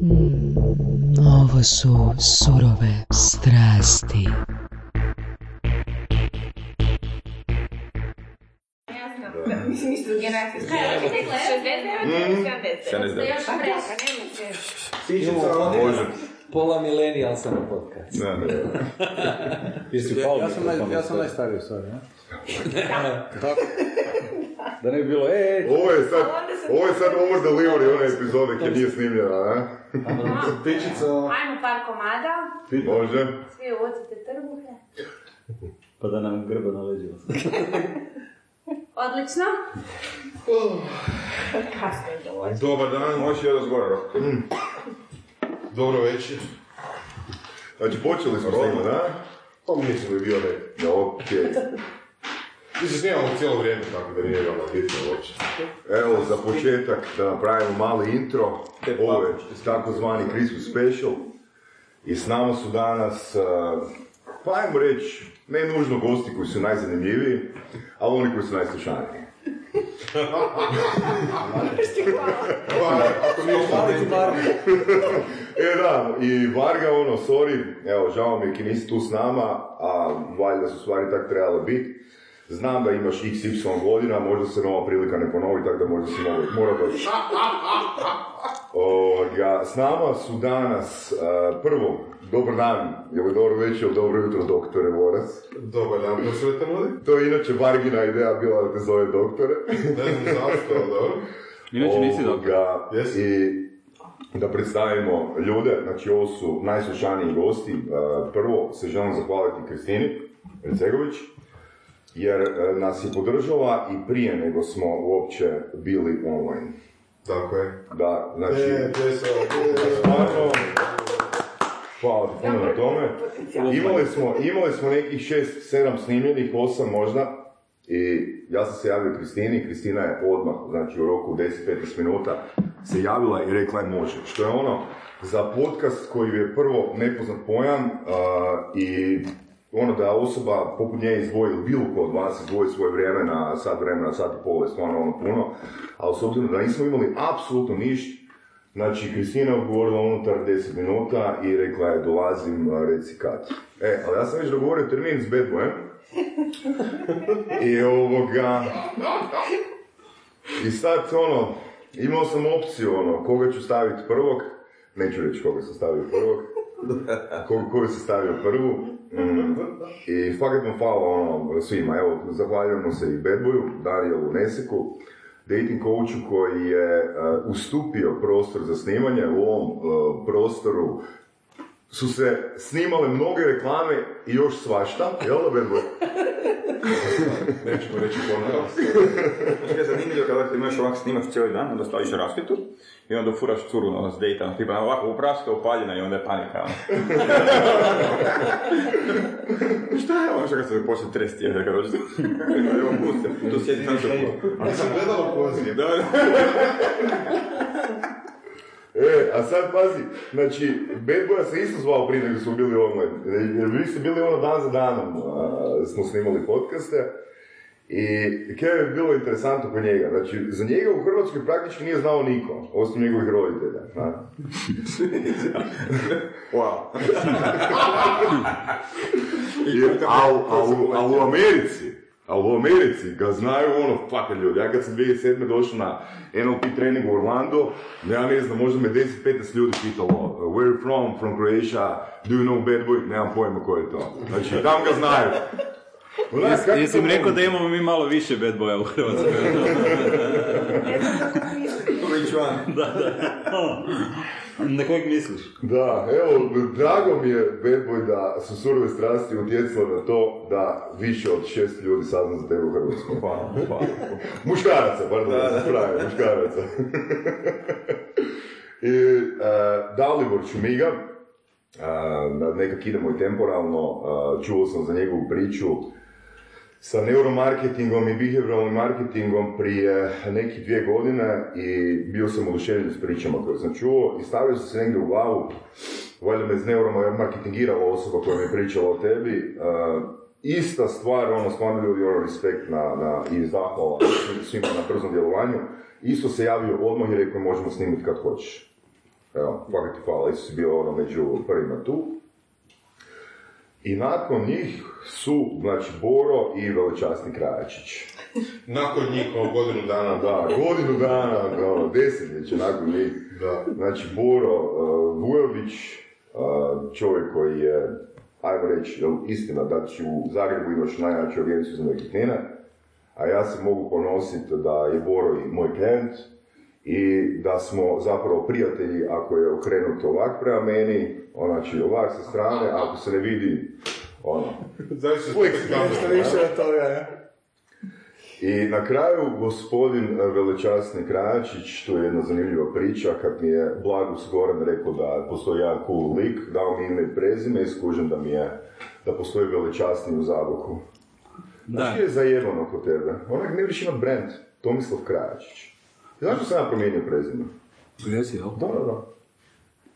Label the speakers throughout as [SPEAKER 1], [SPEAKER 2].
[SPEAKER 1] Ovo su surove strasti.
[SPEAKER 2] Mislim, isto generacija. Kaj, ja bih rekla, 69, 70. Još preka.
[SPEAKER 3] Može.
[SPEAKER 4] Pola millennial sam na podcast.
[SPEAKER 3] Ne, ne.
[SPEAKER 5] Ja sam, naj, ja sam najstariji u stvari, ne? Tako. Da ne bi bilo, e, e,
[SPEAKER 3] Ovo je sad, ovo je sad over delivery one epizode kad nije snimljena, ne?
[SPEAKER 5] pičica,
[SPEAKER 2] Ajmo par komada.
[SPEAKER 3] Može.
[SPEAKER 2] Svi uvocite trbuhe.
[SPEAKER 4] Pa da nam grba na leđima.
[SPEAKER 2] Odlično. Kasno je dovoljno.
[SPEAKER 3] Dobar dan, možeš jedan zgora, mm. Dobro večer. Znači, počeli smo snimati, da?
[SPEAKER 6] Pa mislim je bio ne.
[SPEAKER 3] Okej.
[SPEAKER 6] Mislim, snimamo cijelo vrijeme, tako da nije veoma bitno uopće.
[SPEAKER 3] Evo, za početak da napravimo mali intro. Ovo je takozvani Christmas special. I s nama su danas, uh, pa ajmo reći, ne nužno gosti koji su najzanimljiviji, ali oni koji su najslušaniji.
[SPEAKER 6] Ako nije
[SPEAKER 3] E da, i Varga, ono, sorry, evo, žao mi je ki nisi tu s nama, a valjda su stvari tak trebale biti. Znam da imaš XY godina, možda se nova prilika ne ponovi, tako da možda si mora, mora doći. Ovoga, s nama su danas, uh, prvo, dobar dan, ili dobro večer, dobro jutro, doktore Voras.
[SPEAKER 6] Dobar dan, prosvete ljudi.
[SPEAKER 3] To je inače Vargina ideja bila da te zove doktore.
[SPEAKER 6] Ne znam zašto, ali dobro.
[SPEAKER 4] Inače nisi doktor.
[SPEAKER 6] Jesi.
[SPEAKER 3] I da predstavimo ljude, znači ovo su najslušaniji gosti. Uh, Prvo se želim zahvaliti Kristini Recegović, jer uh, nas je podržala i prije nego smo uopće bili online.
[SPEAKER 6] Tako je.
[SPEAKER 3] Da, znači,
[SPEAKER 6] E,
[SPEAKER 3] stvarno, hvala ti puno na tome. Imali smo, imali smo nekih šest, sedam snimljenih, osam možda, i ja sam se javio Kristini, Kristina je odmah, znači u roku 10-15 minuta, se javila i rekla je može. Što je ono, za podcast koji je prvo nepoznat pojam a, i ono da osoba poput nje izdvoji, ili bilo ko od vas izdvoji svoje vrijeme na sat vremena, sat i pol, je stvarno ono puno, ali s obzirom da nismo imali apsolutno ništa, Znači, Kristina je odgovorila unutar 10 minuta i rekla je dolazim, reci kad. E, ali ja sam već dogovorio termin s Bad Boyem. I ovoga... I sad, ono, imao sam opciju, ono, koga ću staviti prvog. Neću reći koga sam stavio prvog. Koga, koga sam stavio prvu. Mm. I fakat mu hvala ono, svima. Evo, zahvaljujemo se i Bad Boyu, Darijelu Neseku, dating coachu koji je uh, ustupio prostor za snimanje. U ovom uh, prostoru su se snimale mnoge reklame i još svašta, jel da Bad Boy?
[SPEAKER 6] Nećemo reći ponovno.
[SPEAKER 7] Je zanimljivo kada ti imaš ovak snimaš cijeli dan, onda staviš rasvjetu i onda furaš curu ono, s dejta, ono, tipa ovako upraska upaljena i onda je panika. Ono. Šta je ono što kad se počne tresti, jer kad dođe evo pusti, tu sjedi sam se
[SPEAKER 6] Ali sam gledala.
[SPEAKER 7] Da, da.
[SPEAKER 3] E, a sad pazi, znači, Bad Boya se isto zvao prije nego smo bili online. Jer vi ste bili ono dan za danom, a, smo snimali podcaste. I kaj je bilo interesantno kod njega, znači, za njega u Hrvatskoj praktički nije znao niko, osim njegovih roditelja.
[SPEAKER 7] Wow.
[SPEAKER 3] A, u- a, u- a u Americi, a u Americi ga znaju ono, fakat ljudi. Ja kad sam 2007. došao na NLP trening u Orlando, ja ne znam, možda me 10-15 ljudi pitalo, where you from, from Croatia, do you know bad boy, nemam pojma ko je to. Znači, tam ga znaju. Onak, kako
[SPEAKER 4] Jesi im rekao da imamo mi malo više bad boya u Hrvatskoj?
[SPEAKER 7] Which one?
[SPEAKER 4] Na kojeg misliš?
[SPEAKER 3] Da, evo, drago mi je, bad boy, da su surove strasti utjecale na to da više od šest ljudi sazna za tebe u Hrvatskoj.
[SPEAKER 7] Hvala, hvala.
[SPEAKER 3] Muškaraca, pardon, da, da, pravi, muškaraca. I uh, Dalibor Čumiga, uh, nekak idemo i temporalno, uh, čuo sam za njegovu priču sa neuromarketingom i behavioralnim marketingom prije nekih dvije godine i bio sam oduševljen s pričama koje sam čuo i stavio sam se negdje u glavu, valjda me neuromarketingirala osoba koja mi je pričala o tebi, uh, ista stvar, ono, stvarno ljudi, ono, respekt na, na, i zahvala svima na brzom djelovanju, isto se javio odmah i rekao možemo snimiti kad hoćeš. Evo, fakat ti hvala, isto si bio ono među prvima tu. I nakon njih su, znači, Boro i veličasni Krajačić.
[SPEAKER 8] nakon njih, kao godinu dana.
[SPEAKER 3] Da, godinu dana, ono, desetljeće nakon njih. Da. Znači, Boro uh, Vujović, uh, čovjek koji je, ajmo reći, istina, da će u Zagrebu imaš najjaču agenciju za nekretnine, a ja se mogu ponositi da je Boro i moj klijent, i da smo zapravo prijatelji ako je okrenut ovak prema meni, znači ovak sa strane, ako se ne vidi ono,
[SPEAKER 8] uvijek
[SPEAKER 9] što više od toga, ja.
[SPEAKER 3] I na kraju gospodin velečasni Krajačić, to je jedna zanimljiva priča, kad mi je Blagus Goran rekao da postoji jedan cool lik, dao mi ime i prezime i skužem da mi je, da postoji velečasni u Zaboku. Znaš je zajebano kod tebe? Onak ne vidiš imat brand, Tomislav Krajačić. Zašto sam ja promijenio prezime?
[SPEAKER 5] Jesi, jel?
[SPEAKER 3] Da, da, da.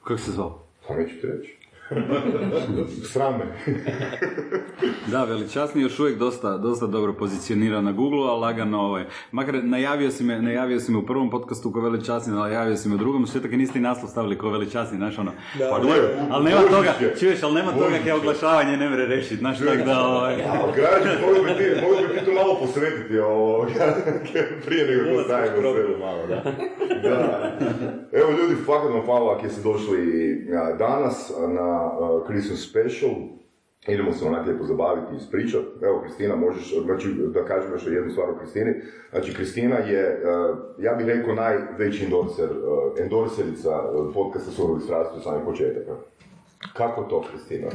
[SPEAKER 5] Kako se zvao?
[SPEAKER 3] Pa neću ti reći. Srame.
[SPEAKER 5] da, veličasni još uvijek dosta, dosta dobro pozicionira na Google, a lagano ovaj. Makar najavio si me, najavio si me u prvom podcastu ko veličasni, najavio si me u drugom, sve tako niste i naslov stavili ko veličasni, znaš ono.
[SPEAKER 3] Da,
[SPEAKER 5] pa gledaj, ali nema toga, čuješ, ali nema toga kaj oglašavanje ne mre rešiti, znaš tak da ovaj.
[SPEAKER 3] A građani, mogu bi ti, mogu bi ti to malo posvetiti ovo, prije nego to stavimo sve.
[SPEAKER 9] malo, da.
[SPEAKER 3] da. Evo ljudi, fakat vam hvala ako ste došli danas na uh, Christmas special. Idemo se onak lijepo zabaviti i ispričati. Evo, Kristina, možeš, znači, da kažem još jednu stvar o Kristini. Znači, Kristina je, ja bih rekao, najveći endorser, endorserica podcasta Surovi strasti u samih početaka. Kako to, Kristina?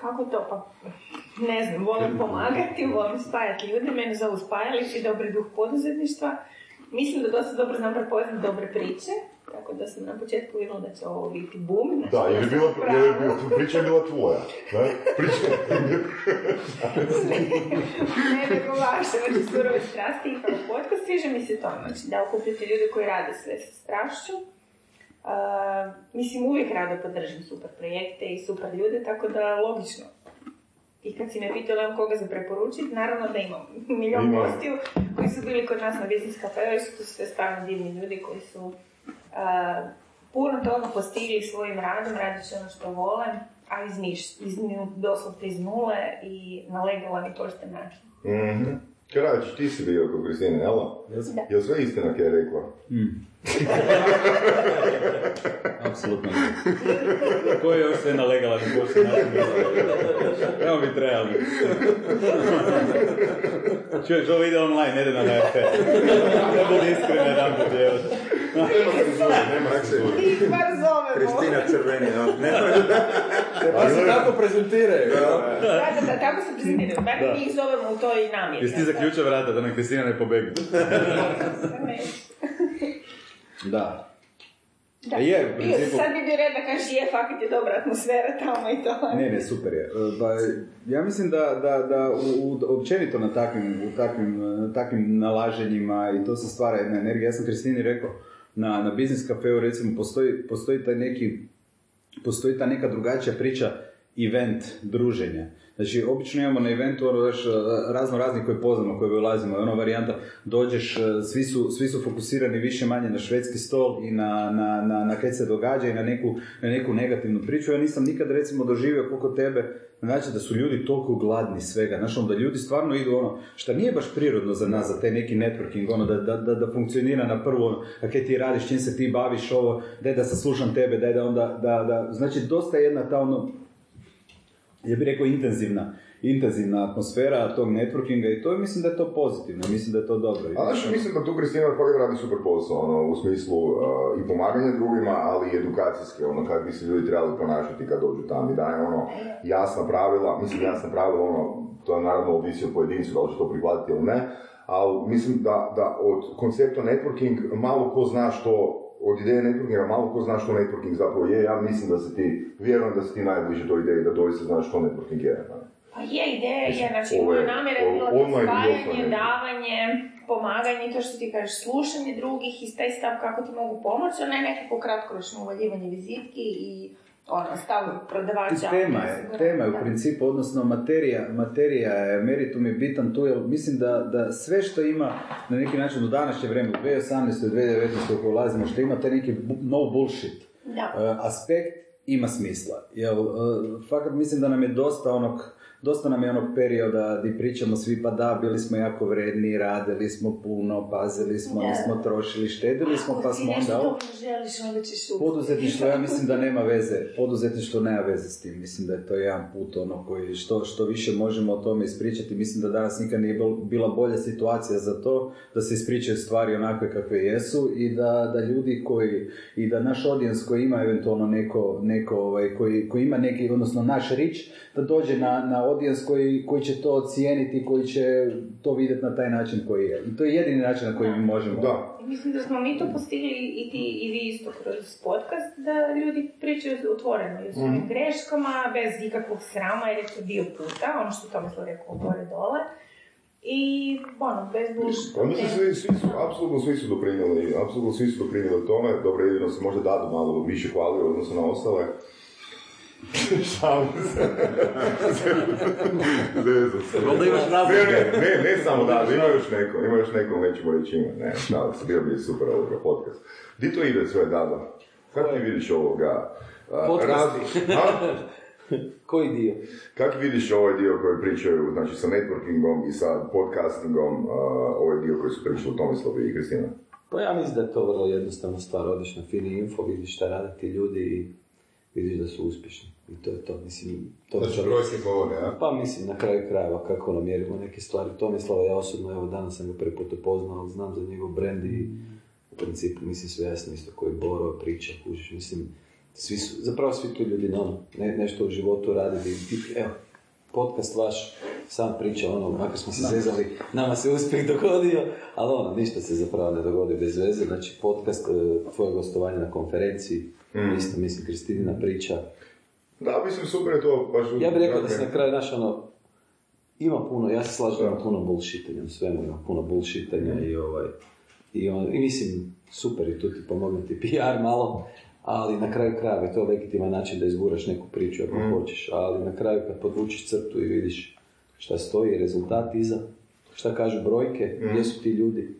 [SPEAKER 2] Kako to? Pa, ne znam, volim pomagati, volim spajati ljude, mene zovu spajalići, dobri duh poduzetništva. Mislim da dosta dobro znam prepoznati dobre priče, tako da sam na početku vidjela da će ovo biti boom. Znači
[SPEAKER 3] da, jer je bila, jer je bila, priča je bila tvoja. Ne, priča
[SPEAKER 2] ne nego vaše, znači surove strasti i kao podcast, sviđa mi se to, znači da okupite ljude koji rade sve sa strašću. Uh, mislim, uvijek rado podržim super projekte i super ljude, tako da logično. I kad si me pitala koga za preporučiti, naravno da imam milion gostiju koji su bili kod nas na Business Cafe, i su to sve stvarno divni ljudi koji su puno toga postigli svojim radom, radići ono što vole, a iz, niš, iz, doslovno iz nule i na legalan i pošten način.
[SPEAKER 3] Mm-hmm. Krađ, ti si bio kod Kristine, jel?
[SPEAKER 2] Da.
[SPEAKER 3] Je sve istina kje je rekla?
[SPEAKER 5] Mm. Apsolutno ne. Ko je još sve na legalan i pošten način? Evo mi trebali. Čuješ, ovo ide online, ne ide na HRT. Ne budi iskren jedan put, evo.
[SPEAKER 8] Nema cenzure, nema cenzure.
[SPEAKER 2] Ih bar zovemo.
[SPEAKER 10] Kristina Crveni, no? Ne,
[SPEAKER 9] Pa se tako prezentiraju,
[SPEAKER 2] Da, da, da, tako se prezentiraju. Dakle, mi ih zovemo u toj namjeri.
[SPEAKER 5] Jesi ti zaključio vrata da nam Kristina ne pobegne?
[SPEAKER 9] Da.
[SPEAKER 2] Da,
[SPEAKER 9] Je, u principu-
[SPEAKER 2] sad bi bio red da kažeš je, fakat je dobra atmosfera tamo i to.
[SPEAKER 5] Ne, ne, super je. E, Pa, ja mislim da, da, da u, u, općenito na takvim, u takvim, na takvim nalaženjima i to se stvara jedna energija. Ja sam Kristini rekao, na, na Business Cafeu recimo postoji, postoji taj neki, postoji ta neka drugačija priča event druženja. Znači, obično imamo na eventu ono još razno razni koje poznamo, koje ulazimo, ono varijanta, dođeš, e, svi su, svi su fokusirani više manje na švedski stol i na, na, na, na kaj se događa i na neku, na neku negativnu priču. Ja nisam nikad recimo doživio koliko tebe, znači da su ljudi toliko gladni svega, znači da ljudi stvarno idu ono, što nije baš prirodno za nas, za taj neki networking, ono, da, da, da, funkcionira na prvo, ono, a kaj ti radiš, čim se ti baviš ovo, daj da saslušam tebe, daj da onda, da, da, znači dosta je jedna ta ono, ja bih rekao intenzivna, intenzivna atmosfera tog networkinga i to mislim da je to pozitivno, mislim da je to dobro.
[SPEAKER 3] A znaš, mislim da tu Kristina fakat radi super posao, ono, u smislu uh, i pomaganja drugima, ali i edukacijske, ono, kako bi se ljudi trebali ponašati kad dođu tamo i daje, ono, jasna pravila, mislim, jasna pravila, ono, to je naravno ovisi o pojedincu, da li će to prihvatiti ili ne, ali mislim da, da od koncepta networking malo ko zna što od ideje networkinga malo ko zna što networking zapravo je, ja mislim da se ti, vjerujem da si ti najbliže toj ideji, da doista znaš što networking je.
[SPEAKER 2] Pa je, ideja je, znači
[SPEAKER 3] Ovo je-
[SPEAKER 2] moja namjera je spajanje,
[SPEAKER 3] offline.
[SPEAKER 2] davanje, pomaganje, to što ti kažeš, slušanje drugih i taj stav kako ti mogu pomoći, a ne nekako kratkoročno uvaljivanje vizitki i ono, stav prodavača.
[SPEAKER 5] Tema je, tema je u principu, odnosno materija, materija je, meritum je bitan tu, jer mislim da, da sve što ima na neki način u današnje vrijeme, u 2018. 2019. u ulazimo, što ima taj neki no bullshit
[SPEAKER 2] Da.
[SPEAKER 5] uh, aspekt, ima smisla. Jer, uh, fakat mislim da nam je dosta onog dosta nam je onog perioda gdje pričamo svi pa da, bili smo jako vredni, radili smo puno, pazili smo,
[SPEAKER 2] Da.
[SPEAKER 5] nismo trošili, štedili smo, pa
[SPEAKER 2] Ako
[SPEAKER 5] smo onda...
[SPEAKER 2] dobro želiš, onda ćeš uspjeti.
[SPEAKER 5] Poduzetništvo, ja mislim da nema veze, poduzetništvo nema veze s tim, mislim da je to jedan put ono koji, što, što više možemo o tome ispričati, mislim da danas nikad nije bil- bila bolja situacija za to, da se ispričaju stvari onakve kakve jesu i da, da ljudi koji, i da naš audience koji ima eventualno neko, neko ovaj, koji, koji ima neki, odnosno naš rič, da dođe na, na audience koji, koji će to ocijeniti, koji će to vidjeti na taj način koji je. I to je jedini način na koji mi možemo.
[SPEAKER 3] Da,
[SPEAKER 2] I Mislim da smo mi to postigli i ti i vi isto kroz podcast, da ljudi pričaju otvoreno i o svojim
[SPEAKER 3] Mhm.
[SPEAKER 2] greškama, bez ikakvog srama, jer je to dio puta, ono što Tomislav rekao gore dole. I, ono, bez bullshita.
[SPEAKER 3] Pa mislim, svi, svi su, apsolutno svi su doprinijeli, apsolutno svi su doprinijeli tome, dobro, jedino se možda dadu malo više hvali u odnosu na ostale. Šalim se.
[SPEAKER 11] Valjda imaš
[SPEAKER 3] Ne,
[SPEAKER 11] razloga.
[SPEAKER 3] ne, ne, ne samo da, ima još neko, ima još neko, nećemo reći ime, ne, šalim se, bio bi super ovoga podcast. Di to ide sve, Dada? Kako ti vidiš ovoga?
[SPEAKER 11] Podcasti. Koji dio?
[SPEAKER 3] Kako vidiš ovaj dio koji pričaju, znači sa networkingom i sa podcastingom, ovaj dio koji su pričali Tomislav i Kristina?
[SPEAKER 12] Pa ja mislim da je to vrlo jednostavna stvar. Odeš na Fini Info, vidiš šta rade ti ljudi i vidiš da su uspješni. I to je to. Mislim, to
[SPEAKER 8] Znači, brojke govore, a?
[SPEAKER 12] Pa mislim, na kraju krajeva kako ono mjerimo neke stvari. Tomislava, ja osobno, evo danas sam ga prvi put upoznao, znam za njegov brand i u principu mislim sve jasno isto koji Boro priča, kužiš, mislim, svi su, zapravo svi tu ljudi ono, ne, nešto u životu rade, di- evo, podcast vaš sam priča ono, ako smo se zezali, nama se uspjeh dogodio, ali ono, ništa se zapravo ne dogodi bez veze, znači podcast, e, tvoje gostovanje na konferenciji, isto mislim, Kristinina priča,
[SPEAKER 3] Da, mislim, super je to baš...
[SPEAKER 12] ja bih rekao da se na kraju, znaš, ono, ima puno, ja se slažem da. ima puno bullshitanja, u svemu ima puno bullshitanja i ovaj, i, on, i mislim, super je tu ti pomognuti PR malo, ali na kraju krajeva to je legitiman način da izguraš neku priču ako hoćeš, ali na kraju kad podvučiš crtu i vidiš šta stoji, rezultat iza, šta kažu brojke, gdje su ti ljudi,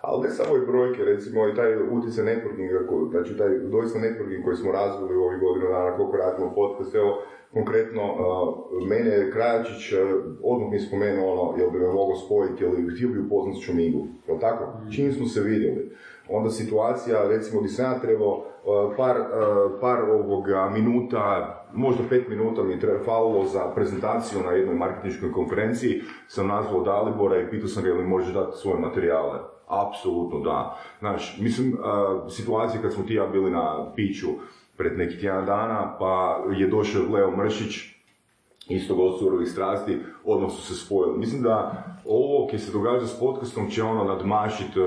[SPEAKER 3] Ali ne samo i brojke, recimo i taj utjecaj networkinga, znači taj doista networking koji smo razvili u ovih godinu dana, koliko radimo podcast, evo, konkretno, uh, mene je Krajačić uh, odmah mi spomenuo ono, jel bi me mogao spojiti ili htio bi upoznat Šumigu, jel tako? Čim smo se vidjeli. Onda situacija, recimo, gdje sam ja trebao uh, par, uh, par ovoga minuta, možda pet minuta mi je treba, falilo za prezentaciju na jednoj marketinškoj konferenciji, sam nazvao Dalibora i pitao sam ga je li možeš dati svoje materijale. Apsolutno da. Znaš, mislim, uh, situacija kad smo ti ja bili na piću pred neki tjedan dana, pa je došao Leo Mršić, isto gost surovih strasti, odmah su se spojili. Mislim da ovo koje se događa s podcastom će ono nadmašiti,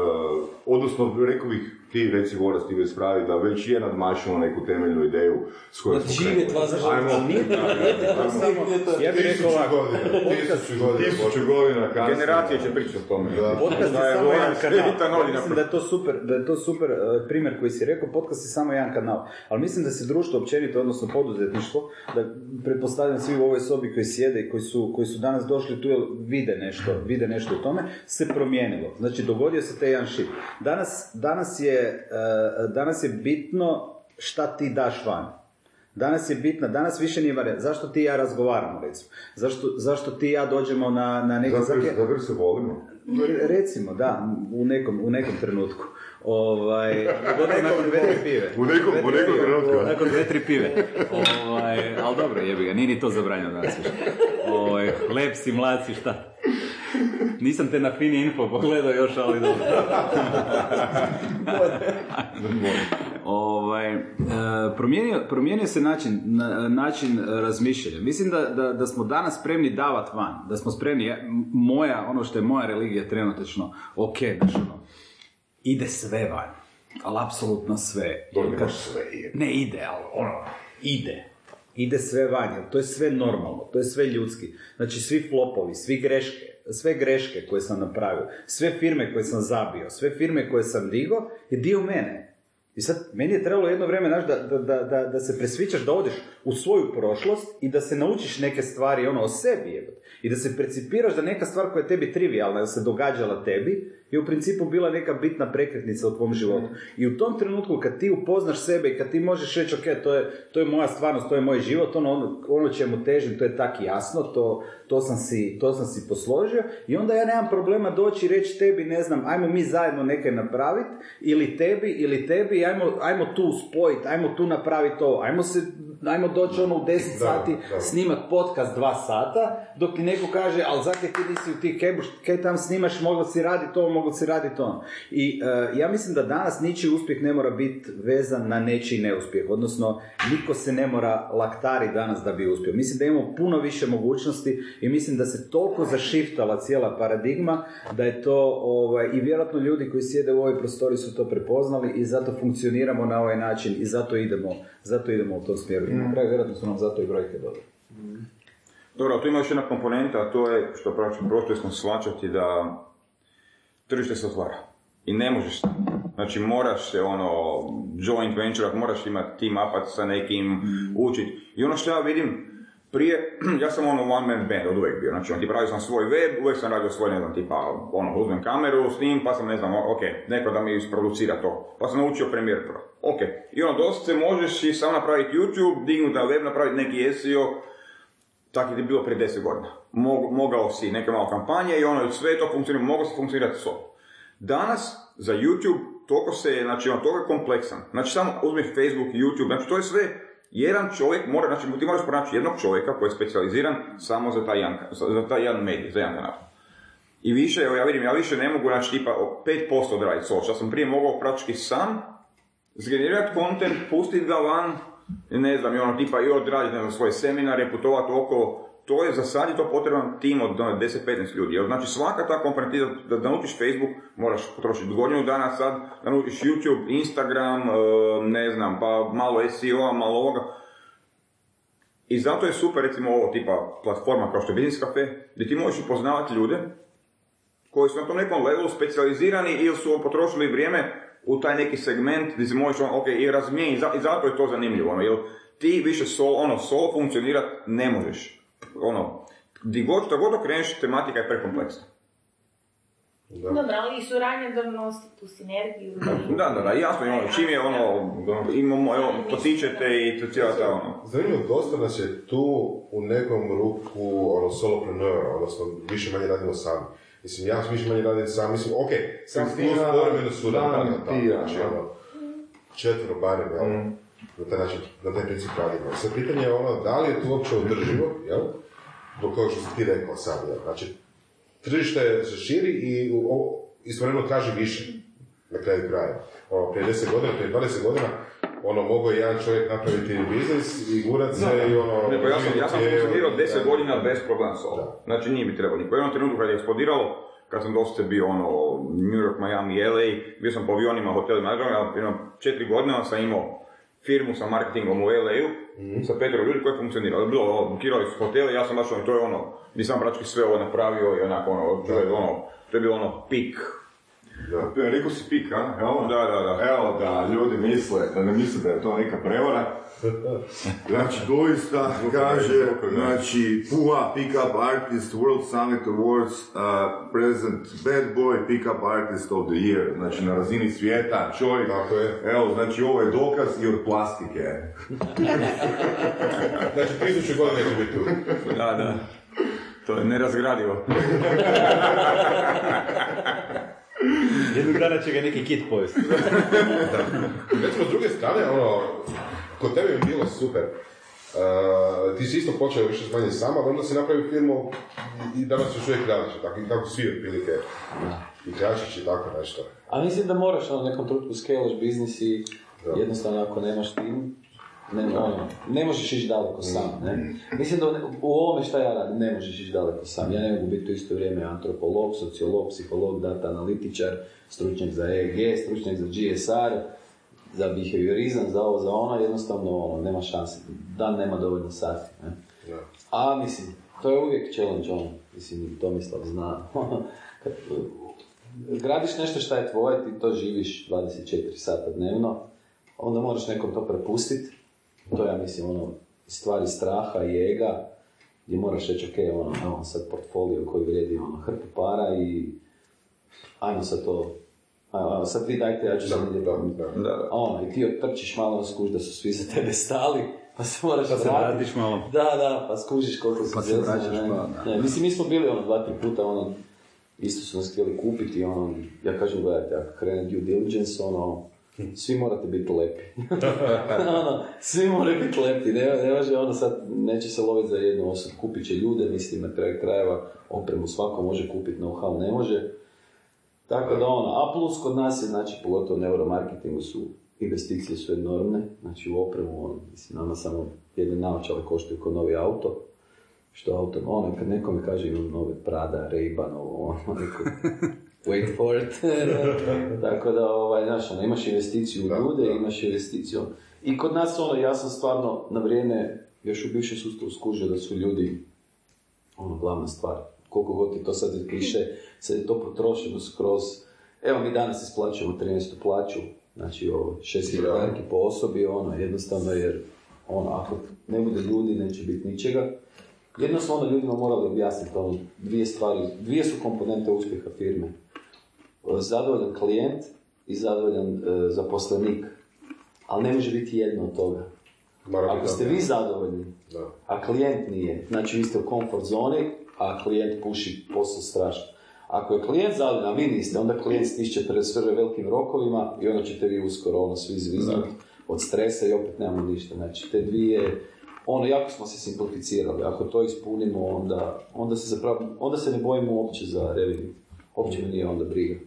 [SPEAKER 3] odnosno rekao bih ti reci Voras ti ga ispravi da već je nadmašilo neku temeljnu ideju s kojom smo krenuli.
[SPEAKER 12] vas za
[SPEAKER 3] Ajmo,
[SPEAKER 5] Ja bih rekao ovako,
[SPEAKER 8] godina, tisuću godina.
[SPEAKER 3] tisuću godina kasnije.
[SPEAKER 7] Generacije će pričati o tome.
[SPEAKER 5] Podcast
[SPEAKER 7] Da
[SPEAKER 5] je
[SPEAKER 7] je
[SPEAKER 5] samo jedan kanal. mislim da je to super, da je to super uh, primjer koji si rekao, podcast je samo jedan kanal. Ali mislim da se društvo općenito, odnosno poduzetništvo, da pretpostavljam svi u ovoj sobi koji sjede i koji su, koji su danas došli tu jer vide nešto, vide nešto u tome, se promijenilo. Znači dogodio se taj jedan shift. Danas, danas, je, uh, danas je bitno šta ti daš van. Danas je bitna, danas više nije varijanta. Zašto ti i ja razgovaramo, recimo? Zašto, zašto ti i ja dođemo na, na neki...
[SPEAKER 3] Zato jer-
[SPEAKER 5] zake-
[SPEAKER 3] zato jer se volimo.
[SPEAKER 5] Re- Recimo, da, u nekom, u nekom trenutku. Ovaj, pogotovo nakon dve, tri pive.
[SPEAKER 3] U nekom, u nekom trenutku.
[SPEAKER 11] Nakon dve, tri pive. Ovaj, ali dobro, jebi ga, nije ni to zabranjeno danas više. Ovaj, lep si, mlad si, šta? Nisam te na Fini Info pogledao još, ali dobro. ovaj, e, promijenio, promijenio se način, na- način razmišljanja. Mislim da, da, da smo danas spremni davat van, da smo spremni, m- moja, ono što je moja religija trenutačno, ok, znaš ono, ide sve van, ali apsolutno sve.
[SPEAKER 3] Dobro, ne
[SPEAKER 5] Kad-
[SPEAKER 3] baš sve je.
[SPEAKER 5] ne ide, ali ono, ide. Ide sve van, jer to je sve normalno, to je sve ljudski. Znači svi flopovi, svi greške, sve greške koje sam napravio, sve firme koje sam zabio, sve firme koje sam digao, je dio mene. I sad, meni je trebalo jedno vrijeme, znaš, da, da, da, da, se presvičaš, da odeš u svoju prošlost i da se naučiš neke stvari, ono, o sebi, jebote. I da se precipiraš da neka stvar koja je tebi trivialna, da se događala tebi, je u principu bila neka bitna prekretnica u tvom životu. I u tom trenutku kad ti upoznaš sebe i kad ti možeš reći, ok, to je, to je moja stvarnost, to je moj život, ono, ono, ono čemu težim, to je tak jasno, to, to, sam si, to sam si posložio i onda ja nemam problema doći i reći tebi, ne znam, ajmo mi zajedno neke napraviti, ili tebi, ili tebi, ajmo, ajmo tu spojiti, ajmo tu napraviti to, ajmo se ajmo doći ono u 10 sati snimat podcast dva sata, dok ti neko kaže, ali zakaj ti nisi u ti kebuš, kaj tam snimaš, moglo si raditi to, moglo si raditi ono. I e, ja mislim da danas ničiji uspjeh ne mora biti vezan na nečiji neuspjeh, odnosno niko se ne mora laktari danas da bi uspio. Mislim da imamo puno više mogućnosti i mislim da se toliko zašiftala cijela paradigma da je to, ovaj, i vjerojatno ljudi koji sjede u ovoj prostori su to prepoznali i zato funkcioniramo na ovaj način i zato idemo, zato idemo u tom smjeru. I na kraju vjerojatno su nam zato i brojke dobre.
[SPEAKER 7] Dobro, ali tu ima još jedna komponenta, a to je što praktično smo shvaćati da tržište se otvara. I ne možeš. Znači moraš se ono joint venture, moraš imati team upat sa nekim, učiti. I ono što ja vidim, prije, ja sam ono one man band od uvijek bio, znači on tipa radio sam svoj web, uvijek sam radio svoj, ne znam, tipa, ono, uzmem kameru, snim, pa sam, ne znam, ok, neko da mi isproducira to, pa sam naučio Premiere Pro, ok, i ono, dosta se možeš i sam napraviti YouTube, dignuti na web, napraviti neki SEO, tako je bilo prije 10 godina. Mog, mogao si neke malo kampanje i ono, sve to funkcionira, mogao se funkcionirati s ovom. Danas, za YouTube, toliko se, znači, on toliko je kompleksan. Znači, samo uzmi Facebook, YouTube, znači, to je sve, jedan čovjek mora, znači, ti moraš pronaći jednog čovjeka koji je specijaliziran samo za taj jedan, za taj jedan medij, za jedan kanal. I više, evo ja vidim, ja više ne mogu, znači, tipa, o 5% odraditi s ovo, što sam prije mogao praktički sam, zgenerirati content, pustiti ga van, ne znam, i ono, tipa, i odraditi, ne znam, svoje seminare, putovati okolo, to je za sad je to potreban tim od ono, 10-15 ljudi. Jer, znači svaka ta komponenta, da, da naučiš Facebook, moraš potrošiti godinu dana sad, da naučiš YouTube, Instagram, e, ne znam, pa malo SEO-a, malo ovoga. I zato je super, recimo, ovo tipa platforma kao što je Business Cafe, gdje ti možeš upoznavati ljude koji su na tom nekom levelu specijalizirani ili su potrošili vrijeme u taj neki segment gdje se možeš, ono, ok, i razmijeniti, i zato je to zanimljivo, ono, jer ti više sol, ono, solo funkcionirati ne možeš ono, di god, što god okreneš, tematika je prekompleksna.
[SPEAKER 2] Dobro, ali i suradnja donosi tu sinergiju.
[SPEAKER 7] Da, da, da, jasno, ono, čim je ono, imamo, evo, potičete i to cijela ta ono.
[SPEAKER 8] Zanimljivo, dosta nas je tu u nekom ruku ono, solopreneur, odnosno više manje radimo sami. Mislim, ja više manje radim sam, mislim, ok, sam plus povremeno
[SPEAKER 3] Dan,
[SPEAKER 8] tako,
[SPEAKER 3] ti, ja,
[SPEAKER 8] znači, ono, četvero barem, jel?
[SPEAKER 3] Mm.
[SPEAKER 8] Na taj način, na taj princip radimo. Sad pitanje je ono, da li je to uopće održivo, jel? Do kao što si ti rekao sad, jel? Znači, tržište se širi i istovremeno traži više na kraju kraja. Ono, prije 10 godina, prije 20 godina, ono, mogao je jedan čovjek napraviti biznis i gurat se i ono...
[SPEAKER 7] Ne, pa ja sam, ja sam funkcionirao 10
[SPEAKER 8] da.
[SPEAKER 7] godina bez problema s ovom. Znači nije mi trebalo niko. U jednom trenutku kad je eksplodiralo, kad sam dosta bio ono, New York, Miami, LA, bio sam po avionima, hotelima, ali jedno četiri godine sam imao firmu sa marketingom u LA-u, sa petero ljudi koji je funkcioniralo. Bilo, ono, bukirali su hotele, ja sam baš ono, to je ono, gdje sam praktički sve ovo napravio i onako ono, to je ono, to je bilo ono, pik.
[SPEAKER 8] Da.
[SPEAKER 3] Rekao si pik, a?
[SPEAKER 7] Da, da, da.
[SPEAKER 3] Da ljudi misle, da ne misle da je to neka prevara. Znači, doista kaže, znači, PUA, Pickup Artist, World Summit Awards, uh, present Bad Boy Pickup Artist of the Year. Znači, na razini svijeta, čovjek.
[SPEAKER 8] Tako je.
[SPEAKER 3] Evo, znači, ovo je dokaz i od plastike.
[SPEAKER 8] Znači, tisuću godina će biti tu.
[SPEAKER 7] Da, da. To je nerazgradivo.
[SPEAKER 5] Jednog dana će ga neki kit pojesti.
[SPEAKER 8] Recimo, s druge strane, ono, kod tebe bi bilo super. Uh, ti si isto počeo više manje sam, ali onda si napravio firmu i danas još uvijek radiš, tako, i tako svi otprilike. I kračić i tako nešto.
[SPEAKER 12] A mislim da moraš na nekom trenutku skalaš biznis i
[SPEAKER 8] Da.
[SPEAKER 12] jednostavno ako nemaš tim, ne, ono, ne možeš ići daleko sam. Ne? Mislim da u ovome šta ja radim, ne možeš ići daleko sam. Ja ne mogu biti u isto vrijeme antropolog, sociolog, psiholog, data analitičar, stručnjak za EEG, stručnjak za GSR, za behaviorizam, za ovo, za ono, jednostavno ono, nema šanse. Dan nema dovoljno sati. Ne? A mislim, to je uvijek challenge on, mislim, Tomislav zna. Kad gradiš nešto šta je tvoje, ti to živiš 24 sata dnevno, onda moraš nekom to prepustiti. To ja mislim, ono, stvari straha i ega, gdje moraš reći, ok, ono, evo sad portfolio koji vrijedi ono, hrpu para i ajmo sad to, ajmo, sad vi dajte, ja ću
[SPEAKER 8] Da, da, da.
[SPEAKER 7] Da,
[SPEAKER 12] ono, i ti otrčiš malo, skuš da su svi za tebe stali, pa se moraš
[SPEAKER 5] Pa se
[SPEAKER 12] vratiti.
[SPEAKER 5] vratiš malo.
[SPEAKER 12] Da, da, pa skužiš koliko su
[SPEAKER 5] Pa se vraćaš, pa.
[SPEAKER 12] Ne, mislim, mi smo bili ono dva, tri puta, ono, isto su nas htjeli kupiti, ono, ja kažem, gledajte, ako krene due diligence, ono, svi morate biti lepi. ono, svi moraju biti lepi, ne, ne može ono sad, neće se loviti za jednu osobu, kupit će ljude, mislim, na kraju krajeva, opremu svako može kupiti, know-how ne može. Tako da ono, a plus kod nas je, znači, pogotovo u neuromarketingu su, investicije su enormne, znači u opremu, ono, mislim, nama samo jedne naočale koštaju kao novi auto, što auto, ono, kad nekome kaže imam nove Prada, Ray-Ban, ovo, ono, neko, wait for it. Tako da, ovaj, znaš, ono, imaš investiciju u ljude,
[SPEAKER 8] da.
[SPEAKER 12] imaš investiciju. I kod nas, ono, ja sam stvarno na vrijeme, još u bivšem sustavu skužio da su ljudi, ono, glavna stvar. Koliko god ti to sad kliše, sad je to potrošeno skroz. Evo, mi danas isplaćujemo 13. plaću, znači ovo, 6
[SPEAKER 8] Da.
[SPEAKER 12] marki po osobi, ono, jednostavno jer, ono, ako ne bude ljudi, neće biti ničega. Jedno smo ono ljudima morali objasniti, ono, dvije stvari, dvije su komponente uspjeha firme. Zadovoljan klijent i zadovoljan e, zaposlenik. Ali ne može biti jedno od toga.
[SPEAKER 8] Mora
[SPEAKER 12] Ako ste vi zadovoljni,
[SPEAKER 8] Da.
[SPEAKER 12] a klijent nije, znači vi ste u comfort zoni, a klijent puši posao strašno. Ako je klijent zadovoljan, a vi niste, onda klijent stišće pred sve velikim rokovima i onda ćete vi uskoro ono svi zviznuti od stresa i opet nemamo ništa. Znači te dvije, ono jako smo se simplificirali. Ako to ispunimo, onda, onda se zapravo, onda se ne bojimo uopće za revenue. Uopće mi nije onda briga.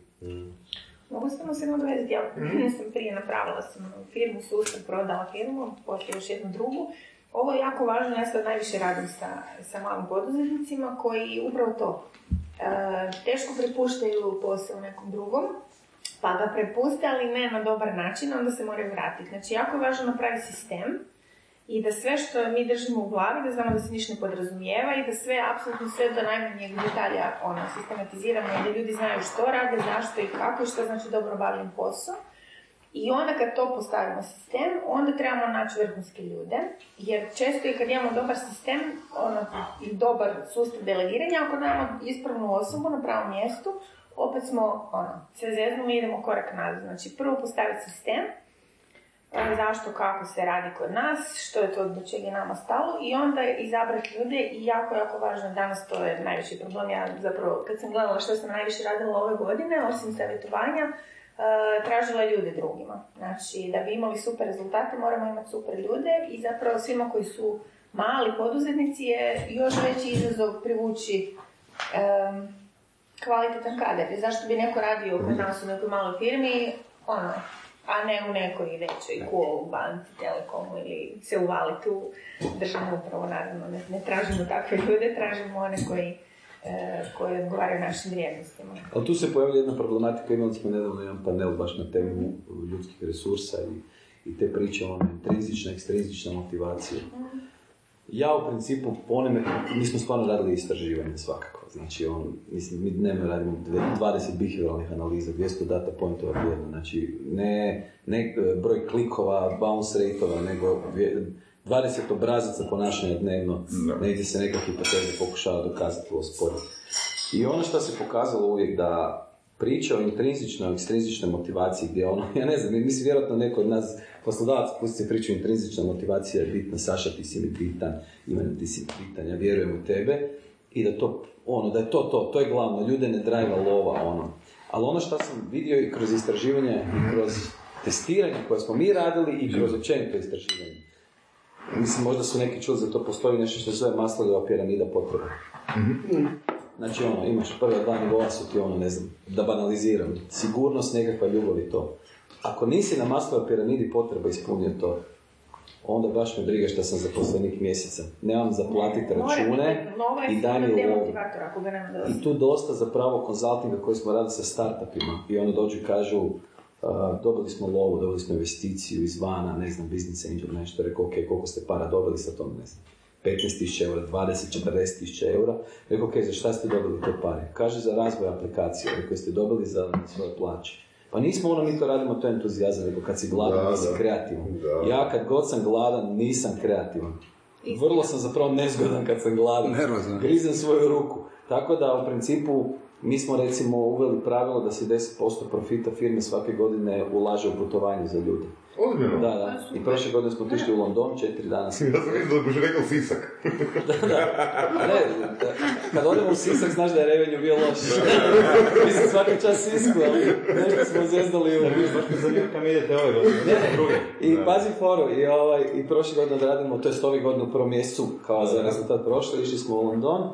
[SPEAKER 2] Mogu samo se nadovezati, ja sam prije napravila sam firmu, sustav, prodala firmu, poslije još jednu drugu. Ovo je jako važno, ja sad najviše radim sa, sa malim poduzetnicima koji upravo to, e, teško prepuštaju posao nekom drugom, pa ga prepuste, ali ne na dobar način, onda se moraju vratiti. Znači, jako je važno napraviti sistem i da sve što mi držimo u glavi, da znamo da se ništa ne podrazumijeva i da sve, apsolutno sve do najmanjeg detalja ono, sistematiziramo i da ljudi znaju što rade, zašto i kako i što znači dobro obavljen posao. I onda kad to postavimo sistem, onda trebamo naći vrhunske ljude, jer često i kad imamo dobar sistem ono, i dobar sustav delegiranja, ako nemamo ispravnu osobu na pravom mjestu, opet smo, ono, se zeznemo i idemo korak nazad. Znači, prvo postaviti sistem, zašto, kako se radi kod nas, što je to do čega je nama stalo i onda izabrati ljude i jako, jako važno, danas to je najveći problem, ja zapravo kad sam gledala što sam najviše radila ove godine, osim savjetovanja, e, tražila ljude drugima. Znači, da bi imali super rezultate moramo imati super ljude i zapravo svima koji su mali poduzetnici je još veći izazov privući kvalitetan kader. Jer Zašto bi neko radio kod nas u nekoj maloj firmi, ono, a ne u nekoj većoj cool banci, telekomu ili se uvaliti u državnu upravu, naravno. Ne, ne tražimo takve ljude, tražimo one koji, e, koji odgovaraju našim vrijednostima.
[SPEAKER 12] Ali tu se pojavlja jedna problematika, imali smo nedavno jedan panel baš na temu ljudskih resursa i, i te priče o intrinzična, ekstrinzična motivacija. Ja u principu po onome, mi smo stvarno radili istraživanje svakako, znači on, mislim, mi dnevno radimo dve- 20 behavioralnih analiza, 200 data pointova tjedno, znači ne, ne e, broj klikova, bounce rateova, nego dvije- 20 obrazaca ponašanja dnevno, negdje se neka hipoteza pokušava dokazati u sporu. I ono što se pokazalo uvijek da priča o intrinzičnoj, ekstrinzičnoj motivaciji gdje ono, ja ne znam, mislim vjerojatno neko od nas poslodavac pusti priču intrinzična motivacija je bitna, Saša ti si mi bitan, Ivan ti si bitan, ja vjerujem u tebe i da to, ono, da je to to, to je glavno, ljude ne drajva lova, ono. Ali ono što sam vidio i kroz istraživanje i kroz testiranje koje smo mi radili i kroz općenito istraživanje. Mislim, možda su neki čuli za to, postoji nešto što se zove Maslowova piramida potreba. Znači ono, imaš prva dva nivoa su ti ono, ne znam, da banaliziram, sigurnost, nekakva ljubav i to. Ako nisi na Maslowoj piramidi potreba ispunio to, onda baš me briga što sam zaposlenik mjeseca. Nemam za platiti račune i daj mi
[SPEAKER 2] dosta.
[SPEAKER 12] I tu dosta zapravo konzultinga koji smo radili sa startupima i ono dođu i kažu uh, dobili smo lovu, dobili smo investiciju izvana, ne znam, business angel, nešto, rekao, ok, koliko ste para dobili sa tom, ne znam, 15.000 eura, 20, 40.000 eura. Rekao, ok, za šta ste dobili te pare? Kaže za razvoj aplikacije, rekao, ste dobili za svoje plaće. Pa nismo ono mi to radimo, to je entuzijazam, nego kad si gladan,
[SPEAKER 3] Da,
[SPEAKER 12] nisi
[SPEAKER 3] da.
[SPEAKER 12] kreativan.
[SPEAKER 3] Da.
[SPEAKER 12] Ja kad god sam gladan, nisam kreativan. Vrlo sam zapravo nezgodan kad sam gladan.
[SPEAKER 5] Nervozan.
[SPEAKER 12] Grizem svoju ruku. Tako da u principu mi smo recimo uveli pravilo da se 10% profita firme svake godine ulaže u putovanje za ljude.
[SPEAKER 3] Ozbiljno?
[SPEAKER 12] Da, da. I prošle godine smo otišli u London, četiri dana.
[SPEAKER 3] Ja sam mislio da rekao Sisak.
[SPEAKER 12] A ne, da, kad odemo u Sisak znaš da je revenju bio loš. Mislim svaki čas Sisku, ali nešto smo zeznuli u...
[SPEAKER 13] Baš me zanima kam idete ove godine. Druge.
[SPEAKER 12] I pazi foru, i, ovaj, i prošle godine odradimo, to je ove godine u prvom mjesecu, kao za rezultat prošle, išli smo u London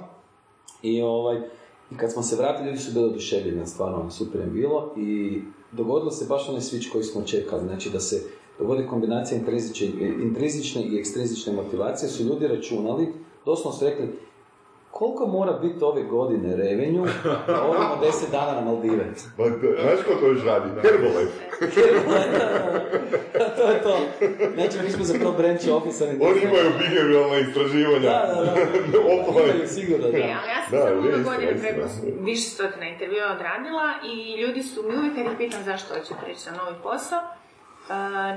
[SPEAKER 12] i ovaj, i kad smo se vratili, ljudi su bili oduševljeni, stvarno ono, super je bilo. I dogodilo se baš onaj switch koji smo čekali, znači da se dogodi kombinacija intrinzične i ekstrinzične motivacije, su ljudi računali, doslovno su rekli, koliko mora biti ove godine revenju da odemo 10 dana na Maldive?
[SPEAKER 3] Pa, da, znaš ko to još radi? Herbalife.
[SPEAKER 12] to je to. Znači, mi smo za to branch officer.
[SPEAKER 3] Oni imaju behavioralna istraživanja.
[SPEAKER 12] Da, da, da.
[SPEAKER 3] Offline.
[SPEAKER 12] Imaju sigurno, da.
[SPEAKER 2] E, ali ja sam
[SPEAKER 3] Da,
[SPEAKER 2] samo ove
[SPEAKER 3] istina,
[SPEAKER 2] godine
[SPEAKER 3] istina.
[SPEAKER 2] preko više stotina intervjua odradila i ljudi su mi uvijek kad ih pitam zašto hoće prići na novi posao, e,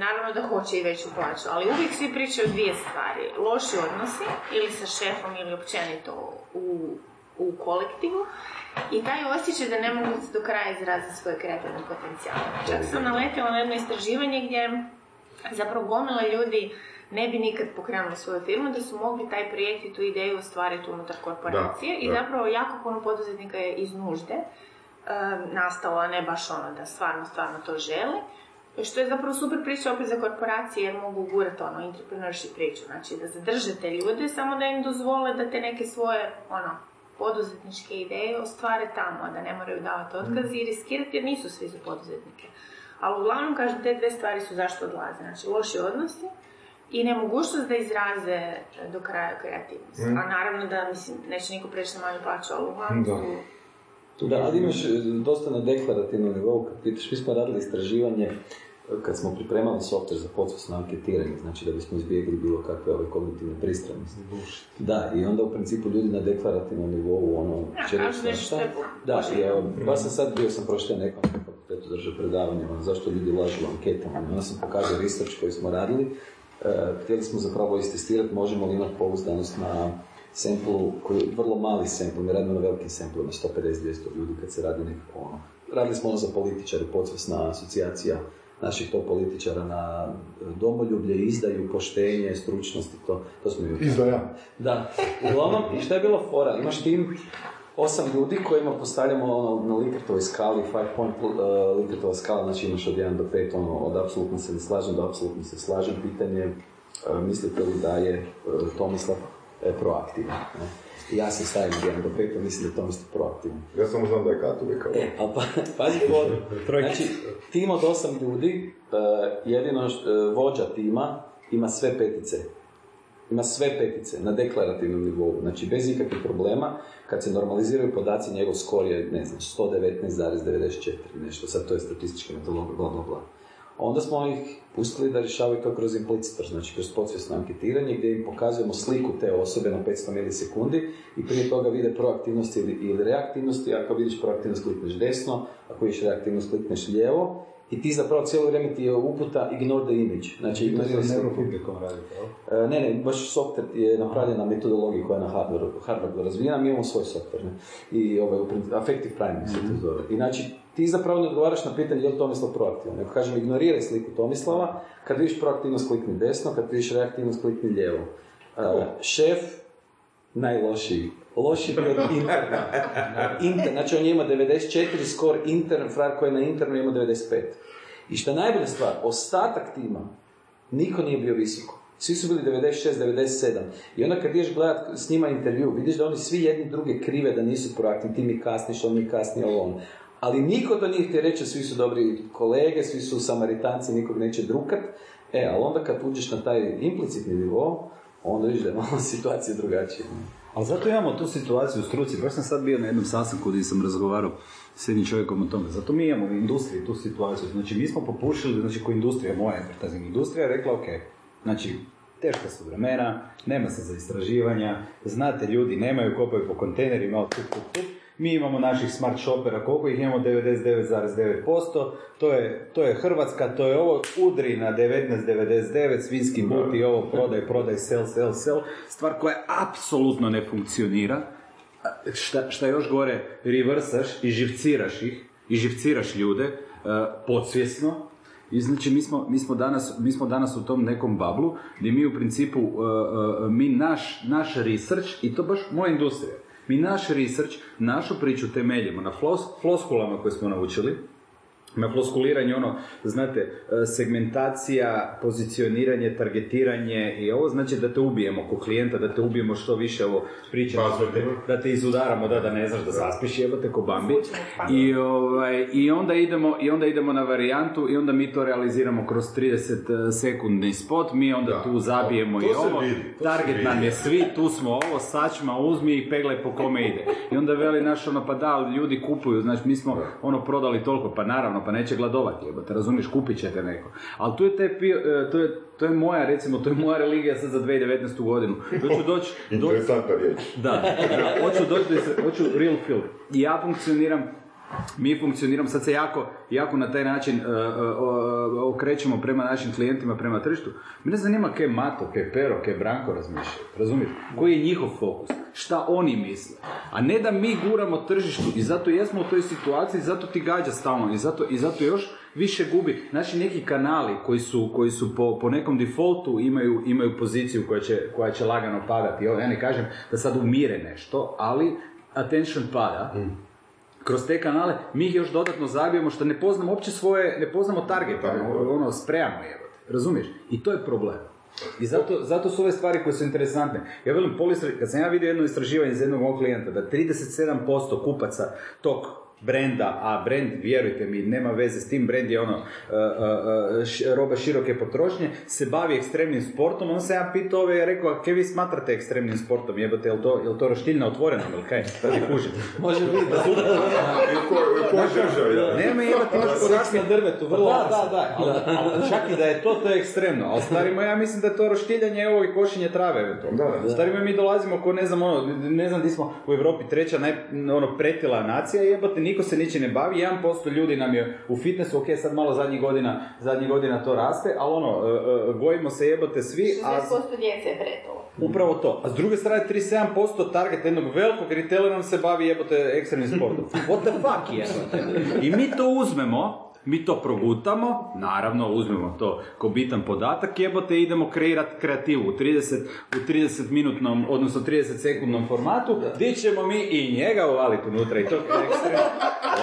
[SPEAKER 2] naravno da hoće i veću plaću, ali uvijek svi pričaju dvije stvari. Loši odnosi, ili sa šefom, ili općenito u, u kolektivu, i taj osjećaj da ne mogu do kraja izraziti svoje kreativne potencijale. Čak sam naletjela na jedno istraživanje gdje zapravo gomila ljudi ne bi nikad pokrenuli svoju firmu da su mogli taj projekt i tu ideju ostvariti unutar korporacije
[SPEAKER 3] Da,
[SPEAKER 2] i
[SPEAKER 3] da.
[SPEAKER 2] zapravo jako puno poduzetnika je iz nužde e, nastalo, a ne baš ono da stvarno, stvarno to žele. Što je zapravo super priča opet za korporacije jer mogu gurati ono entrepreneurship priču, znači da zadrže te ljude samo da im dozvole da te neke svoje ono poduzetničke ideje ostvare tamo, a da ne moraju davati otkaz i riskirati jer nisu svi za poduzetnike. Ali uglavnom, kažem, te dve stvari su zašto odlaze. Znači, loši odnosi i nemogućnost da izraze do kraja kreativnost. A naravno da, mislim, neće niko preći na manju plaću, ali uglavnom su...
[SPEAKER 12] Da, ali imaš e, dosta na deklarativnom nivou, kad pitaš, mi smo radili istraživanje kad smo pripremali software za podsvjesno anketiranje, znači da bismo izbjegli bilo kakve ove kognitivne pristranosti. Da, i onda u principu ljudi na deklarativnom nivou, ono, će reći šta.
[SPEAKER 2] što je
[SPEAKER 12] Da, i evo, baš sam sad bio sam prošle nekom fakultetu držao predavanje, ono, zašto ljudi lažu u anketama. I onda sam pokazao research koji smo radili. E, htjeli smo zapravo istestirati možemo li imati pouzdanost na samplu, koji je vrlo mali sample, mi radimo na velikim samplima, 150-200 ljudi kad se radi nekako ono. Radili smo ono za političare, podsvjesna asocijacija naših to političara na e, domoljublje, izdaju, poštenje, stručnost i to, to smo mi
[SPEAKER 3] Izdaja.
[SPEAKER 12] da, uglavnom, i šta je bilo fora? Imaš tim osam ljudi kojima postavljamo ono, na Likkertovoj skali, five point uh, Likkertova skala, znači imaš od 1 do 5, ono, od apsolutno se ne slažem do apsolutno se slažem, pitanje uh, mislite li da je uh, Tomislav e, proaktivan? Ne? I ja se stavim 1 do 5, mislim da je Tomislav proaktivan.
[SPEAKER 3] Ja samo znam da je Kato rekao.
[SPEAKER 12] E, a pa, pazi foru. Znači, tim od osam ljudi, uh, jedino uh, vođa tima ima sve petice. Ima sve petice na deklarativnom nivou, znači bez ikakvih problema. Kad se normaliziraju podaci, njegov skor je, ne znam, 119,94 nešto, sad to je statistička metodologija, bla, bla, bla. Onda smo ih pustili da rješavaju to kroz implicitor, znači kroz podsvjesno anketiranje gdje im pokazujemo sliku te osobe na 500 milisekundi i prije toga vide proaktivnost ili, ili reaktivnost i ako vidiš proaktivnost klikneš desno, ako vidiš reaktivnost klikneš lijevo i ti zapravo cijelo vrijeme ti je uputa ignore the image, znači ignoriraj sliku.
[SPEAKER 13] Neurofeedbackom radite, jel?
[SPEAKER 12] Ne, ne, baš software je napravljen na metodologiji koja je na Harvardu, Harvardu razvijena, mi imamo svoj software, ne? I ovaj, affective priming se to zove. I znači, ti zapravo ne odgovaraš na pitanje je li Tomislav proaktivan, nego kažem ignoriraj sliku Tomislava, kad vidiš proaktivnost klikni desno, kad vidiš reaktivnost klikni lijevo. E, šef, najlošiji. Loši od interna. Inter, znači on ima 94 skor, intern, frar koji je na internu ima 95. I što je najbolja stvar, ostatak tima, niko nije bio visoko. Svi su bili 96, 97. I onda kad ideš gledat s njima intervju, vidiš da oni svi jedni druge krive da nisu proaktivni, ti mi kasniš, on mi kasni, ovo ono. Ali niko to nije htio reći, svi su dobri kolege, svi su samaritanci, nikog neće drukat. E, ali onda kad uđeš na taj implicitni nivo, onda vidiš da je malo situacija drugačija.
[SPEAKER 5] Ali zato imamo tu situaciju u struci. Baš sam sad bio na jednom sastanku gdje sam razgovarao s jednim čovjekom o tome. Zato mi imamo u industriji tu situaciju. Znači mi smo popušili, znači ko industrija, moja advertising industrija, rekla ok, znači teška su vremena, nema se za istraživanja, znate ljudi, nemaju kopaju po kontejnerima, tup, tup, tup, mi imamo naših smart shopera, koliko ih imamo, 99,9%, to je, to je Hrvatska, to je ovo, udri na 19,99, svinski buti, ovo, prodaj, prodaj, sell, sell, sell, stvar koja apsolutno ne funkcionira, šta, šta još gore, reversaš i živciraš ih, i živciraš ljude, uh, podsvjesno, i znači mi smo, mi, smo danas, mi smo danas u tom nekom bablu gdje mi u principu, uh, uh, mi naš, naš research, i to baš moja industrija, mi naš research, našu priču temeljimo na flos, floskulama koje smo naučili, na floskuliranje ono, znate, e, segmentacija, pozicioniranje, targetiranje i ovo znači da te ubijemo ko klijenta, da te ubijemo što više ovo pričamo, da te, da te izudaramo, da, da ne znaš da zaspiš, jebate ko Bambi. I, ovaj, i, onda idemo, I onda idemo na varijantu i onda mi to realiziramo kroz 30 sekundni spot, mi onda tu zabijemo
[SPEAKER 7] to
[SPEAKER 5] i ovo,
[SPEAKER 7] vidi, to
[SPEAKER 5] target nam je svi, tu smo ovo, sačma, uzmi i peglaj po kome ide. I onda veli naš ono, pa da, ali ljudi kupuju, znači mi smo ono prodali toliko, pa naravno, pa neće gladovati, jebote, razumiješ, kupit će te neko. Ali tu je, te, e, to je, to je moja, recimo, to je moja religija sad za 2019. godinu. Hoću doći, doći,
[SPEAKER 3] Interesantna riječ.
[SPEAKER 5] da, da, hoću doći, do hoću real feel. I ja funkcioniram, mi funkcioniramo, sad se jako, jako na taj način uh, uh, okrećemo prema našim klijentima, prema tržištu. Mene zanima kaj Mato, kaj Pero, kaj Branko razmišljaju, razumiješ? Koji je njihov fokus? Šta oni misle? A ne da mi guramo tržištu i zato jesmo u toj situaciji, zato ti gađa stalno i zato, i zato još više gubi. Naši neki kanali koji su, koji su po, po nekom defaultu imaju, imaju poziciju koja će, koja će lagano padati. Ja ne kažem da sad umire nešto, ali attention pada. Kroz te kanale mi ih još dodatno zabijemo što ne poznamo uopće svoje, ne poznamo target, ono, ono sprejamo je, razumiješ? I to je problem. I zato, zato su ove stvari koje su interesantne. Ja velim, kad sam ja vidio jedno istraživanje iz jednog mog klijenta, da 37% kupaca tog brenda, a brand, vjerujte mi, nema veze s tim, brand je ono, uh, uh, uh, š- roba široke potrošnje, se bavi ekstremnim sportom, on se ja pitao ove, ja rekao, a kaj vi smatrate ekstremnim sportom, jebate, jel to, jel to roštiljna otvorena, ili kaj, ne kužim.
[SPEAKER 12] Može biti da
[SPEAKER 5] Ne me jebate još
[SPEAKER 12] Seks na drvetu, vrlo
[SPEAKER 5] da, da, da, ali, ali čak i da je to, to je ekstremno, ali starimo ja mislim da je to roštiljanje ovo i košenje trave eventualno.
[SPEAKER 3] Da, da.
[SPEAKER 5] Starimo mi dolazimo ko ne znam ono, ne znam di smo u Europi treća naj, ono pretila nacija, jebate, niko se ničim ne bavi, 1% ljudi nam je u fitnessu, ok, sad malo zadnjih godina, zadnjih godina to raste, ali ono, e, e, gojimo se jebate svi, a
[SPEAKER 2] 60% djece je pretolo.
[SPEAKER 5] Upravo to. A s druge strane, 37% target jednog velikog retailera nam se bavi jebote ekstremnim sportom. What the fuck jebote? I mi to uzmemo, mi to progutamo, naravno uzmemo to ko bitan podatak, jebote, idemo kreirati kreativu u 30, u 30 minutnom, odnosno 30 sekundnom formatu, gdje ćemo mi i njega uvaliti unutra i to je ekstremno.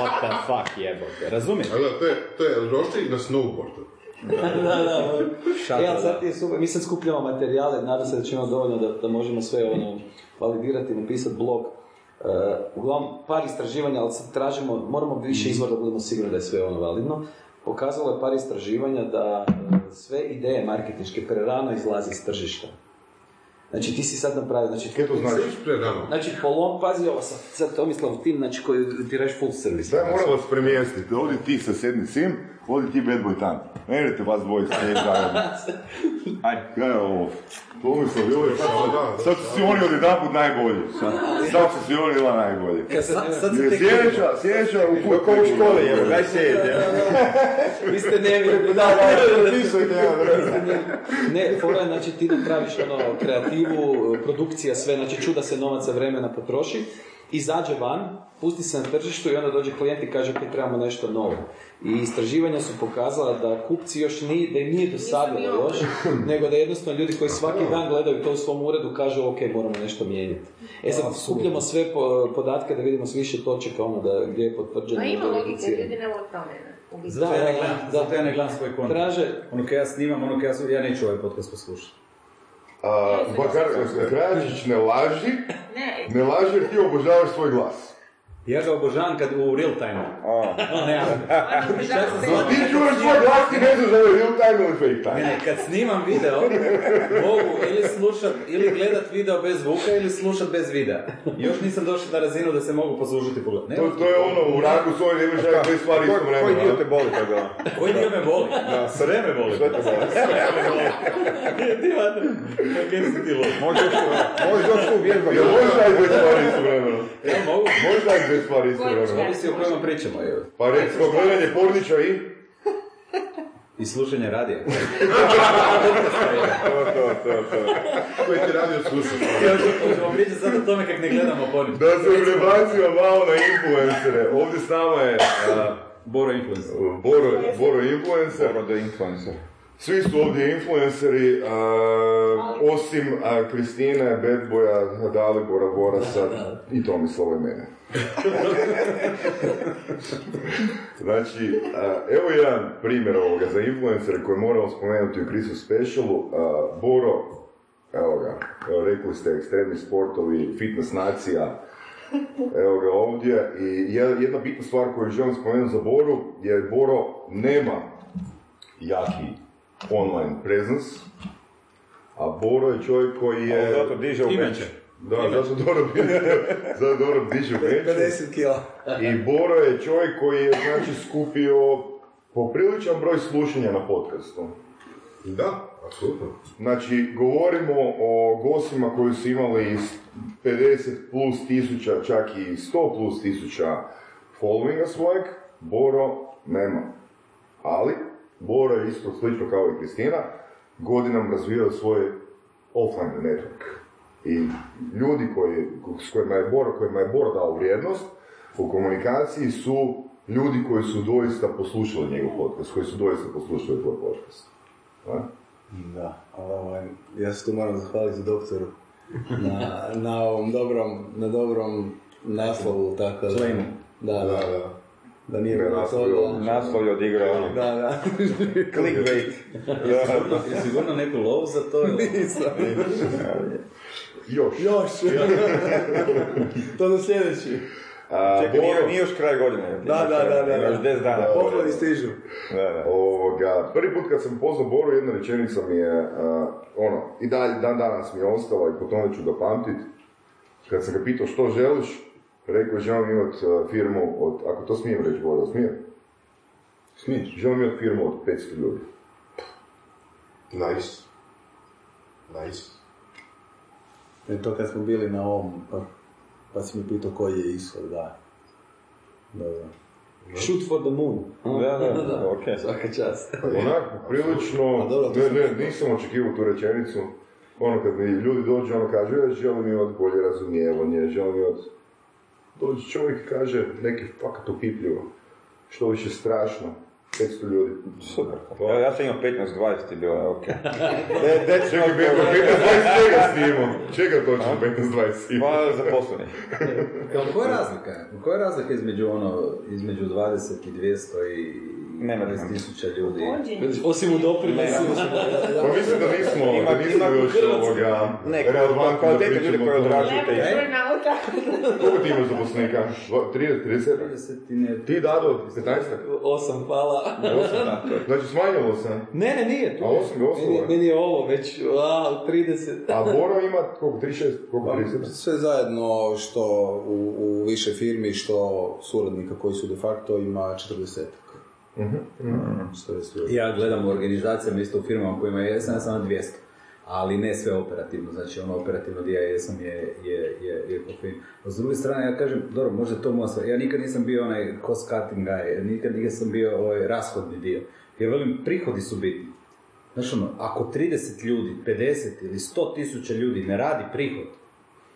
[SPEAKER 5] What the fuck jebote, razumiješ?
[SPEAKER 8] A da, to je, to je roštilj na snowboardu.
[SPEAKER 12] da, da.
[SPEAKER 5] Da.
[SPEAKER 12] sad ti je super, mi sad skupljamo materijale, nadam se da ćemo dovoljno da, da možemo sve ono validirati, napisati blog. Uh, uglavnom, par istraživanja, ali sad tražimo, moramo više izvora da budemo sigurni da je sve ono validno. Pokazalo je par istraživanja da uh, sve ideje marketinške prerano izlaze iz tržišta. Znači ti si sad napravio, znači...
[SPEAKER 3] Kaj to znači?
[SPEAKER 8] Prerano.
[SPEAKER 12] Znači, polom, pazi ovo sad, sad Tomislav, tim, znači koji ti radiš full service.
[SPEAKER 3] Daj, moram vas premjestiti. Ovdje ti sa sedmi sim, ovdje ti bad boy tam. Ne vas dvoje snijem zajedno. Aj, kaj je ovo? Tomislav, bilo je sad, sad su si oni odjedanput najbolji. Sad su najbolji.
[SPEAKER 5] Sad, sad se tek...
[SPEAKER 3] Sljedeća, sljedeća u. Kako u škole je, kaj sjede?
[SPEAKER 12] Vi ste nevjerni, da, Ne, fora je, znači ti napraviš ono, kreativu, produkcija, sve, znači čuda se novaca vremena potroši, izađe van, pusti se na tržištu i onda dođe klijent i kaže ok, trebamo nešto novo. I istraživanja su pokazala da kupci još ni, da im nije dosadilo još, nego da jednostavno ljudi koji svaki dan gledaju to u svom uredu kažu ok, moramo nešto mijenjati. E sad skupljamo sve po- podatke da vidimo s više točaka ono da gdje je potvrđeno.
[SPEAKER 2] Ma ima logike, ljudi ne vole promjene.
[SPEAKER 12] Da,
[SPEAKER 5] Zato ja ne gledam,
[SPEAKER 12] da.
[SPEAKER 5] zato ja ne gledam svoj kontent.
[SPEAKER 12] Traže,
[SPEAKER 5] Ono kad ja snimam, ono kad ja, su- ja neću ovaj podcast poslušati.
[SPEAKER 3] A, Bakar, Krajačić ne laži,
[SPEAKER 2] ne
[SPEAKER 3] laži jer ti obožavaš svoj glas.
[SPEAKER 5] Ja ga obožavam kad u real time. Ne,
[SPEAKER 2] ono.
[SPEAKER 3] Ti čuješ svoj glas, ti ne znaš da je real time ili fake
[SPEAKER 5] Ne,
[SPEAKER 3] time.
[SPEAKER 5] ne, kad snimam video, mogu ili slušat, ili gledat video bez zvuka, ili slušat bez videa. Još nisam došao na razinu da se mogu poslušati pogled. Ne,
[SPEAKER 3] To, to je ono, u raku svoj ne možeš raditi dve stvari isto
[SPEAKER 7] Koji dio te boli kada?
[SPEAKER 5] koji dio me boli? Sve me boli.
[SPEAKER 3] Sve te boli.
[SPEAKER 7] Može još može još tu vježba.
[SPEAKER 3] Jel možda i dve stvari istovremeno?
[SPEAKER 5] Ja mogu.
[SPEAKER 3] Možda dve stvari istovremeno?
[SPEAKER 5] Ovisi o kojima pričamo, evo.
[SPEAKER 3] Pa recimo gledanje pornića i...
[SPEAKER 5] I slušanje radija.
[SPEAKER 3] To, to, to, to.
[SPEAKER 8] Koji ti radio slušati?
[SPEAKER 5] Ja ćemo pričati sad o tome kak ne gledamo porno.
[SPEAKER 3] Da se prebacimo malo na influencere. Ovdje s nama je a,
[SPEAKER 5] Boro influencer.
[SPEAKER 3] Boro, Boro influencer.
[SPEAKER 7] Boro the influencer.
[SPEAKER 3] Svi su ovdje influenceri, a, osim a, Kristine, Bad Boya, Dalibora, Borasa i Tomislava i mene. znači, a, evo jedan primjer ovoga za influencere koje moramo spomenuti u Christmas specialu. Boro, evo ga, evo, rekli ste ekstremni sportovi, fitness nacija, Evo ga ovdje i jedna jedna bitna stvar koju želim spomenuti za Boru je Boro nema jaki online presence, a Boro je čovjek koji je...
[SPEAKER 7] Ali zato diže u bench.
[SPEAKER 3] Da, zato dobro, zato dobro diže u benchu.
[SPEAKER 14] 50 kila.
[SPEAKER 3] I Boro je čovjek koji je znači skupio popriličan broj slušanja na podcastu.
[SPEAKER 8] Da, apsolutno.
[SPEAKER 3] Znači, govorimo o gostima koji su imali s 50 plus tisuća, čak i 100 plus tisuća followinga svojeg, Boro nema. Ali, Boro je isto slično kao i Kristina, godinama razvijao svoj offline network. I ljudi koji, s kojima je Boro, kojima je Boro dao vrijednost u komunikaciji su ljudi koji su doista poslušali njegov podcast, koji su doista poslušali tvoj podcast. Da?
[SPEAKER 14] Da, ovaj, ja se tu moram zahvaliti doktoru na, na ovom dobrom, na dobrom naslovu, tako da... Da, da,
[SPEAKER 8] Da, da.
[SPEAKER 14] nije bilo
[SPEAKER 3] odličan.
[SPEAKER 7] Naslov je odigrao ono.
[SPEAKER 14] Da, da.
[SPEAKER 7] Clickbait.
[SPEAKER 5] Je sigurno neku lovu za to? ili?
[SPEAKER 3] Još.
[SPEAKER 14] Još. to na sljedeći.
[SPEAKER 3] A,
[SPEAKER 7] Čekaj, nije, nije još kraj godine.
[SPEAKER 14] Da, da, da, da,
[SPEAKER 7] Još
[SPEAKER 14] da.
[SPEAKER 7] 10 dana.
[SPEAKER 14] Pokloni stižu.
[SPEAKER 7] Da, da.
[SPEAKER 3] Ovoga, prvi put kad sam poznao Boru, jedna rečenica mi je, ono, i dalje, dan danas mi je ostala i po tome ću ga pamtit. Kad sam ga pitao što želiš, rekao je želim imat a, firmu od, ako to smijem reći, Boro, smijem?
[SPEAKER 14] Smiješ.
[SPEAKER 3] Želim imat firmu od 500 ljudi.
[SPEAKER 8] Nice. Nice.
[SPEAKER 14] E, to kad smo bili na ovom, pa, pa si me pitao koji je ishod, da. Da, da. Shoot for the moon.
[SPEAKER 7] Da, da, da, okej.
[SPEAKER 14] Svaka čast.
[SPEAKER 3] Onak, prilično,
[SPEAKER 14] dobro,
[SPEAKER 3] ne, ne, nisam očekivao tu rečenicu. Ono, kad mi ljudi dođu, ono kaže, ja želim imati bolje razumijevanje, želim imati... Dođe čovjek kaže, neki fakat opipljivo, što više strašno, 500 ljudi.
[SPEAKER 7] Super. Evo, ja sam imao 15-20 i bilo je okej. That- That's
[SPEAKER 3] Čekaj,
[SPEAKER 7] not
[SPEAKER 3] 15,
[SPEAKER 7] very-
[SPEAKER 3] 15, 20 čega snimao? Čega točno 15, 20 snimao?
[SPEAKER 7] Pa zaposleni.
[SPEAKER 5] Kao, koja je razlika? Koja je razlika između ono, između 20 i 200 i
[SPEAKER 7] Nema
[SPEAKER 5] 20 tisuća ljudi?
[SPEAKER 2] Vođenje.
[SPEAKER 14] Osim u doprinosima.
[SPEAKER 3] Pa mislim da nismo, da nismo još ovoga
[SPEAKER 7] Ne,
[SPEAKER 3] relevantni da pričamo
[SPEAKER 7] ljudi koji odrađuju te
[SPEAKER 2] burnouta.
[SPEAKER 3] Koliko ti imaš zaposlenika? Dva- 30, 30?
[SPEAKER 5] 30 i ne...
[SPEAKER 3] Ti Dado, 15?
[SPEAKER 14] Osam, hvala.
[SPEAKER 3] Znači smanjilo se.
[SPEAKER 14] Ne, ne, nije.
[SPEAKER 3] A osam ga ostalo je.
[SPEAKER 14] Meni, meni je ovo već, a, 30.
[SPEAKER 3] A Boro ima koliko, 36, koliko 30?
[SPEAKER 14] Sve zajedno što u, u više firmi, što suradnika koji su de facto ima 40. Sve.
[SPEAKER 5] Ja gledam u organizacijama, isto u firmama kojima jesam, ja sam na 200. Ali ne sve operativno, znači ono operativno gdje ja jesam je, je, je, je kofein. A s druge strane, ja kažem, dobro, možda to moja stvar. Ja nikad nisam bio onaj cost cutting guy, nikad nisam bio ovaj rashodni dio. Ja velim, prihodi su bitni. Znaš ono, ako 30 ljudi, 50 ili 100 tisuća ljudi ne radi prihod,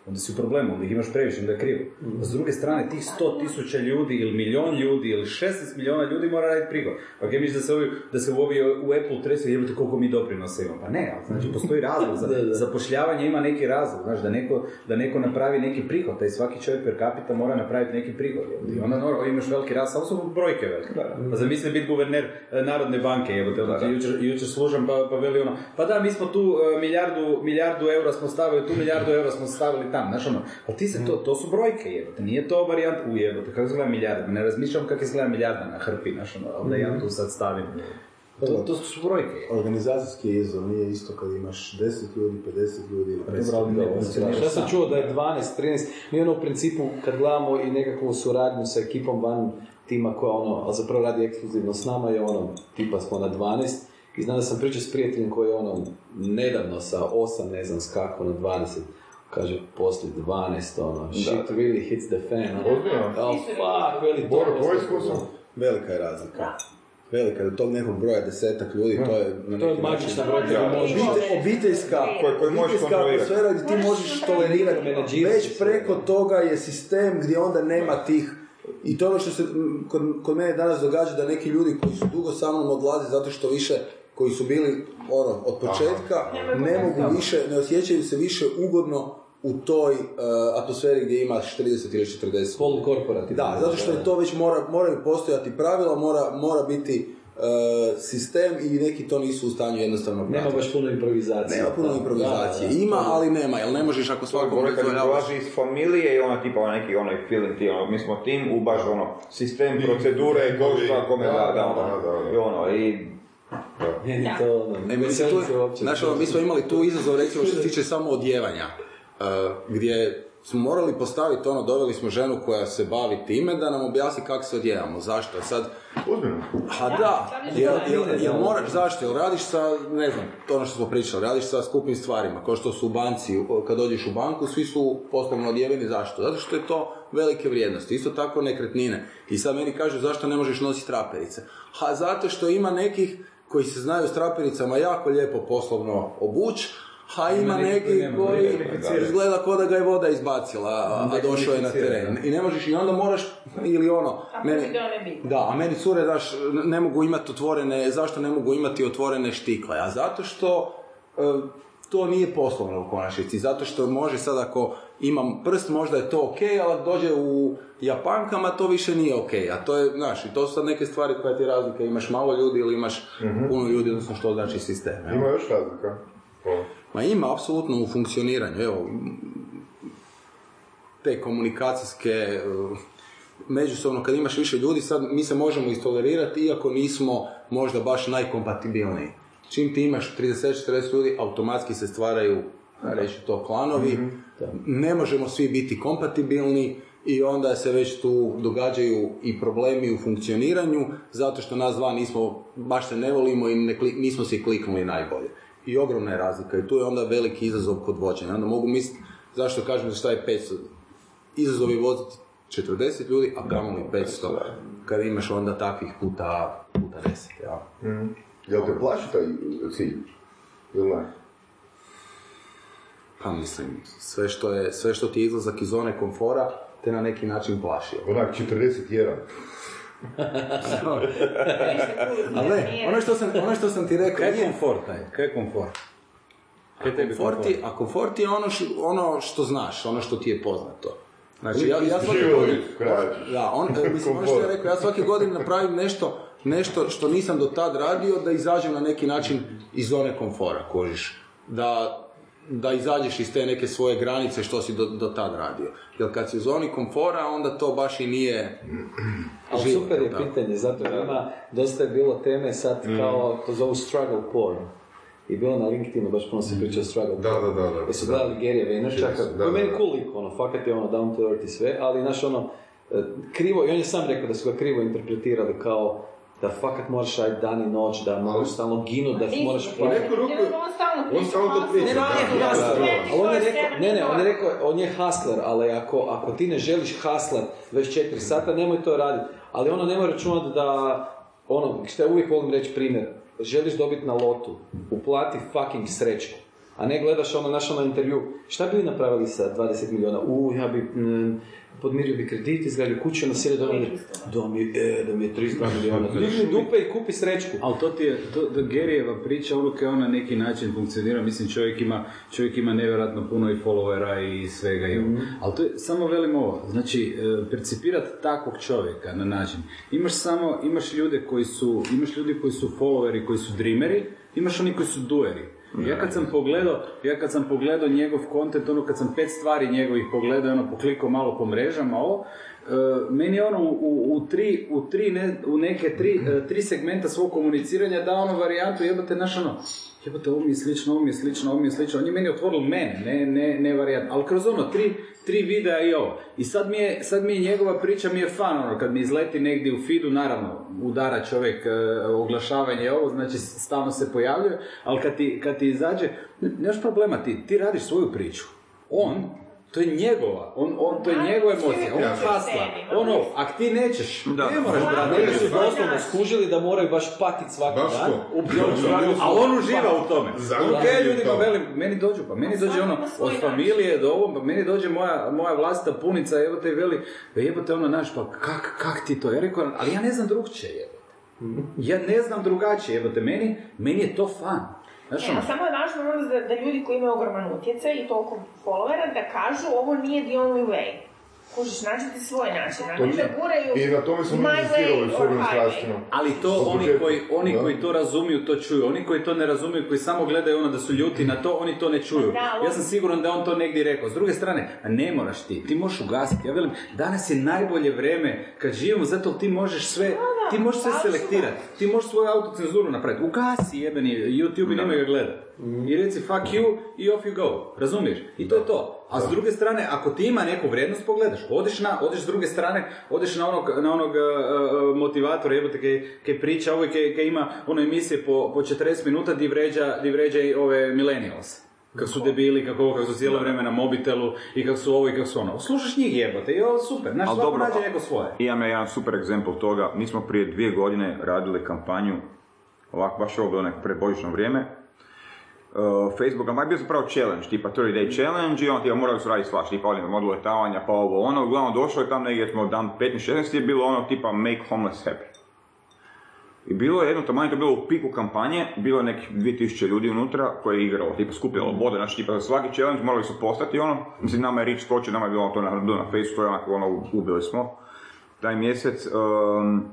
[SPEAKER 5] onda si u problemu, onda ih imaš previše, onda je krivo. A s druge strane, tih 100 tisuća ljudi ili milion ljudi ili 16 miliona ljudi mora raditi prihod. Pa kaj misliš da se, ovi, da se u, ovi, u Apple tresu jebate koliko mi doprinosa imamo? Pa ne, ali znači postoji razlog. Za, zapošljavanje ima neki razlog, znaš, da neko, da neko napravi neki prihod, taj svaki čovjek per capita mora napraviti neki prihod. I onda normalno imaš veliki rast, samo su brojke velike. Pa zamisli biti guverner e, Narodne banke, jebote, onda ti jučer, jučer služam pa, pa veli ono, pa da, mi smo tu e, milijardu, milijardu eura smo stavili, tu milijardu eura smo stavili tam, znaš ono, ali ti se to, to su brojke, jebote, nije to varijant, u jebote, kako izgleda milijarda, ne razmišljam kako izgleda milijarda na hrpi, znaš ono, ali da ja tu sad stavim, to, to su brojke.
[SPEAKER 14] Organizacijski izazov nije isto kad imaš 10 ljudi, 50 ljudi ili 50
[SPEAKER 12] Dobro, ali ne,
[SPEAKER 14] ljudi.
[SPEAKER 12] znači, ja sam čuo da je 12, 13, mi ono u principu kad gledamo i nekakvu suradnju sa ekipom van tima koja ono, a zapravo radi ekskluzivno s nama je ono, tipa smo na 12 I znam da sam pričao s prijateljem koji je ono nedavno sa 8, ne znam, skako na 20, kaže poslije 12, ono, shit really hits the fan, ono,
[SPEAKER 3] Ozbiljno?
[SPEAKER 12] oh fuck, veli to. Poslije-
[SPEAKER 3] iskustvo?
[SPEAKER 15] Velika je razlika. Velika, do tog nekog broja desetak ljudi, to je na
[SPEAKER 12] To je magična brojka koju možeš...
[SPEAKER 15] Obite- obiteljska,
[SPEAKER 7] Koje- koje možeš
[SPEAKER 15] atmosfera gdje ti možeš tolerirati, već preko toga je sistem gdje onda nema tih i to je ono što se kod, kod mene danas događa da neki ljudi koji su dugo sa mnom odlaze zato što više koji su bili ono od početka ne mogu više, ne osjećaju se više ugodno u toj uh, atmosferi gdje imaš 30 ili 40
[SPEAKER 12] Polukorporativno.
[SPEAKER 15] da, zato što je to već mora, moraju postojati pravila, mora, mora biti e, sistem i neki to nisu u stanju jednostavno
[SPEAKER 12] Nema
[SPEAKER 15] pratiti.
[SPEAKER 12] baš puno improvizacije.
[SPEAKER 15] Nema puno
[SPEAKER 12] Da,
[SPEAKER 15] improvizacije.
[SPEAKER 12] da, da.
[SPEAKER 15] Ima, ali nema, jer ne možeš ako svakom
[SPEAKER 7] Gore kad dolazi iz familije i ono tipa neki onaj feeling ti, ono, mi smo tim u baš ono, sistem, procedure, ko šta kome da, da, ono,
[SPEAKER 3] Da, da, da.
[SPEAKER 7] i ono, i
[SPEAKER 12] Meni to, ono,
[SPEAKER 15] E, se tu, znaš, ono, mi smo imali tu izazov, recimo, što se tiče samo odjevanja, e, gdje smo morali postaviti ono, doveli smo ženu koja se bavi time da nam objasni kako se odjevamo, zašto, sad,
[SPEAKER 3] Ozbiljno?
[SPEAKER 15] Ha da, jer, jer, jer moraš, zašto, jer radiš sa, ne znam, to ono što smo pričali, radiš sa skupim stvarima, kao što su u banci, kad dođeš u banku, svi su poslovno odjeveni, zašto? Zato što je to velike vrijednosti, isto tako nekretnine. I sad meni kažu zašto ne možeš nositi traperice? Ha, zato što ima nekih koji se znaju s trapericama jako lijepo poslovno obuć, ha ima
[SPEAKER 5] neki koji
[SPEAKER 15] izgleda kao da ga je voda izbacila, a, a došao je na teren. I ne možeš, i onda moraš, ili ono,
[SPEAKER 2] A
[SPEAKER 15] meni-
[SPEAKER 2] meni... ne bi.
[SPEAKER 15] da, a meni cure, daš, ne mogu imati otvorene, zašto ne mogu imati otvorene štikle? A zato što e, to nije poslovno u konačnici. Zato što može sad ako imam prst, možda je to ok, ali ako dođe u Japankama, to više nije ok. A to je, znaš, i to su sad neke stvari koje ti razlike. Imaš malo ljudi ili imaš puno ljudi, odnosno što znači sistem. jel?
[SPEAKER 3] Ima još razlika? O.
[SPEAKER 15] Ma ima, apsolutno u funkcioniranju. Evo, te komunikacijske, uh, međusobno, kad imaš više ljudi, sad mi se možemo istolerirati, iako nismo možda baš najkompatibilniji. Čim ti imaš 30-40 ljudi, automatski se stvaraju, reći to, klanovi. Ne možemo svi biti kompatibilni i onda se već tu događaju i problemi u funkcioniranju, zato što nas dva nismo, baš se ne volimo i ne nismo si kliknuli najbolje. I ogromna je razlika i tu je onda veliki izazov kod vođenja. Onda mogu misliti, zašto kažem da šta je 500? Izazov je voziti 40 ljudi, a kamoli 500, kad imaš onda takvih puta, puta 10, ja.
[SPEAKER 3] Jel te plaši taj cilj? Ili ne?
[SPEAKER 15] Pa mislim, sve što, je, sve što ti je izlazak iz zone komfora, te na neki način plaši.
[SPEAKER 3] Onak 41.
[SPEAKER 15] Ali ne, ono što sam, ono što sam ti rekao,
[SPEAKER 5] Kaj je
[SPEAKER 15] nije
[SPEAKER 5] komfort taj? Kaj je komfort? Kaj je tebi
[SPEAKER 15] komfort, je- a komfort je ono, š- ono što znaš, ono što ti je poznato. Znači, ja, ja godine,
[SPEAKER 3] krađeš.
[SPEAKER 15] da, on, mislim, ono što ja rekao, ja svake godine napravim nešto, nešto što nisam do tad radio, da izađem na neki način iz zone komfora, kožiš. Da, da izađeš iz te neke svoje granice što si do, do tad radio. Jer kad si u zoni komfora, onda to baš i nije
[SPEAKER 12] Ali
[SPEAKER 15] život,
[SPEAKER 12] super je
[SPEAKER 15] tako?
[SPEAKER 12] pitanje, zato jer ima, dosta je bilo teme sad kao, to zovu struggle porn. I bilo na LinkedInu, baš puno se priča o struggle
[SPEAKER 8] Da,
[SPEAKER 12] porn.
[SPEAKER 8] da, da, da.
[SPEAKER 12] Jesu gledali Vaynerchuka,
[SPEAKER 8] Yes, da,
[SPEAKER 12] koji je meni
[SPEAKER 8] da, da.
[SPEAKER 12] cool lik, ono, fakat je ono down to earth i sve, ali znaš ono, e, krivo, i on je sam rekao da su ga krivo interpretirali kao da fakat moraš raditi dan i noć, da moraš stalno ginu, da moraš
[SPEAKER 8] U neku ruku,
[SPEAKER 2] On stalno
[SPEAKER 8] on stalno to priča.
[SPEAKER 12] ne, ne, on je
[SPEAKER 8] Da, da,
[SPEAKER 12] hustler.
[SPEAKER 8] da.
[SPEAKER 12] Ali on je rekao, ne, ne, on je rekao, on je hustler, ali ako, ako ti ne želiš hustler 24 sata, nemoj to raditi. Ali ono nema računati da, ono, što ja uvijek volim reći primjer, želiš dobiti na lotu, uplati fucking srećku. A ne gledaš ono, naš ono intervju, šta bi vi napravili sa 20 miliona? U, ja bi, mm, podmirio bi kredit, izgradio kuću, nasjedio da mi, da mi, e, da mi je 300 miliona. Digni dupe i kupi srećku.
[SPEAKER 5] Ali to ti je, to, da Garyjeva priča, ono kao na neki način funkcionira, mislim čovjek ima, čovjek ima nevjerojatno puno i followera i svega ovo. Ali to je, samo velim ovo, znači, e, percipirati takvog čovjeka na način, imaš samo, imaš ljude koji su, imaš ljudi koji su followeri, koji su dreameri, imaš oni koji su doeri. Ja kad sam pogledao, ja kad sam pogledao njegov content, ono kad sam pet stvari njegovih pogledao, ono poklikao malo po mrežama, ovo, e, meni je ono u, u, u tri, u tri, ne, u neke tri, e, tri segmenta svog komuniciranja dao ono varijantu, jebate, naš ono, jebote, ovo mi je slično, ovo mi je slično, ovo mi je slično. On je meni otvorilo mene, ne, ne, ne varijant. Ali kroz ono, tri, tri videa i ovo. I sad mi je, sad mi je njegova priča mi je fan, ono, kad mi izleti negdje u feedu, naravno, udara čovjek e, oglašavanje ovo, znači stalno se pojavljuje, ali kad ti, kad ti izađe, nemaš problema, ti, ti radiš svoju priču. On, to je njegova, on, on, to je njegova emocija, on hasla. Ono, ak ti nećeš, ne moraš brati.
[SPEAKER 12] Neki su doslovno skužili da moraju baš patit svaki
[SPEAKER 8] Baš
[SPEAKER 12] dan.
[SPEAKER 5] A on uživa u tome. Ok, ljudima velim, meni dođu, pa meni dođe ono, od familije do ovo, pa meni dođe moja, moja vlastita punica, evo te veli, pa jebote ono, naš, pa kak, kak ti to? Ja rekao, ali ja ne znam drugčije, jebote. Ja ne znam drugačije, jebote, meni, meni je to fan.
[SPEAKER 2] A samo je važno ono da, da ljudi koji imaju ogroman utjecaj i toliko followera da kažu ovo nije the only way. Kužiš, nađite svoj način, a ne da guraju
[SPEAKER 3] I na tome smo mi
[SPEAKER 2] my
[SPEAKER 3] insistirali
[SPEAKER 2] way
[SPEAKER 3] s ovim.
[SPEAKER 5] Ali to oni koji, oni
[SPEAKER 3] Da.
[SPEAKER 5] koji to razumiju, to čuju. Oni koji to ne razumiju, koji samo gledaju ono da su ljuti na to, oni to ne čuju.
[SPEAKER 2] Da,
[SPEAKER 5] Ja sam siguran da je on to negdje rekao. S druge strane, a ne moraš ti, ti možeš ugasiti. Ja velim, danas je najbolje vrijeme kad živimo, zato ti možeš sve, ti možeš sve
[SPEAKER 2] da,
[SPEAKER 5] selektirati. Ti možeš svoju autocenzuru napraviti. Ugasi jebeni YouTube i nemoj ga gledati. I reci fuck you i off you go. Razumiješ? I to je to. A s druge strane, ako ti ima neku vrijednost, pogledaš. Odeš na, odeš s druge strane, odeš na onog, na onog uh, uh, motivatora, jebote, kaj, kaj priča, ovaj kaj, kaj ima ono emisije po, po 40 minuta di vređa, di vređa i ove millennials. Kako su debili, kako, ovo, kako su cijelo vrijeme na mobitelu i kako su ovo i kako su ono. Slušaš njih jebote i ovo super. Znaš, svako
[SPEAKER 7] dobro,
[SPEAKER 5] nađe neko svoje.
[SPEAKER 7] Imam ja jedan super egzempl toga. Mi smo prije dvije godine radili kampanju, ovako baš ovo bilo neko predbožično vrijeme, uh, Facebooka, ma je bio zapravo challenge, tipa 30 day challenge i on tipa morali su raditi svaš, tipa modul letavanja, pa ovo ono, uglavnom došlo je tam negdje smo dan 15-16 je bilo ono tipa make homeless happy. I bilo je jedno taman, to je bilo u piku kampanje, bilo je nekih 2000 ljudi unutra koje je igralo, tipa skupilo bode, znači tipa svaki challenge morali su postati ono, mislim nama je Rich skočio, nama je bilo to na, na Facebooku, to je onako ono, ubili smo taj mjesec. Um,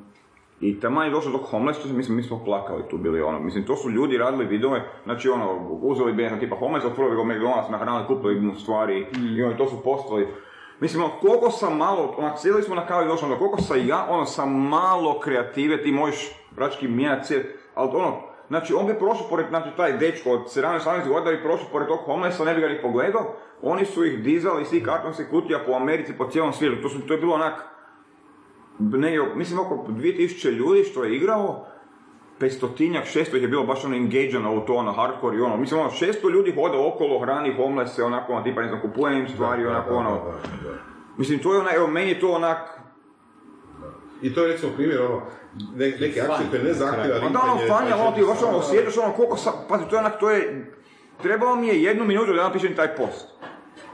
[SPEAKER 7] i tamo je došlo do homeless, mislim, mi smo plakali tu bili ono, mislim, to su ljudi radili videove, znači ono, uzeli bi jedan tipa homeless, otvorili ga u McDonald's, nahranili, kupili mu stvari i oni to su postali. Mislim, ono, koliko sam malo, onak, sjedili smo na kavi i došlo do koliko sam ja, ono, sam malo kreative, ti možeš mijenjati svijet, ali ono, znači, on bi prošao pored, znači, taj dečko od 17-18 godina bi prošao pored tog homelessa, ne bi ga ni pogledao, oni su ih dizali iz tih kartonskih kutija po Americi, po cijelom svijetu, to, su, to je bilo onak, negdje, mislim oko 2000 ljudi što je igrao, 500-tinjak, 600 ih je bilo baš ono engageno u to, ono, hardcore i ono, mislim ono, 600 ljudi hoda okolo, hrani homelesse, onako, ono, tipa, ne znam, kupuje im stvari, onako, ono, mislim, to je ono, evo, meni je to onak,
[SPEAKER 8] I to je recimo primjer ono, ne, neke akcije koje ne zahtjeva
[SPEAKER 7] pa da, ono, fanja, ono, ti baš ono, osjetiš, ono, koliko sam, pazi, to je onak, to je, trebalo mi je jednu minutu da napišem taj post.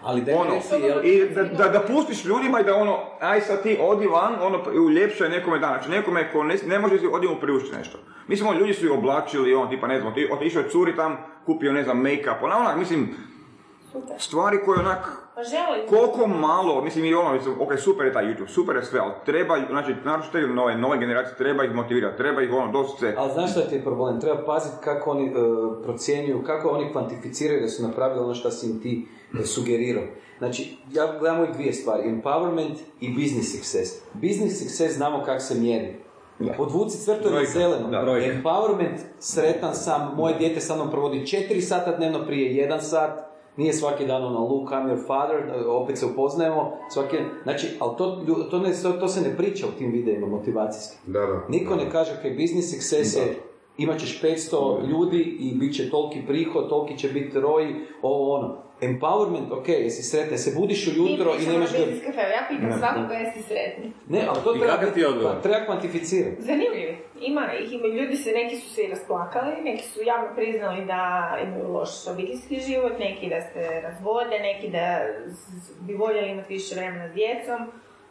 [SPEAKER 12] Ali da
[SPEAKER 7] Ono,
[SPEAKER 12] jel,
[SPEAKER 7] i da, da, da pustiš ljudima i da ono, aj sad ti odi van, ono, i uljepšaj nekome dan, znači nekome ko ne, ne može si odi mu priuštiti nešto. Mislim, ono, ljudi su ih oblačili, on, tipa, ne znam, ti, otišao je curi tam, kupio, ne znam, make-up, ona, onak, mislim, stvari koje onak,
[SPEAKER 2] Pa žele.
[SPEAKER 7] koliko malo, mislim i ono, mislim, ok, super je taj YouTube, super je sve, ali treba, znači, naročito te nove, nove generacije, treba ih motivirati, treba ih ono, doslovce,
[SPEAKER 12] Ali znaš šta ti je problem? Treba paziti kako oni procjenjuju, kako oni kvantificiraju da su napravili ono što si im ti e, sugerirao. Znači, ja gledam uvijek dvije stvari, empowerment i business success. Business success znamo kako se mjeri. Podvuci crtu na zeleno.
[SPEAKER 5] da.
[SPEAKER 12] Empowerment, sretan sam, moje dijete sa mnom provodi 4 sata dnevno prije jedan sat, nije svaki dan ono look, I'm your father, opet se upoznajemo, svaki, znači, ali to, to, ne, to, to se ne priča u tim videima motivacijskim.
[SPEAKER 8] Da, da.
[SPEAKER 12] Niko ne kaže kaj business success je imat ćeš 500 ljudi i bit će toliki prihod, toliki će biti roj, ovo ono. Empowerment, ok, jesi sretan, se budiš ujutro i nemaš...
[SPEAKER 2] ga... biznis kafe, ja pitam svakoga jesi sretni.
[SPEAKER 12] Ne, ali to
[SPEAKER 5] I
[SPEAKER 12] treba,
[SPEAKER 5] ti
[SPEAKER 12] pa, treba kvantificirati.
[SPEAKER 2] Zanimljivi. Ima ih, ima, ljudi se, neki su se i rasplakali, neki su javno priznali da imaju loš obiteljski život, neki da se razvode, neki da bi voljeli imati više vremena s djecom,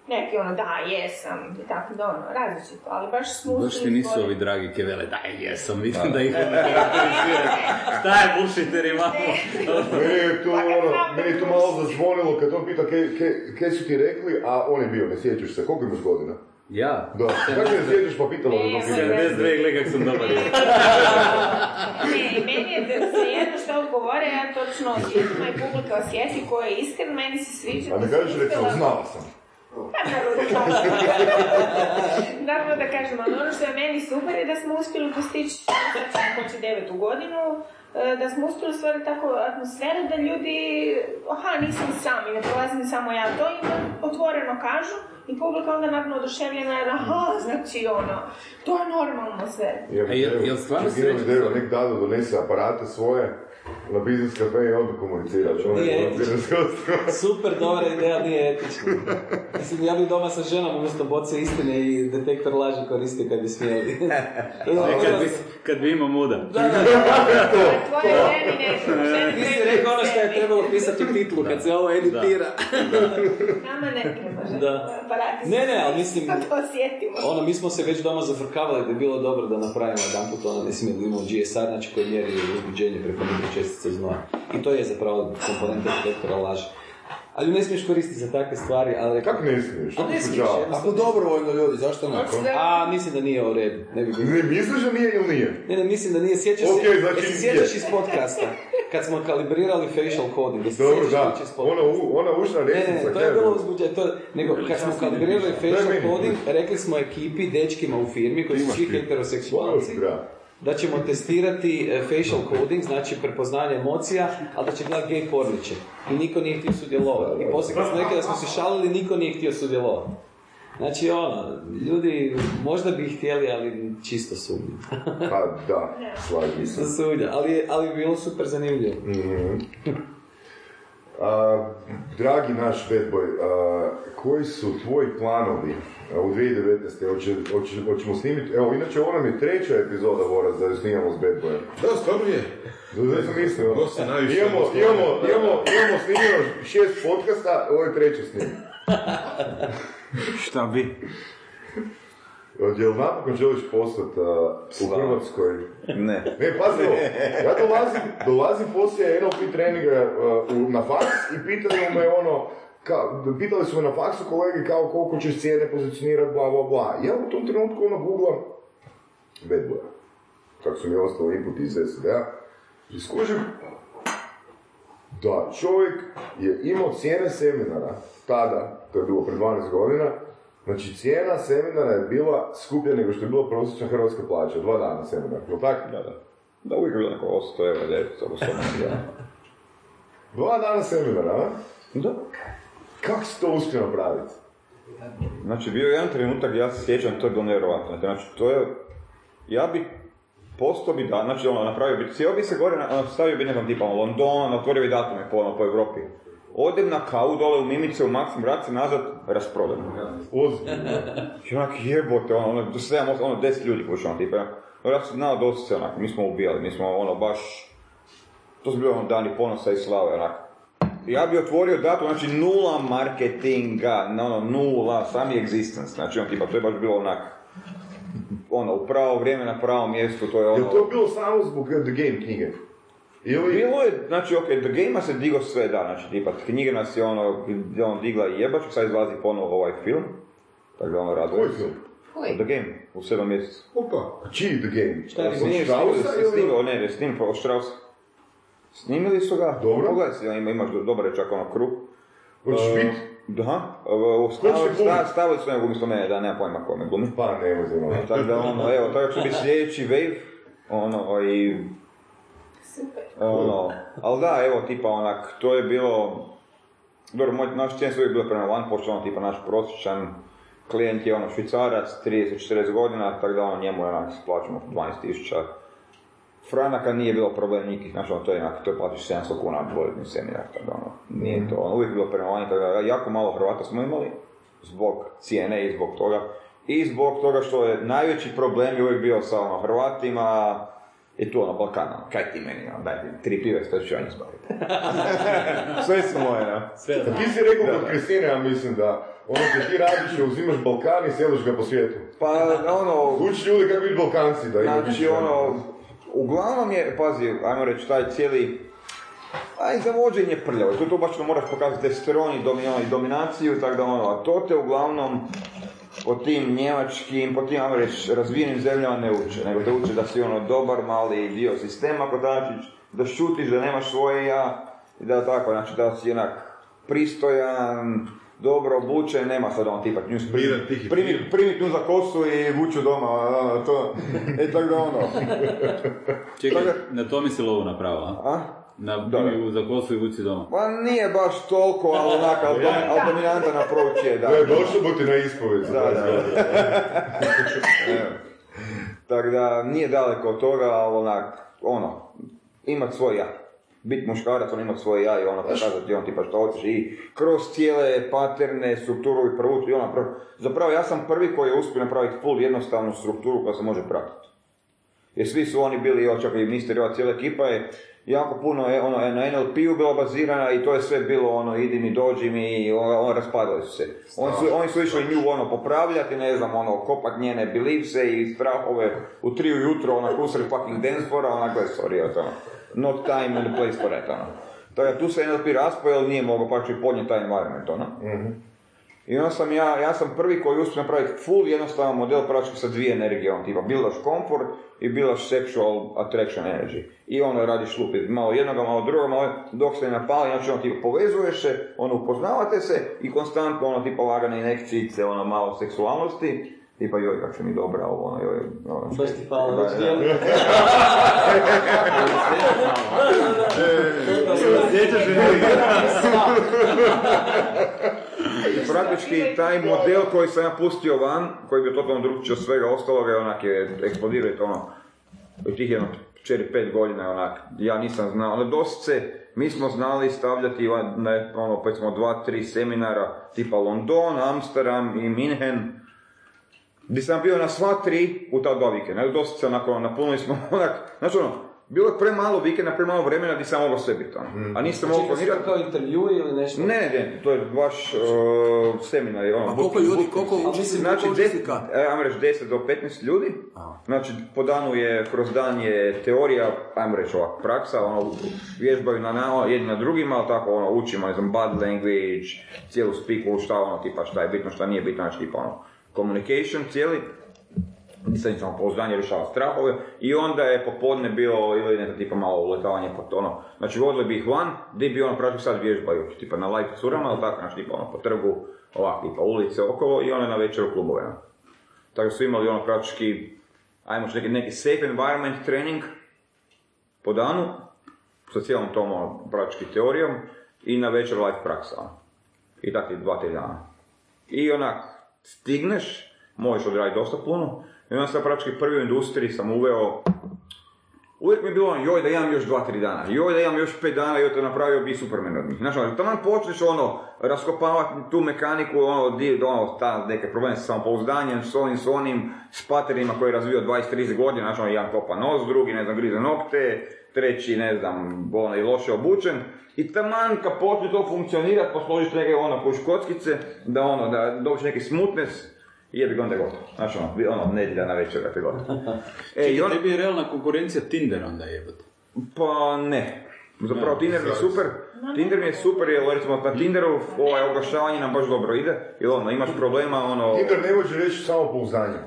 [SPEAKER 2] neki ono da, jesam, i tako da ono, različito, ali baš smo
[SPEAKER 5] Baš ti
[SPEAKER 2] uspjeli
[SPEAKER 5] nisu ovi dragi kevele, daj jesam, vidim da ih ono karakterizira. Šta je bullshiteri malo?
[SPEAKER 3] Meni je to,
[SPEAKER 2] Pa
[SPEAKER 3] ono,
[SPEAKER 2] da
[SPEAKER 3] meni je to malo zazvonilo kad on pita ke, ke, ke su ti rekli, a on je bio, ne sjećaš se, koliko imaš godina?
[SPEAKER 5] Ja,
[SPEAKER 3] Da, kako ne sjećaš pa pitala
[SPEAKER 2] Ne,
[SPEAKER 3] me to pitanje?
[SPEAKER 2] ne.
[SPEAKER 5] 72 gle kak sam dobar je.
[SPEAKER 2] Ne, meni je da se jedno što odgovore, ja točno osjetim, i publika osjeti ko je iskren, meni se sviđa.
[SPEAKER 3] A ne
[SPEAKER 2] da
[SPEAKER 3] kažeš recimo, znala sam.
[SPEAKER 2] Naravno da kažem. Naravno da kažem, ali ono što je meni super je da smo uspjeli postići, poći devetu godinu, e, da smo uspjeli stvoriti takvu atmosferu da ljudi, aha, nisam sam i ne prolazim samo ja to i da otvoreno kažu i publika onda nakon oduševljena je, aha, znači ono, to je normalno sve.
[SPEAKER 3] Ja,
[SPEAKER 5] A jel- jel stvarno
[SPEAKER 3] ideju, nek Dado donese aparate svoje na biznis kafe i onda komunicira. Čovjek
[SPEAKER 12] Nije
[SPEAKER 3] s gostima.
[SPEAKER 12] Super dobra ideja, nije etično. Mislim, ja bi doma sa ženom umjesto boce istine i detektor laži koristio kad bi smjeli.
[SPEAKER 5] Kad bi, kad bi imao muda.
[SPEAKER 12] Da, da, da.
[SPEAKER 2] Tvoje ženi ne,
[SPEAKER 12] Ti si rekao ono što je trebalo pisati u titlu kad se ovo editira.
[SPEAKER 2] Nama ne treba.
[SPEAKER 12] Da.
[SPEAKER 2] Aparati
[SPEAKER 12] Ne, ne, ali mislim-
[SPEAKER 2] Da to osjetimo.
[SPEAKER 12] Ono, mi smo se već doma zafrkavali da je bilo dobro da napravimo jedan put ono, ne smije imamo GSR, znači koji mjeri uzbuđenje preko mikročestice znoja. I to je zapravo komponenta detektora laži. Ali ne smiješ koristiti za takve stvari, ali...
[SPEAKER 3] Kako ne smiješ?
[SPEAKER 12] A ne smiješ.
[SPEAKER 4] Ako dobrovoljno ljudi, zašto ne?
[SPEAKER 12] A, mislim da nije u redu. Ne, bi bilo.
[SPEAKER 3] Ne misliš da nije ili nije?
[SPEAKER 12] ne, ne, mislim da nije. Sjećaš
[SPEAKER 3] Ok,
[SPEAKER 12] se,
[SPEAKER 3] znači je.
[SPEAKER 12] sjećaš iz podcasta, kad smo kalibrirali facial coding, jesi
[SPEAKER 3] Dobro,
[SPEAKER 12] sjećaš
[SPEAKER 3] da.
[SPEAKER 12] priče iz podcasta?
[SPEAKER 3] Ona, u- ona ušna
[SPEAKER 12] Ne, ne,
[SPEAKER 3] resnica.
[SPEAKER 12] ne, to je bilo uzbuđenje, to, nego kad smo kalibrirali facial coding, rekli smo ekipi, dečkima u firmi, koji su svi heteroseksualci, da ćemo testirati e, facial coding, znači prepoznanje emocija, ali da će gledati gay porniće. I niko nije htio sudjelovati. I poslije kad smo rekli da smo se šalili, niko nije htio sudjelovati. Znači ono, ljudi možda bi htjeli, ali čisto sumnju.
[SPEAKER 3] Pa da, slažem se.
[SPEAKER 12] Sumnja, ali, ali bi bilo super zanimljivo.
[SPEAKER 3] Mhm. A, dragi naš bad boy, a, koji su tvoji planovi a, u 2019. Hoće, hoće, hoćemo snimiti, evo inače ovo nam je treća epizoda Vorac da ju snimamo s bad boyom.
[SPEAKER 8] Da, stvarno je.
[SPEAKER 3] Zato sam mislio,
[SPEAKER 8] To se najviše
[SPEAKER 3] imamo,
[SPEAKER 8] ono
[SPEAKER 3] imamo, imamo, imamo snimljeno šest podcasta, ovo je treće snimljeno.
[SPEAKER 5] Šta bi?
[SPEAKER 3] Jel napokon želiš postati u Hrvatskoj?
[SPEAKER 7] Ne.
[SPEAKER 3] Ne, pazi ja dolazim, dolazim poslije NLP treninga uh, na faks i pitaju me ono, ka, pitali su me na faksu kolege kao koliko ćeš cijene pozicionirati, bla, bla, bla. Ja u tom trenutku ono googlam bad boy. Kako su mi ostalo input iz SDA. I skužim da čovjek je imao cijene seminara tada, to je bilo pred 12 godina, znači cijena seminara je bila skuplja nego što je bila prosječna hrvatska plaća, dva dana seminara, jel tako?
[SPEAKER 7] Da, da. Da, uvijek je bilo neko 800 eura, 900, 800 ja.
[SPEAKER 3] Dva dana seminara, a?
[SPEAKER 7] Da.
[SPEAKER 3] Kako si to uspio napraviti?
[SPEAKER 7] Znači, bio je jedan trenutak, ja se sjećam, to je bilo nevjerovatno. Znači, to je, ja bi postao bi da, znači ono, napravio bi, sjeo bi se gore, na- ono, stavio bi nekam tipa ono, London, otvorio bi datume po, ono, po Evropi. Odem na kavu dole u Mimice, u Maksim, vrat se nazad, rasprodan.
[SPEAKER 3] Ozbiljno.
[SPEAKER 7] I onak jebote, ono, ono, do sedam, osam, ono, deset ljudi koji ono, tipa. No, ja sam znao dosta se, onak, mi smo ubijali, mi smo, ono, baš, to su bili ono dani ponosa i slave, onak. Ja bi otvorio datum, znači nula marketinga, no, ono, nula, sami existence, znači on tipa, to je baš bilo onak, ono, u pravo vrijeme, na pravom mjestu, to je ono...
[SPEAKER 3] Je to bilo samo zbog The Game knjige? Ili...
[SPEAKER 7] Bilo je, znači, ok, The Game-a se digo sve, da, znači, tipa, knjige nas je ono, ono digla i jebač, sad izlazi ponovo ovaj film, tako da ono raduje.
[SPEAKER 3] Koji film?
[SPEAKER 7] The Game, u sedam mjesecu.
[SPEAKER 3] Opa, a čiji The Game?
[SPEAKER 12] Šta je
[SPEAKER 3] Od ili-
[SPEAKER 7] snimili, ne, ne, snimili od Straussa. Snimili su ga,
[SPEAKER 3] Dobro.
[SPEAKER 7] pogledaj si, ima, imaš do- dobar je čak ono krug.
[SPEAKER 3] Hoćeš
[SPEAKER 7] E,
[SPEAKER 3] bit?
[SPEAKER 7] Da,
[SPEAKER 3] će
[SPEAKER 7] stavili, su nekog umjesto mene, da nema pojma kome glumi.
[SPEAKER 3] Pa, ne uzim ono.
[SPEAKER 7] Tako da ono, evo, tako će biti sljedeći wave, ono, i
[SPEAKER 2] Super.
[SPEAKER 7] Ono, ali da, evo, tipa onak, to je bilo, dobro, moj, naš cijene su uvijek bile prema van, pošto ono, tipa, naš prosječan klijent je ono švicarac, 30-40 godina, tako da ono, njemu je onak, plaćamo 12.000 franaka, nije bilo problem nikih, znači ono, to je onak, to je platiš 700 kuna dvojedni seminar, tako ono, nije to, ono, uvijek je bilo prema tako da jako malo Hrvata smo imali, zbog cijene i zbog toga, i zbog toga što je najveći problem je uvijek bio sa ono, Hrvatima, i tu ono, Balkan, ono, kaj ti meni, ono, daj ti tri pive, što ću ja njih zbaviti. Sve su moje, no.
[SPEAKER 3] A ti si rekao kod Kristine, ja mislim da ono što ti radiš je uzimaš Balkan i seliš ga po svijetu.
[SPEAKER 7] Pa, ono,
[SPEAKER 3] Uči ljudi kako biti Balkanci, da imaju
[SPEAKER 7] znači, ono, uglavnom je, pazi, ajmo reći, taj cijeli, aj, za vođenje prljavo, tu to baš moraš pokazati testosteron i i dominaciju, tako da ono, a to te uglavnom po tim njemačkim, po tim, reći, razvijenim zemljama ne uče, nego te uče da si ono dobar mali dio sistema kotačić, da šutiš, da nemaš svoje ja, i da tako, znači da si onak pristojan, dobro obučen, nema sad on tipa nju
[SPEAKER 8] Miran, tihi,
[SPEAKER 7] primi,
[SPEAKER 8] tihi.
[SPEAKER 7] primit nju za kosu i vuču doma, to, e tako da ono.
[SPEAKER 5] Čekaj, na to mi si lovu napravila, a? Na
[SPEAKER 7] Da.
[SPEAKER 5] za kosu i vuci doma.
[SPEAKER 7] Pa nije baš toliko, ali onak, ali, domi- ali dominantan approach je, da.
[SPEAKER 3] To je došlo biti na ispoved. za
[SPEAKER 7] Da, da,
[SPEAKER 3] 20 godina.
[SPEAKER 7] Evo. Tako da nije daleko od toga, ali onak, ono, imat svoj ja. Bit muškarac, on imat svoj ja i ono pokazati on tipa što hoćeš i kroz cijele paterne, strukturu i provući i ono, pro- zapravo ja sam prvi koji je uspio napraviti full jednostavnu strukturu koja se može pratiti. Jer svi su oni bili, evo čak i mister, ova cijela ekipa je jako puno je, ono, na NLP-u bila bazirana i to je sve bilo ono, idi mi, dođi mi, i ono, ono, raspadali su se. Oni su, oni su išli nju ono, popravljati, ne znam, ono, kopat njene beliefse i strahove u tri ujutro, ono, usred fucking dance floora, ona gle, sorry, ono, not time and place for that, ono. Tako da tu se NLP raspao, jer nije mogao pa ću i podnijeti taj environment, ono. I onda sam ja, ja sam prvi koji uspio napraviti full jednostavan model praktički sa dvije energije, on tipa buildaš comfort i buildaš sexual attraction energy. I ono radiš lupit, malo jednoga, malo drugoga, malo dok se ne napali, znači ono tipa povezuješ se, ono upoznavate se i konstantno ono tipa lagane inekcijice, ono malo seksualnosti, tipa joj kak se mi dobra ovo, ono joj, ono.
[SPEAKER 12] Baš ti hvala, već.
[SPEAKER 5] Sjećaš
[SPEAKER 7] I praktički taj model koji sam ja pustio van, koji bi totalno drugčiji od svega ostaloga, je onak je eksplodirao ono, tih jedno 4-5 godina je onak, ja nisam znao, ono dosce, mi smo znali stavljati, ne, ono, opet smo dva, tri seminara, tipa London, Amsterdam i Minhen, gdje sam bio na sva tri u ta dva vikenda, doslovce onako, napunili smo onak, znači ono, bilo je premalo vikenda, premalo vremena gdje sam mogao sve biti, ono. a nisam mogao
[SPEAKER 12] Čekaj, su
[SPEAKER 7] planirati.
[SPEAKER 12] to intervju ili nešto?
[SPEAKER 7] Ne, ne, to je baš uh, seminar. Ono,
[SPEAKER 15] A koliko ljudi, koliko mislim,
[SPEAKER 7] Znači,
[SPEAKER 15] koliko
[SPEAKER 7] 10,
[SPEAKER 15] učesnika?
[SPEAKER 7] e, ajmo reći 10 do 15 ljudi. Znači, po danu je, kroz dan je teorija, ajmo reći ovak, praksa, ono, vježbaju na nama, jedni na drugima, ali tako, ono, učimo, ne znam, body language, cijelu spiku, šta ono, tipa, šta je bitno, šta nije bitno, znači, tipa, ono, communication cijeli, nisam samo pouzdanje rješava strahove i onda je popodne bilo ili ne tipa malo uletavanje po to, ono, znači vodili bi ih van, gdje bi ono praktično sad vježbaju, tipa na live curama, ali tako, znači tipa ono po trgu, ovako tipa ulice okolo i onda na večer u klubove. Tako su imali ono praktički, ajmo neki, neki safe environment trening po danu, sa cijelom tom ono, praktički teorijom i na večer live praksa. ono. I tako dva, tri dana. I onak, stigneš, možeš odraditi dosta puno, i onda sam praktički prvi u industriji sam uveo, uvijek mi je bilo joj da imam još dva, tri dana, joj da imam još pet dana, joj to napravio bi Superman od njih. Znaš, ono, tamo počneš ono, raskopavati tu mekaniku, ono, di, ono, ta neke probleme sa samopouzdanjem, s ovim, s onim, s paterima koje je razvio 20-30 godina, znači ono, jedan topa nos, drugi, ne znam, grize nokte, treći, ne znam, ono, i loše obučen, i taman kad počne to funkcionirati, posložiš neke ono koš kockice, da ono, da dobiš neki smutnes, i jebi ga onda je gotovo. Znači ono, ono, nedjelja na večer kad je gotovo. E, i
[SPEAKER 5] Čekaj,
[SPEAKER 7] on,
[SPEAKER 5] tebi je realna konkurencija Tinder onda jebote.
[SPEAKER 7] pa ne. Zapravo
[SPEAKER 5] Ne,
[SPEAKER 7] Tinder mi je super, Tinder mi je super jer recimo na Tinderu ovaj oglašavanje nam baš dobro ide, jer ono, imaš problema, ono...
[SPEAKER 3] Tinder ne može reći samopouzdanje.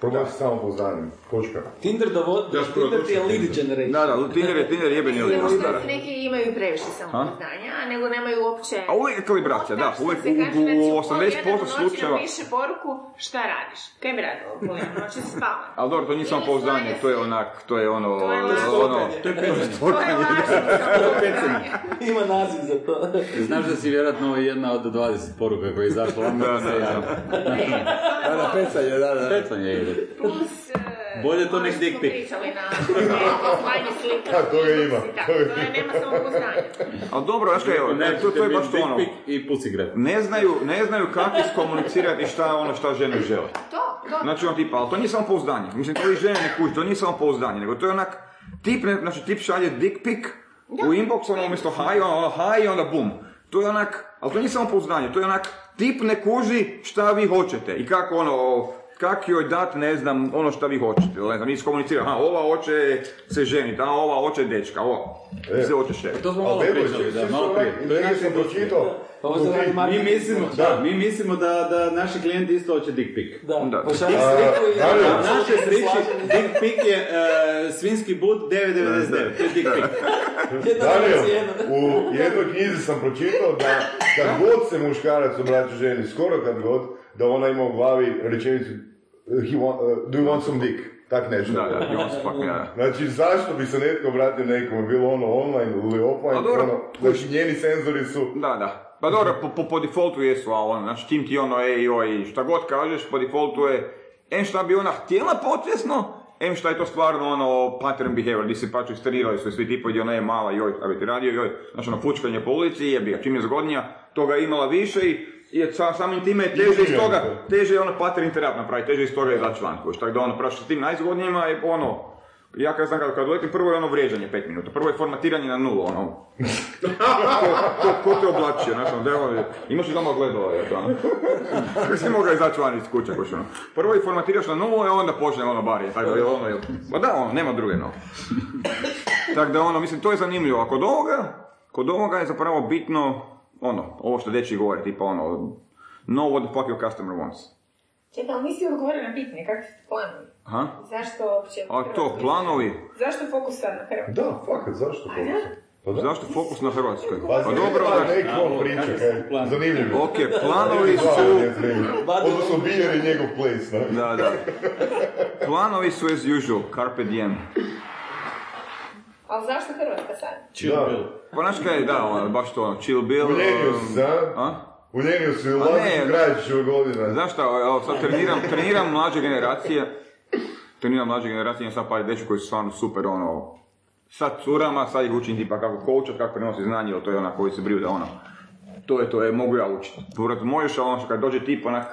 [SPEAKER 3] Problem sa samopouzdanjem. Točka.
[SPEAKER 12] Tinder, da vod,
[SPEAKER 8] Ja
[SPEAKER 12] Tinder ti je lead generation.
[SPEAKER 7] Da, da, Tinder je, Tinder je jebeni od stara.
[SPEAKER 2] neki imaju previše samopouzdanja, a nego nemaju uopće...
[SPEAKER 7] A uvijek je kalibracija, da, uvijek
[SPEAKER 2] se
[SPEAKER 7] u,
[SPEAKER 2] kaže, recimo,
[SPEAKER 7] u
[SPEAKER 2] pola jedan
[SPEAKER 7] 80%
[SPEAKER 2] u noći
[SPEAKER 7] slučajeva...
[SPEAKER 2] napiše poruku, šta radiš? Kaj bi radila u jedan u noći spavam?
[SPEAKER 7] Ali dobro, to nije samo pouzdanje, to je onak, to je ono...
[SPEAKER 2] To je
[SPEAKER 7] ono
[SPEAKER 2] lažno.
[SPEAKER 5] To je pecanje.
[SPEAKER 2] To je lažno samopouzdanje.
[SPEAKER 12] Ima naziv za to.
[SPEAKER 5] Znaš da si vjerojatno jedna od 20 poruka koja je izašla
[SPEAKER 7] Da, da, da.
[SPEAKER 15] Da, da, pecanje, da, da.
[SPEAKER 5] Pecanje ide.
[SPEAKER 2] Plus, e,
[SPEAKER 5] Bolje to nek pic.
[SPEAKER 2] pričali na manje slika.
[SPEAKER 3] Da, toga ima,
[SPEAKER 2] Tako, to je, nema samopouzdanja.
[SPEAKER 7] Ali dobro, znaš kaj,
[SPEAKER 5] Ne,
[SPEAKER 7] to, to je baš to
[SPEAKER 5] dick
[SPEAKER 7] ono...
[SPEAKER 5] pic i pussy grab.
[SPEAKER 7] Ne znaju, ne znaju kako iskomunicirati šta ono šta žene žele.
[SPEAKER 2] To, to.
[SPEAKER 7] Znači on tipa, ali to nije samo pouzdanje. Mislim, to i žene ne kuži, to nije samo pouzdanje, nego to je onak, tip, ne, znači tip šalje dick pic u inbox, ono umjesto hi, ono, hi onda bum. To je onak, ali to nije samo pouzdanje, to je onak, tip ne kuži šta vi hoćete i kako ono, kak joj dat, ne znam, ono šta vi hoćete, ne znam, iskomunicira, aha, ova hoće se ženiti, a ova hoće dečka, ova,
[SPEAKER 3] E.
[SPEAKER 7] sve hoće šeriti.
[SPEAKER 5] To smo malo pričali, da, malo prije.
[SPEAKER 3] onak-
[SPEAKER 5] To je
[SPEAKER 3] negdje sam pročitao
[SPEAKER 12] Ovo se radi
[SPEAKER 5] Mi mislimo, da, mi mislimo da, da naši klijenti isto hoće dick pic.
[SPEAKER 12] Da,
[SPEAKER 7] Da.
[SPEAKER 12] pošalji
[SPEAKER 3] A,
[SPEAKER 12] sliku i...
[SPEAKER 5] Naše
[SPEAKER 12] slažem.
[SPEAKER 5] dick pic je e, svinski but 9,99. To je dick pic.
[SPEAKER 12] Cijena.
[SPEAKER 3] u jednoj knjizi sam pročitao da kad god se muškarac obraća ženi, skoro kad god, da ona ima u glavi rečenicu he want, uh, do you want some dick? Tak nešto.
[SPEAKER 7] Da, da, you want to fuck da.
[SPEAKER 3] Znači, zašto bi se netko obratio nekome, bilo ono online ili offline,
[SPEAKER 7] A dobro,
[SPEAKER 3] ono, znači njeni senzori su...
[SPEAKER 7] Da, da. Pa dobro, po, po, po defaultu jesu, a ono, znači tim ti ono, ej, oj, šta god kažeš, po defaultu je, em šta bi ona htjela podsvjesno, em šta je to stvarno ono pattern behavior, gdje se paču istrenirali su svi tipovi gdje ona je mala, joj, a bi ti radio, joj, znači ono fučkanje po ulici, jebi ga, čim je zgodnija, toga je imala više i sa, samim time je teže iz toga, teže je ono pattern interrupt napraviti, teže iz toga je van, kužiš. tako da ono, praš s tim najzgodnijima je ono, ja kad znam kad, kad uletim, prvo je ono vrijeđanje pet minuta, prvo je formatiranje na nulu, ono, ko, ko te oblačio, znaš, ono, je imaš li doma gledalo, je to, ono. Kako si mogao izaći van iz kuće, kuš, ono. Prvo ih formatiraš na nulu, i onda počne ono bar, je, tako da je ono, je, pa da, ono, nema druge, no. Tako da, ono, mislim, to je zanimljivo, a kod ovoga, kod ovoga je zapravo bitno, ono, ovo što dečki govore, tipa ono, know what the fuck your customer wants.
[SPEAKER 2] Čekaj, ali nisi odgovorio na pitanje, kakvi su planovi?
[SPEAKER 7] Aha.
[SPEAKER 2] Zašto uopće...
[SPEAKER 7] A to, planovi,
[SPEAKER 2] Zašto fokus sad na Hrvatskoj?
[SPEAKER 3] Da, fakat, zašto fokus? Pa da.
[SPEAKER 7] zašto fokus na Hrvatskoj?
[SPEAKER 3] Pa,
[SPEAKER 7] Pa dobro,
[SPEAKER 3] da, on priča, kaj, zanimljivo.
[SPEAKER 7] ok, planovi su...
[SPEAKER 3] Odnosno, Bijer je njegov place, ne?
[SPEAKER 7] Da, da. Planovi su as usual, carpe diem.
[SPEAKER 2] Ali zašto Hrvatska sad?
[SPEAKER 3] Da.
[SPEAKER 7] Pa znaš kaj, da, ono, baš to, ono, chill bill.
[SPEAKER 3] Uljenio
[SPEAKER 7] um,
[SPEAKER 3] si se, a?
[SPEAKER 7] A?
[SPEAKER 3] Uljenio si, ulaziš u. Krajiću godina.
[SPEAKER 7] Znaš šta, evo sad treniram, treniram mlađe generacije, treniram mlađe generacije, imam sad par dečki koji su stvarno super, ono, sad curama, sad ih učim tipa kako coachat, kako prenosi znanje, jer to je ona koji se briju da ono, to je to, je, mogu ja učiti. Povrat možeš, ali ono što kad dođe tip onak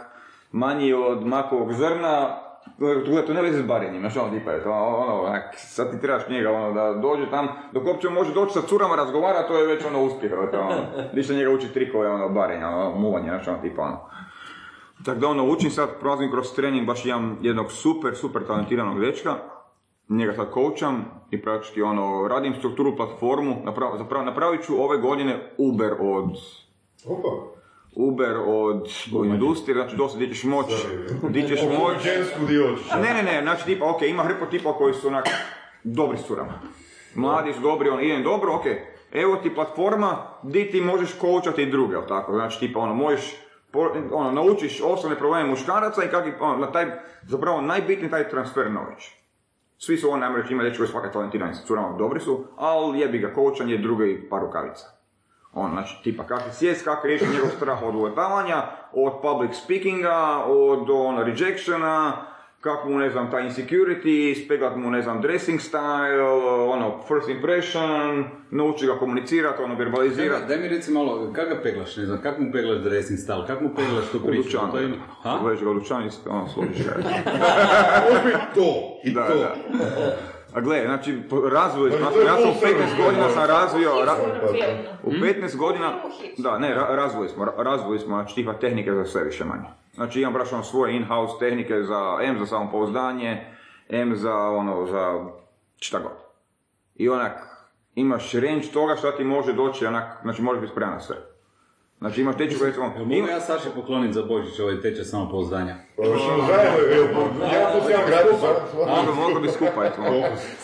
[SPEAKER 7] manji od makovog zrna, to, to ne veze s barenjem, znaš ono tipa je to, ono, onak, sad ti trebaš njega, ono, da dođe tam, dok uopće može doći sa curama razgovara, to je već ono uspjeh, to ono, ništa njega uči trikove, ono, barenja, ono, muvanja, znaš ono tipa, ono. Tako da ono, učim sad, prolazim kroz trening, baš imam jednog super, super talentiranog dečka, njega sad coacham i praktički ono, radim strukturu platformu, zapravo napravit ću ove godine Uber od. Uber od industrije, znači dosta di ćeš moć, di ćeš moć, ne, ne, ne, znači tipa, ok, ima hrpu tipa koji su onak dobri s curama. Mladi su dobri, on idem dobro, ok. Evo ti platforma di ti možeš coachati i druge, tako? Znači tipa ono, možeš, ono, naučiš osnovne probleme muškaraca i kako, ono, na taj, zapravo najbitniji taj transfer knowledge. Svi su on, najmo reći, ima reći koji svaka talentirani s curama, dobri su, ali jebi ga, coachanje je drugi par rukavica. On, znači, tipa, kako sjest, kako riješiti njegov strah od ulepavanja, od public speakinga, od ono, rejectiona, kako mu, ne znam, taj insecurity, speglat mu, ne znam, dressing style, ono, first impression, nauči ga komunicirati, ono, verbalizirati.
[SPEAKER 5] Daj mi reci malo, kako ga peglaš, ne znam, kako mu peglaš dressing style, kako mu peglaš tu priču?
[SPEAKER 7] dućanu.
[SPEAKER 5] To ima- Ha?
[SPEAKER 7] Gledaš ga u dućanu i ono, složiš ga.
[SPEAKER 3] To i
[SPEAKER 7] Da,
[SPEAKER 3] to.
[SPEAKER 7] da. A gle, znači, razvoj,
[SPEAKER 3] Znači,
[SPEAKER 7] znači, ja sam u
[SPEAKER 3] full service
[SPEAKER 7] 15 godina sam razvio, ra- u 15 godina, da, ne, ra- razvili smo, ra- razvili smo, znači, tipa tehnike za sve više manje. Znači, imam baš ono svoje in-house tehnike za, M za samopouzdanje, M za, ono, za šta god. I onak, imaš range toga šta ti može doći, onak, znači, možeš biti spreman na sve. Znači, imaš teču koji recimo,
[SPEAKER 5] Jel mogu ja Saši pokloniti za Božić ovaj tečaj samopouzdanja?
[SPEAKER 3] Pa
[SPEAKER 7] moglo bi skupa, eto.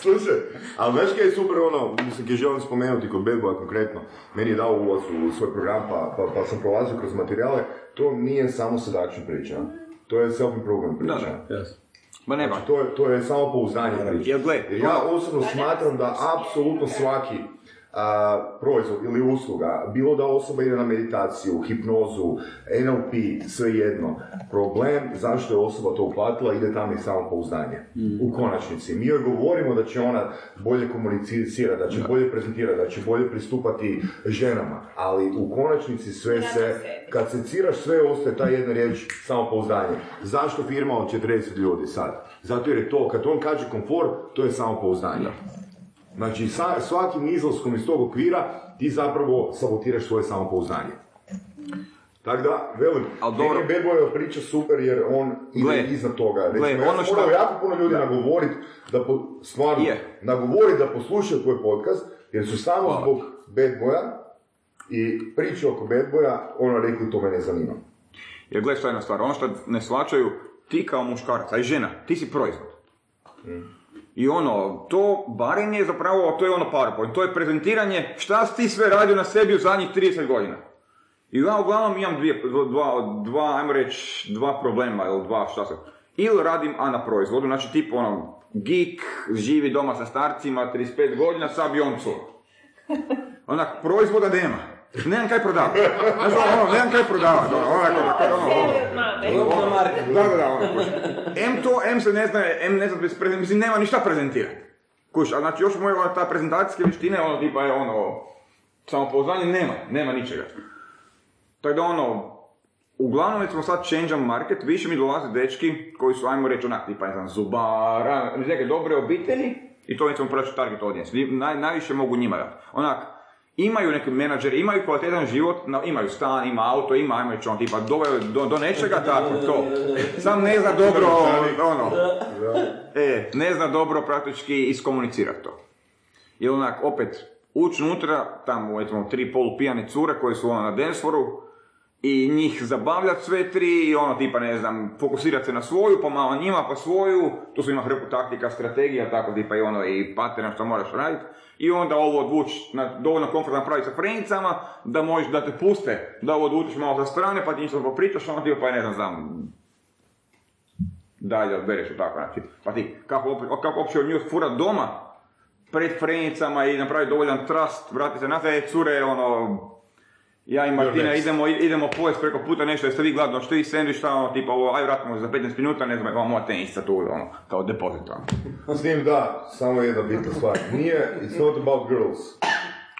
[SPEAKER 3] Slušaj, ali znaš kaj je super ono, mislim, kaj želim spomenuti kod Bad Boya konkretno, meni je dao ulaz u svoj program, pa, pa, pa sam prolazio kroz materijale, to nije samo seduction priča, to je self-improvement priča.
[SPEAKER 7] Da,
[SPEAKER 5] Jasno.
[SPEAKER 7] Ma ne.
[SPEAKER 3] Znači, to je, to je samo pouzdanje priča.
[SPEAKER 7] Gle,
[SPEAKER 3] Jer ja osobno smatram da apsolutno svaki a, proizvod ili usluga, bilo da osoba ide na meditaciju, hipnozu, NLP, sve jedno, problem zašto je osoba to uplatila ide tamo i samo pouzdanje. U konačnici. Mi joj govorimo da će ona bolje komunicirati, da će bolje prezentirati, da će bolje pristupati ženama, ali u konačnici sve se, kad se ciraš sve ostaje ta jedna riječ samopouzdanje. Zašto firma od 40 ljudi sad? Zato jer je to, kad on kaže komfort, to je samopouzdanje. Znači, sa, svakim izlaskom iz tog okvira ti zapravo sabotiraš svoje samopouzdanje. Tako da, velim, meni
[SPEAKER 7] dobro.
[SPEAKER 3] je Bad Boyova priča super jer on ide iznad toga. Recimo, ja
[SPEAKER 7] ono
[SPEAKER 3] sam
[SPEAKER 7] što-
[SPEAKER 3] jako puno ljudi nagovoriti da, po, stvarno,
[SPEAKER 7] Je.
[SPEAKER 3] nagovoriti da poslušaju tvoj podcast, jer su samo
[SPEAKER 7] Hvala.
[SPEAKER 3] zbog Bad Boya I priče oko bad boya, ono rekli, to me ne zanima.
[SPEAKER 7] Jer gledaj šta je jedna stvar, ono što ne shvaćaju, ti kao muškarac, a i žena, ti si proizvod. I ono, to barenje je zapravo, to je ono PowerPoint, to je prezentiranje šta si ti sve radio na sebi u zadnjih 30 godina. I ja uglavnom imam dvije, dva, dva, ajmo reći, dva problema, ili dva, šta se, ili radim A na proizvodu, znači tip ono, geek, živi doma sa starcima, 35 godina, sa avioncom. Onak, proizvoda nema. Nemam kaj prodavati. Znaš, ono, nemam kaj prodavati. Ono, onako, ono, ono, da, da, da, ono. M to, M se ne zna, M ne zna, mislim, nema ništa prezentirati. Kuš, a znači još moja ta prezentacijske vještine, ono, tipa je ono, samopouzdanje, nema, nema ničega. Tako da ono, uglavnom recimo sad change market, više mi dolaze dečki koji su, ajmo reći, onak, tipa, ne znam, zubara, neke dobre obitelji, i to recimo praći target audience, naj, najviše mogu njima dati. Onak, imaju neki menadžeri, imaju kvalitetan život, na- imaju stan, ima auto, ima, ajmo reći, on tipa, doveo do, do nečega, tako, to. Sam ne zna dobro, ono, e, ne zna dobro praktički iskomunicirati to. I onak, opet, ući unutra, tamo, eto, tri polu pijane cure koje su ono na danceforu, i njih zabavljati sve tri, i ono, tipa, ne znam, fokusirati se na svoju, pa malo njima, pa svoju, tu su ima hrpu taktika, strategija, tako tipa i ono, i pattern što moraš raditi, i onda ovo odvući na dovoljno komfortno napraviti sa frenicama, da možeš, da te puste, da ovo odvučeš malo sa strane, pa ti nešto popričaš, ono, tipa, pa ne znam, znam, dalje odbereš tako, znači, pa ti, kako, kako uopće nju furat doma, pred frenicama i napravi dovoljan trust, vrati se na te cure, ono, ja i Martina idemo, idemo pojest preko puta nešto, jeste vi gladno, što vi sandvič, šta ono, tipa, ovo, aj vratimo za 15 minuta, ne znam, vam moja tenisca tu, ono, kao depozit, ono.
[SPEAKER 3] S njim da, samo jedna bitna stvar. Nije, it's not about girls.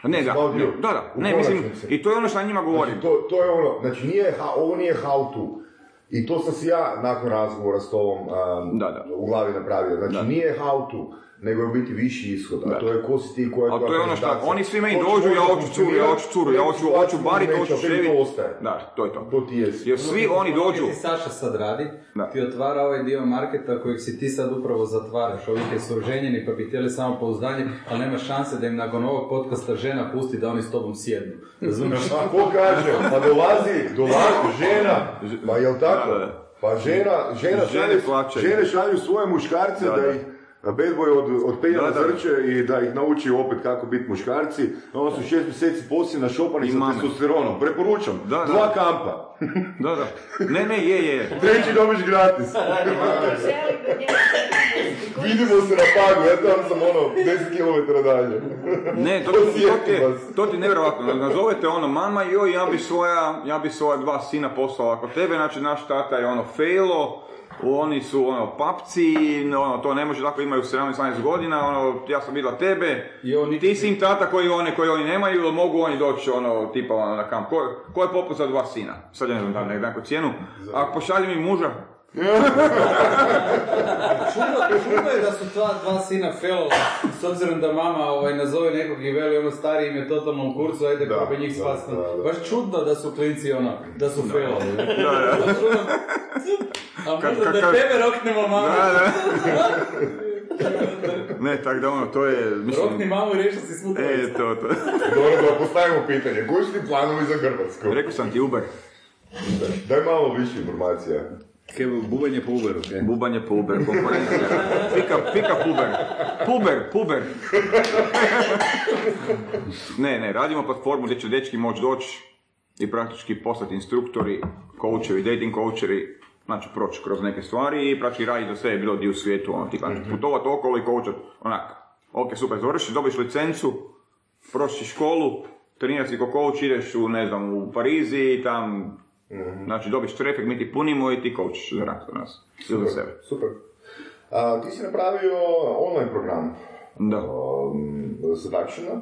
[SPEAKER 7] Ne, da,
[SPEAKER 3] About
[SPEAKER 7] ne,
[SPEAKER 3] you.
[SPEAKER 7] da, da,
[SPEAKER 3] U
[SPEAKER 7] ne, mislim, i to je ono što na njima govorim.
[SPEAKER 3] Znači, to, to je ono, znači nije, ha- ovo nije how to. I to sam si ja nakon razgovora s tobom um,
[SPEAKER 7] Da, da.
[SPEAKER 3] u glavi napravio. Znači
[SPEAKER 7] Da.
[SPEAKER 3] nije how to, nego je u biti viši ishod. A
[SPEAKER 7] Da.
[SPEAKER 3] to je ko si ti, koja je
[SPEAKER 7] A
[SPEAKER 3] tvoja
[SPEAKER 7] to je ono što,
[SPEAKER 3] prezentacija.
[SPEAKER 7] oni svi meni dođu, ja hoću curu, ja hoću curu, ja hoću, hoću barit, hoću
[SPEAKER 3] to ostaje.
[SPEAKER 7] Da, to je to.
[SPEAKER 3] To ti jesi.
[SPEAKER 7] Jer svi oni dođu,
[SPEAKER 4] Ti Saša sad radi,
[SPEAKER 7] Da.
[SPEAKER 4] ti otvara ovaj dio marketa kojeg si ti sad upravo zatvaraš. Ovi te su ženjeni pa bi htjeli samo pouzdanje, ali nema šanse da im nakon ovog podcasta žena pusti da oni s tobom sjednu. Razumiješ?
[SPEAKER 3] A ko kaže? Pa dolazi, dolazi žena. Pa jel tako? Pa žena, žena
[SPEAKER 7] Žene
[SPEAKER 3] šalju, žene šalju svoje muškarce
[SPEAKER 7] Da,
[SPEAKER 3] da,
[SPEAKER 7] da.
[SPEAKER 3] ih bad boy od, od penja
[SPEAKER 7] Da,
[SPEAKER 3] na zrče i da ih nauči opet kako biti muškarci. Onda su šest mjeseci poslije našopani
[SPEAKER 7] I
[SPEAKER 3] sa
[SPEAKER 7] mame.
[SPEAKER 3] testosteronom. Preporučam.
[SPEAKER 7] Da, da.
[SPEAKER 3] Dva kampa.
[SPEAKER 7] da, da, ne, ne, je, je,
[SPEAKER 3] Treći dobiš gratis. Vidimo se na pagu, ja tam sam ono 10 km dalje.
[SPEAKER 7] Ne, to, to, to, ti to ti je nevjerojatno. Nazovete ono, mama, joj, ja bi svoja, ja bi svoja dva sina poslala kod tebe, znači naš tata je ono failo, oni su ono papci, ono, to ne može tako, imaju 17-18 godina, ono, ja sam vidjela tebe,
[SPEAKER 4] I oni-
[SPEAKER 7] ti si im tata koji one, koji oni nemaju, ili mogu oni doći ono, tipa ono, na kamp, ko, ko je poput za dva sina? Sad ja ne znam da cijenu, a pošalji mi muža,
[SPEAKER 4] Čudno, čudno je da su dva, dva sina felova, s obzirom da mama ovaj, nazove nekog i veli ono stari im je totalno u kurcu, ajde
[SPEAKER 3] Da,
[SPEAKER 4] proba njih
[SPEAKER 3] da, da, da.
[SPEAKER 4] Baš čudno da su klinci ono, da su.
[SPEAKER 7] Da, da.
[SPEAKER 4] Čudno. A možda da tebe roknemo mama.
[SPEAKER 7] Da, da. Ne, tako da ono, to je, mislim...
[SPEAKER 4] Rokni mamu i riješi si svu.
[SPEAKER 7] E, to, to.
[SPEAKER 3] Dobro da postavimo pitanje, koji su ti planovi za Hrvatsku?
[SPEAKER 7] Rekao sam ti Uber.
[SPEAKER 3] Daj malo više informacija.
[SPEAKER 5] Kaj, bubanje po Uberu, kaj?
[SPEAKER 7] Bubanje po Uber, konkurencija. Pika, pika puber. Puber, puber. Ne, ne, radimo platformu gdje će dečki moći doći i praktički postati instruktori, coachevi, dating coacheri, znači proći kroz neke stvari i praktički raditi do sebe bilo di u svijetu, ono, tipa, putovat okolo i coachat, onak, ok, super, završiš, dobiš licencu, proći školu, treniraš si ko coach, ideš u, ne znam, u Parizi i tam, znači dobiš trafik, mi ti punimo i ti coachiš za nas, ili za sebe.
[SPEAKER 3] Super. A, ti si napravio online program
[SPEAKER 7] Da.
[SPEAKER 3] um, seductiona.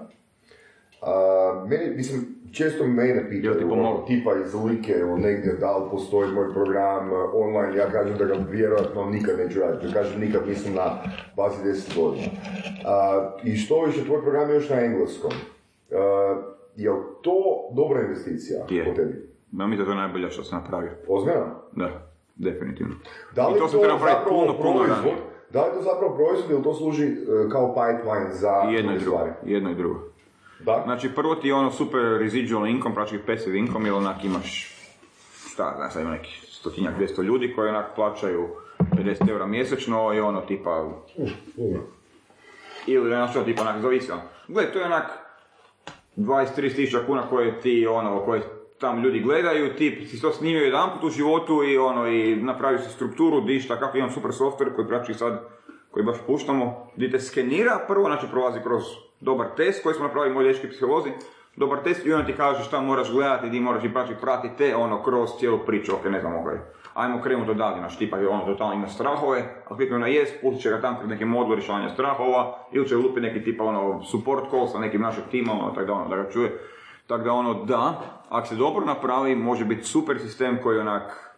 [SPEAKER 3] A, meni, mislim, često mene pitaju,
[SPEAKER 7] ti
[SPEAKER 3] ono, tipa iz Like ili negdje, da li postoji moj program uh, online, ja kažem da ga vjerojatno nikad neću raditi, ja kažem nikad mislim na bazi 10 godina. A, I što više, tvoj program je još na engleskom. Uh, je li to dobra investicija
[SPEAKER 7] Je.
[SPEAKER 3] po tebi?
[SPEAKER 7] Ja mislim da je to najbolje što sam napravio.
[SPEAKER 3] Ozbiljno?
[SPEAKER 7] Da, definitivno.
[SPEAKER 3] Da li
[SPEAKER 7] I to sam trebao napraviti
[SPEAKER 3] zapravo
[SPEAKER 7] puno, puno ranije.
[SPEAKER 3] Da li to zapravo proizvod ili to služi e, kao pipeline za
[SPEAKER 7] I jedno i drugo.
[SPEAKER 3] stvari?
[SPEAKER 7] Jedno i drugo.
[SPEAKER 3] Da.
[SPEAKER 7] Znači prvo ti je ono super residual income, praktički passive income, jer onak imaš, šta, znaš, sad ima neki stotinjak, 200 ljudi koji onak plaćaju 50 eura mjesečno i ono tipa, ili ono što tipa onak zavisi ono. Gle, to je onak 20-30 tisuća kuna koje ti ono, koje tam ljudi gledaju, ti si to snimio jedan put u životu i ono, i napravio si strukturu, dišta, kako imam super software koji praktički sad, koji baš puštamo, gdje te skenira, prvo znači prolazi kroz dobar test koji smo napravili moji dečki psiholozi, dobar test i on ti kaže šta moraš gledati, di moraš i praktički pratiti te ono kroz cijelu priču, ok, ne znam, ok, ajmo krenuti odavde, znaš, tipa je ono totalno ima strahove, ali klikne na yes, pustit će ga tam kroz neki modul rješavanja strahova, ili će lupi neki tipa ono support call sa nekim našeg tima, ono, tako da ono, da ga čuje. Tako da ono, da, ako se dobro napravi, može biti super sistem koji onak,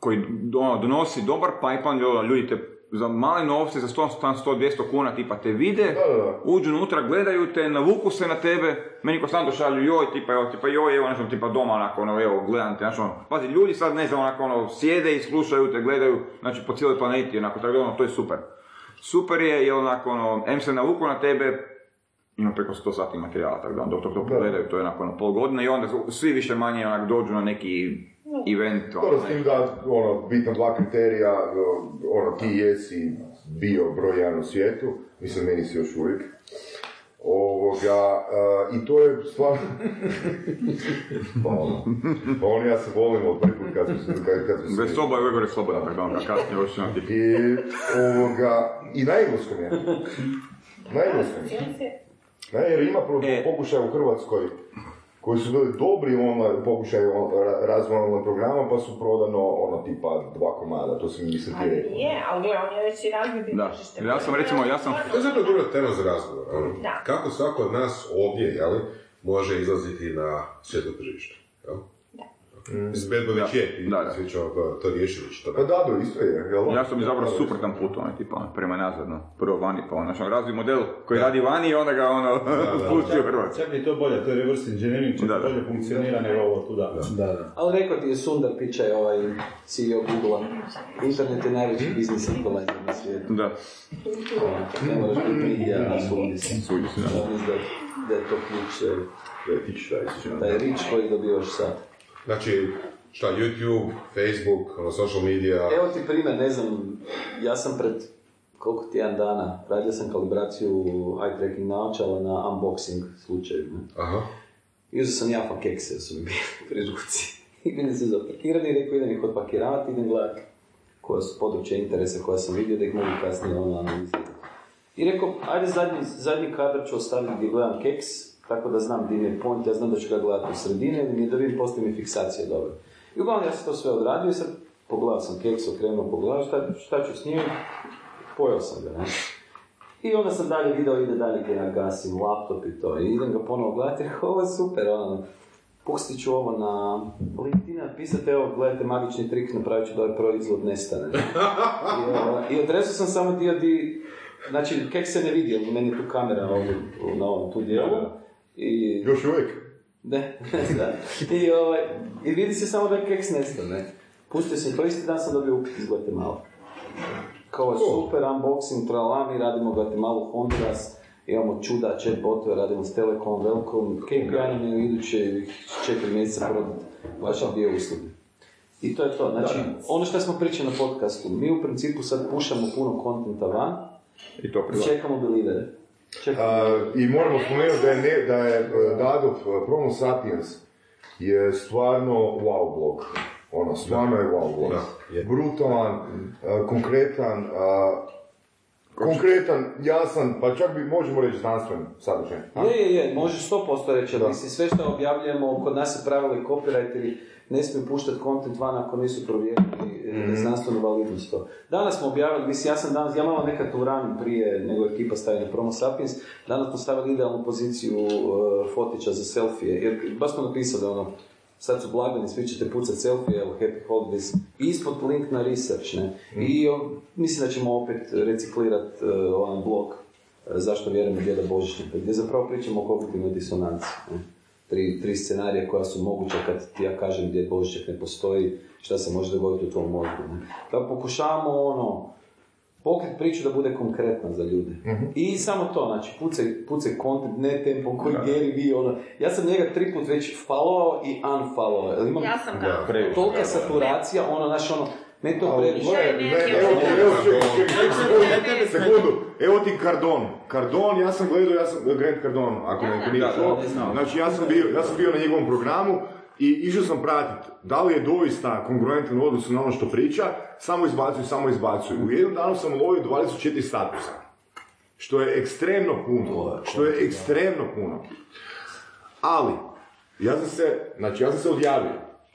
[SPEAKER 7] koji ono, donosi dobar pipeline, ljudi te za male novce, za 100, 100, 200 kuna, tipa te vide, uđu unutra, gledaju te, navuku se na tebe, meni konstantno šalju joj, tipa, evo, tipa joj, evo, nešto, tipa doma, onako, ono, evo, gledam te, znači, ono, pazi, ljudi sad, ne znam, onako, ono, sjede i slušaju te, gledaju, znači, po cijeloj planeti, onako, tako ono, to je super. Super je, jer onako, ono, em se navuku na tebe, ima preko 100 sati materijala, tako da, dok to, to pogledaju, to je onako, ono, pol godine i onda svi više manje, onak, dođu na neki event,
[SPEAKER 3] Dobro,
[SPEAKER 7] ono,
[SPEAKER 3] s tim da, ono, bitno dva kriterija, ono, ti jesi bio broj jedan u svijetu, mislim, meni si još uvijek. Ovoga, a, i to je stvarno... pa ono, pa ono, ja se volim od prvi put kad smo se, kad, kad smo se-
[SPEAKER 7] Bez soba je uvijek gore sloboda, tako da, ono, kasnije još tipa,
[SPEAKER 3] I, ovoga, i na engleskom je. Na engleskom je. Ne, jer ima
[SPEAKER 7] E.
[SPEAKER 3] pokušaja u Hrvatskoj koji su bili dobri online, pokušaj razvoja online programa, pa su prodano ono tipa dva komada, to sam mislim ti
[SPEAKER 2] Ali
[SPEAKER 3] rekao.
[SPEAKER 2] je, ali gle, on je već i razbio
[SPEAKER 7] Da.
[SPEAKER 2] tržište.
[SPEAKER 7] Ja sam, recimo, ja sam-
[SPEAKER 8] To je zapravo dobra tema za razgovor. ono.
[SPEAKER 2] Da.
[SPEAKER 8] Kako svako od nas ovdje, jeli, može izlaziti na svjetlo tržište. Jel? Mislim, Bad Bunny je, i
[SPEAKER 7] Da, da.
[SPEAKER 8] svi ćemo to, riješili što
[SPEAKER 3] Pa da, da, isto je, jel?
[SPEAKER 7] Ja sam izabrao suprotan put, ono, tipa, ono, prema nazad, no. Prvo vani, pa ono, znači, razvoj model koji radi vani i onda ga, ono, pusti u Hrvatsku.
[SPEAKER 4] Čak i to bolje, to je reverse engineering, čak
[SPEAKER 7] Da, da.
[SPEAKER 4] bolje funkcionira nego ovo tu da.
[SPEAKER 15] Da, da.
[SPEAKER 12] Ali rekao ti je Sundar Pichai, ovaj CEO Google-a, internet je najveći biznis equalizer na svijetu.
[SPEAKER 7] Da,
[SPEAKER 12] Ne moraš biti pridija, a sudi se,
[SPEAKER 7] da.
[SPEAKER 12] Da, da je to ključ,
[SPEAKER 3] To je
[SPEAKER 12] rič koji dobivaš sad.
[SPEAKER 8] Znači, šta, YouTube, Facebook, ono, social media,
[SPEAKER 12] Evo ti primjer, ne znam, ja sam pred koliko tjedan dana radio sam kalibraciju eye tracking naočala na unboxing slučaju. Ne?
[SPEAKER 8] aha,
[SPEAKER 12] I uzeo sam jafa kekse, su mi bili pri ruci. I meni se zapakirani i rekao idem ih odpakiravati, idem gledati koja su područja interesa koja sam vidio da ih mogu kasnije ono analizirati. I rekao, ajde zadnji, zadnji kadar ću ostaviti gdje gledam keks, tako da znam gdje mi je point, ja znam da ću ga gledati u sredine, mi da vidim postoji mi fiksacija dobro. I uglavnom ja sam to sve odradio i sad pogledao sam keks, okrenuo, pogledao šta, šta ću s njim, pojeo sam ga, ne? I onda sam dalje video, ide dalje gdje ja gasim laptop i to. I idem ga ponovo gledati, ovo je super, ono, pustit ću ovo na LinkedIn, napisati, evo, gledajte magični trik, napravit ću da ovaj proizvod nestane. I, I odresao sam samo dio di, znači, kek se ne vidi, ali meni je tu kamera ovdje, na ovom tu dijelu. I,
[SPEAKER 3] Još uvijek.
[SPEAKER 12] ne, da. I, ovaj, I vidi se samo da je keks nestao, ne. Pustio sam, to isti dan sam dobio upit iz Guatemala. Kao super unboxing, tralala, mi radimo Guatemalu Honduras, imamo čuda, chat botove, radimo s Telekom, Velkom, KPI nam je u iduće četiri mjeseca prodati vaše dio usluge. I to je to, znači, ono što smo pričali na podcastu, mi u principu sad pušamo puno kontenta van
[SPEAKER 7] I to
[SPEAKER 12] čekamo belivere.
[SPEAKER 3] A, I moramo spomenuti da je, ne, da je Dadov e, Promo Sapiens je stvarno wow blog. Ono, stvarno je wow blog. Brutalan, e, konkretan, a, konkretan, jasan, pa čak bi možemo reći znanstven sadržaj. a?
[SPEAKER 12] Je, je, je, možeš 100% reći,
[SPEAKER 3] Da.
[SPEAKER 12] mislim, sve što objavljujemo, kod nas se pravili copywriteri, ne smiju puštati content van ako nisu provjerili mm znanstvenu validnost to. Danas smo objavili, mislim, ja sam danas, ja malo nekad tu ranim prije nego ekipa stavi na Promo Sapiens, danas smo stavili idealnu poziciju uh, fotića za selfije, jer baš smo napisali ono, sad su blagdani, svi ćete pucati selfije, evo, happy holidays, ispod link na research, ne, i o, mislim da ćemo opet reciklirati uh, onaj blog uh, zašto vjerujem u djeda Božićnika, gdje zapravo pričamo o kognitivnoj disonanci. Ne? Tri, tri scenarija koja su moguća kad ti ja kažem gdje Božićak ne postoji, šta se može dogoditi u tvom mozgu. Ne? Da pokušavamo ono, pokret priču da bude konkretna za ljude. I samo to, znači, pucaj, pucaj content, ne tempo koji Gary Vee, ono. Ja sam njega tri put već followao i unfollowao. Imam
[SPEAKER 2] Ja sam.
[SPEAKER 7] Previše,
[SPEAKER 12] tolika
[SPEAKER 7] da,
[SPEAKER 12] saturacija, ono, znaš, ono, ne to previše.
[SPEAKER 2] Ne,
[SPEAKER 3] sekundu. Evo ti Cardon. Cardon, ja sam gledao, ja sam, Grant Cardon, ako
[SPEAKER 2] Da, da.
[SPEAKER 12] Da, da,
[SPEAKER 3] čuo.
[SPEAKER 12] ne znam.
[SPEAKER 3] Znači, ja sam bio, ja sam bio na njegovom programu i išao sam pratiti da li je doista kongruentan u odnosu na ono što priča, samo izbacuju, samo izbacuju. U jednom danu sam lovio 24 statusa. Što je ekstremno puno. Što je ekstremno puno. Ali, ja sam se, znači ja sam se odjavio.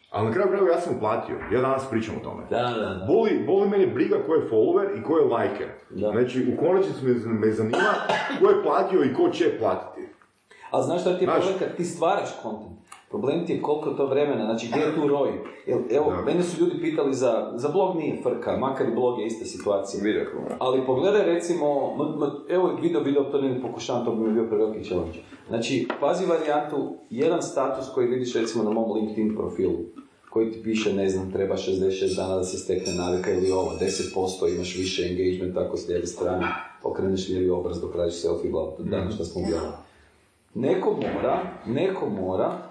[SPEAKER 3] Ali na kraju krajeva ja sam uplatio. Ja danas pričam o tome.
[SPEAKER 12] Da, da, da.
[SPEAKER 3] Boli, boli mene briga ko je follower i ko je liker.
[SPEAKER 12] Da.
[SPEAKER 3] Znači, u konačnici me, me zanima ko je platio i ko će platiti.
[SPEAKER 12] Ali znaš šta ti je problem kad ti stvaraš content? Problem ti je koliko to vremena, znači gdje je tu roj? Evo,
[SPEAKER 3] Da.
[SPEAKER 12] mene su ljudi pitali za, za blog nije frka, makar i blog je ista situacija.
[SPEAKER 7] Video.
[SPEAKER 12] Ali pogledaj recimo, m- m- evo video, video, to ne pokušavam, to bi mi bio preveliki challenge. Znači, pazi varijantu, jedan status koji vidiš recimo na mom LinkedIn profilu, koji ti piše, ne znam, treba 66 dana da se stekne navika ili ovo, 10% imaš više engagement ako s lijeve strane, okreneš lijevi obraz dok radiš selfie, bla, danas što smo objavili. Neko mora, neko mora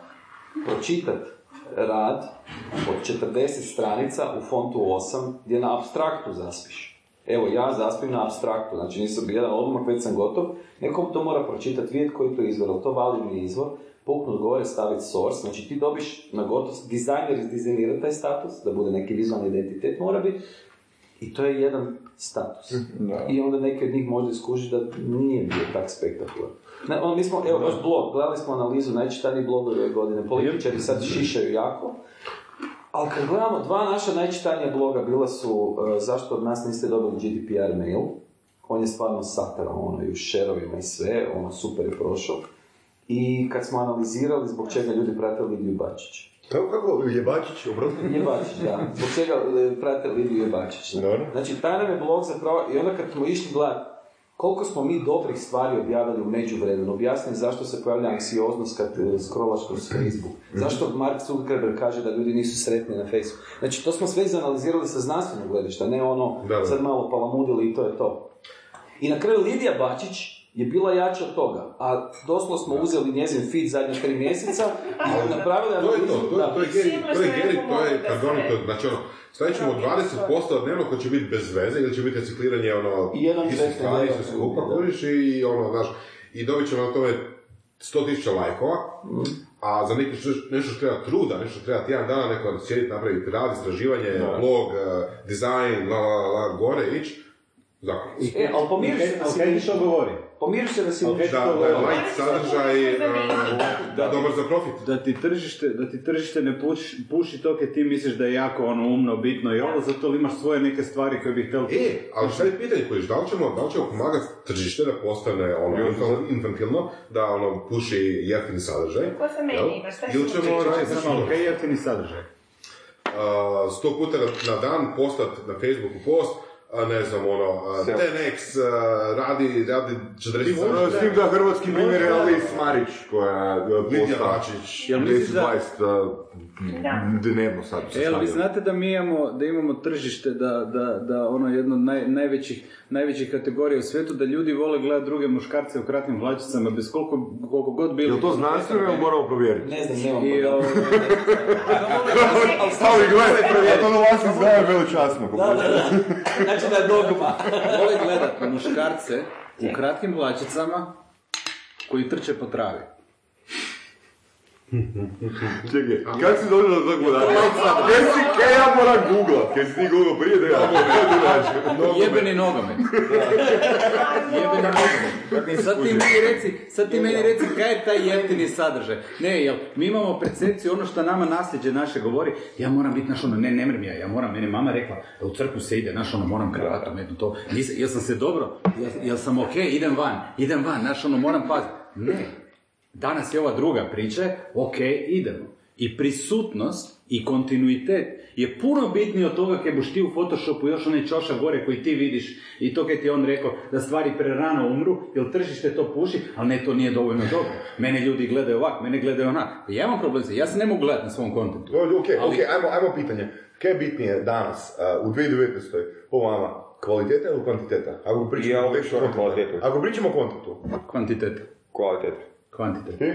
[SPEAKER 12] pročitat rad od 40 stranica u fontu 8 gdje na abstraktu zaspiš. Evo, ja zaspim na abstraktu, znači nisam bio jedan odmah, već sam gotov. Nekom to mora pročitati, vidjeti koji je to izvor, to validni izvor, puknut gore, staviti source, znači ti dobiš na gotov, dizajner izdizajnira taj status, da bude neki vizualni identitet mora biti, i to je jedan status. I onda neki od njih možda iskuži da nije bio tak spektakularan. Ne, ono, mi smo, evo, baš blog, gledali smo analizu najčitaniji blogovi ove godine, političari sad šišaju jako, ali kad gledamo, dva naša najčitanija bloga bila su uh, zašto od nas niste dobili GDPR mail, on je stvarno satara, ono, i u šerovima i sve, ono, super je prošao. I kad smo analizirali zbog čega ljudi prate Lidiju Bačić.
[SPEAKER 3] Kako, kako, Jebačić, obrotno?
[SPEAKER 12] Jebačić, da. Zbog čega e, prate Lidiju Jebačić. Znači, taj nam je blog zapravo, i onda kad smo išli gledati koliko smo mi dobrih stvari objavili u međuvremenu, objasnili zašto se pojavlja anksioznost kad e, scrollaš kroz Facebook, zašto Mark Zuckerberg kaže da ljudi nisu sretni na Facebooku. Znači, to smo sve izanalizirali sa znanstvenog gledišta, ne ono,
[SPEAKER 8] Da, da.
[SPEAKER 12] sad malo palamudili i to je to. I na kraju Lidija Bačić je bila jača od toga, a doslovno smo uzeli njezin feed zadnje tri mjeseca i napravili
[SPEAKER 8] To je to, to,
[SPEAKER 12] da.
[SPEAKER 8] to je
[SPEAKER 2] Sigurno
[SPEAKER 8] to je
[SPEAKER 2] neko
[SPEAKER 8] to je, pardon, to, znači ono, stavit ćemo 20% dnevno ko će biti bez veze ili će biti recikliranje ono,
[SPEAKER 12] I jedan
[SPEAKER 8] stvari sve skupa,
[SPEAKER 12] da.
[SPEAKER 8] kuriš i ono, znaš, i dobit ćemo na tome 100.000 lajkova, a za neki što, nešto što treba truda, nešto što treba tjedan dana neko sjediti, napraviti rad, istraživanje, blog, eh, dizajn, la, la, la, gore, ići, zakon.
[SPEAKER 12] E, ali pomiriš se da si
[SPEAKER 4] Ali što govori?
[SPEAKER 12] Pomiriš se da si ništa.
[SPEAKER 8] Da, da je light sadržaj, eh, da, dobar za profit.
[SPEAKER 5] Da ti tržište, da ti tržište ne puši, puši to kad ti misliš da je jako ono umno, bitno i ovo, zato li imaš svoje neke stvari koje bih htjeli...
[SPEAKER 8] E, ali šta je pitanje kojiš, da li ćemo, da li ćemo pomagati tržište da postane ono infan- infantilno, da ono puši jeftini sadržaj?
[SPEAKER 2] Ko sa meni
[SPEAKER 8] jel?
[SPEAKER 2] ima, šta
[SPEAKER 8] Ili ćemo
[SPEAKER 2] pričao?
[SPEAKER 8] raditi
[SPEAKER 5] Samo malo, kaj je jeftini sadržaj?
[SPEAKER 8] uh, sto puta na, na dan postat na Facebooku post, a, ne znam, ono, TNX uh, radi, radi 40 možda...
[SPEAKER 3] Ono s tim da hrvatski primjer je Alice Marić, koja je postala 20-20 dnevno sad se
[SPEAKER 5] E, ali vi znate da mi imamo, da imamo tržište, da, da, da ono jedno od naj, najvećih, najvećih kategorija u svijetu, da ljudi vole gledati druge muškarce u kratkim hlačicama, bez koliko, koliko god bili.
[SPEAKER 3] Je to znanstveno ili moramo provjeriti?
[SPEAKER 12] Ne znam, nemam
[SPEAKER 5] I,
[SPEAKER 12] pojma.
[SPEAKER 5] ovaj,
[SPEAKER 3] Stavi gledaj, a to na vas izgleda veličasno.
[SPEAKER 12] Da, da, da. Znači da je dogma.
[SPEAKER 5] vole gledati muškarce u kratkim hlačicama koji trče po travi.
[SPEAKER 3] Čekaj, kako si došao do tog podatka? Kaj si, kaj ja moram googlat? Kaj si ti googlao prije da ja moram?
[SPEAKER 5] Jebeni nogomet. Jebeni nogomet. Sad ti meni reci, sad ti meni reci kaj je taj jeftini sadržaj. Ne, jel, mi imamo percepciju, ono što nama nasljeđe naše govori, ja moram biti, naš ono, ne, ne mrem ja, ja moram, meni mama rekla, da u crkvu se ide, naš ono, moram kravatu, metnu to. Jel sam se dobro, jel, jel sam okej, idem van, idem van, naš ono, moram paziti. Ne, Danas je ova druga priča, ok, idemo. I prisutnost i kontinuitet je puno bitniji od toga kad buš ti u Photoshopu još onaj čoša gore koji ti vidiš i to kad ti je on rekao da stvari prerano umru, jer tržište to puši, ali ne, to nije dovoljno dobro. Mene ljudi gledaju ovak, mene gledaju onak. Pa Ja imam problem sa, ja se ne mogu gledati na svom kontentu.
[SPEAKER 3] Ok,
[SPEAKER 5] Ali-
[SPEAKER 3] ok, ajmo, ajmo pitanje. Kaj je bitnije danas, uh, u 2019. po vama? Kvaliteta ili kvantiteta? Ako pričamo
[SPEAKER 7] Ja
[SPEAKER 3] o
[SPEAKER 7] kvalitetu.
[SPEAKER 3] Ako pričamo o kvantitu.
[SPEAKER 5] Kvantitet.
[SPEAKER 7] Kvalitet.
[SPEAKER 5] Kvantitet.
[SPEAKER 3] Ti?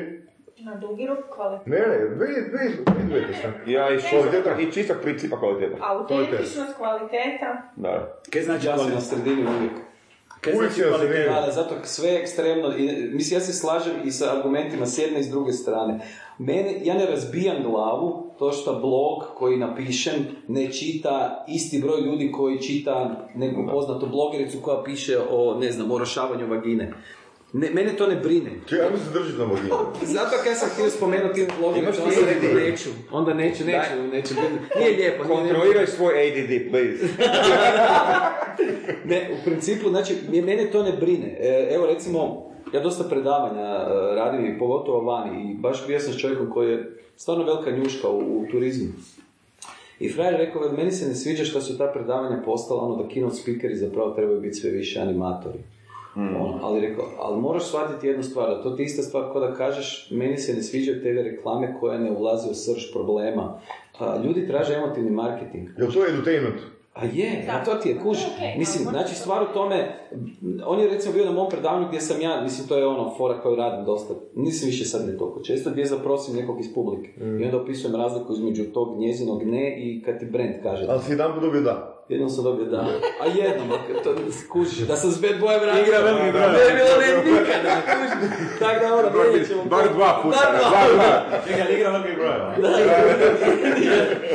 [SPEAKER 2] Na dugi rok kvalitet.
[SPEAKER 3] Ne, ne, vi, vi, vi dvijete sam.
[SPEAKER 7] Ja iz
[SPEAKER 3] Kvaliteta.
[SPEAKER 7] i čistog principa kvaliteta.
[SPEAKER 2] Autentičnost, kvaliteta.
[SPEAKER 7] Da.
[SPEAKER 5] Kaj znači
[SPEAKER 12] Ja sam na sredini uvijek.
[SPEAKER 5] Kaj
[SPEAKER 3] Uvijek
[SPEAKER 5] znači
[SPEAKER 3] si na
[SPEAKER 5] kvalitet?
[SPEAKER 3] sredini.
[SPEAKER 12] Da, zato sve je ekstremno, i, mislim, ja se slažem i sa argumentima s jedne i s druge strane. Mene, ja ne razbijam glavu to što blog koji napišem ne čita isti broj ljudi koji čita neku poznatu blogericu koja piše o, ne znam, o rošavanju vagine. Ne, mene to ne brine.
[SPEAKER 3] Ti ja mislim držiš na moginu.
[SPEAKER 12] Zato kad sam htio spomenuti blogericu, onda sam rekao neću. Onda neću, neću, neću. Nije lijepo. nije lijepo.
[SPEAKER 7] Kontroliraj svoj ADD, please.
[SPEAKER 12] Ne, u principu, znači, mene to ne brine. E, Evo, recimo, ja dosta predavanja e, radim i pogotovo vani i baš bio sam s čovjekom koji je stvarno velika njuška u, u turizmu. I frajer rekao, "Veli, meni se ne sviđa što su ta predavanja postala ono da keynote speakeri zapravo trebaju biti sve više animatori. Ono, ali rekao, ali moraš shvatiti jednu stvar, da to ti je ista stvar kao da kažeš, meni se ne sviđaju TV reklame koja ne ulazi u srž problema. A, ljudi traže emotivni marketing.
[SPEAKER 3] Jel to edutainment?
[SPEAKER 12] A je, a to ti je, kuži.
[SPEAKER 2] Ok,
[SPEAKER 12] Mislim, znači stvar u tome, on je recimo bio na mom predavanju gdje sam ja, mislim to je ono fora koju radim dosta, nisam više sad ne toliko često, gdje zaprosim nekog iz publike. I onda opisujem razliku između tog njezinog ne i kad ti brand kaže.
[SPEAKER 3] Ali si jedan dobio da.
[SPEAKER 12] Jednom sam dobio da. A jednom, to kužiš, da sam s bad bojem radio.
[SPEAKER 5] Igra veliki broj.
[SPEAKER 12] Ne je bilo ne nikada, kužiš. Tako da ono, vidjet ćemo.
[SPEAKER 5] Bar dva puta.
[SPEAKER 12] Bar dva puta.
[SPEAKER 5] Čekaj, igra veliki broj.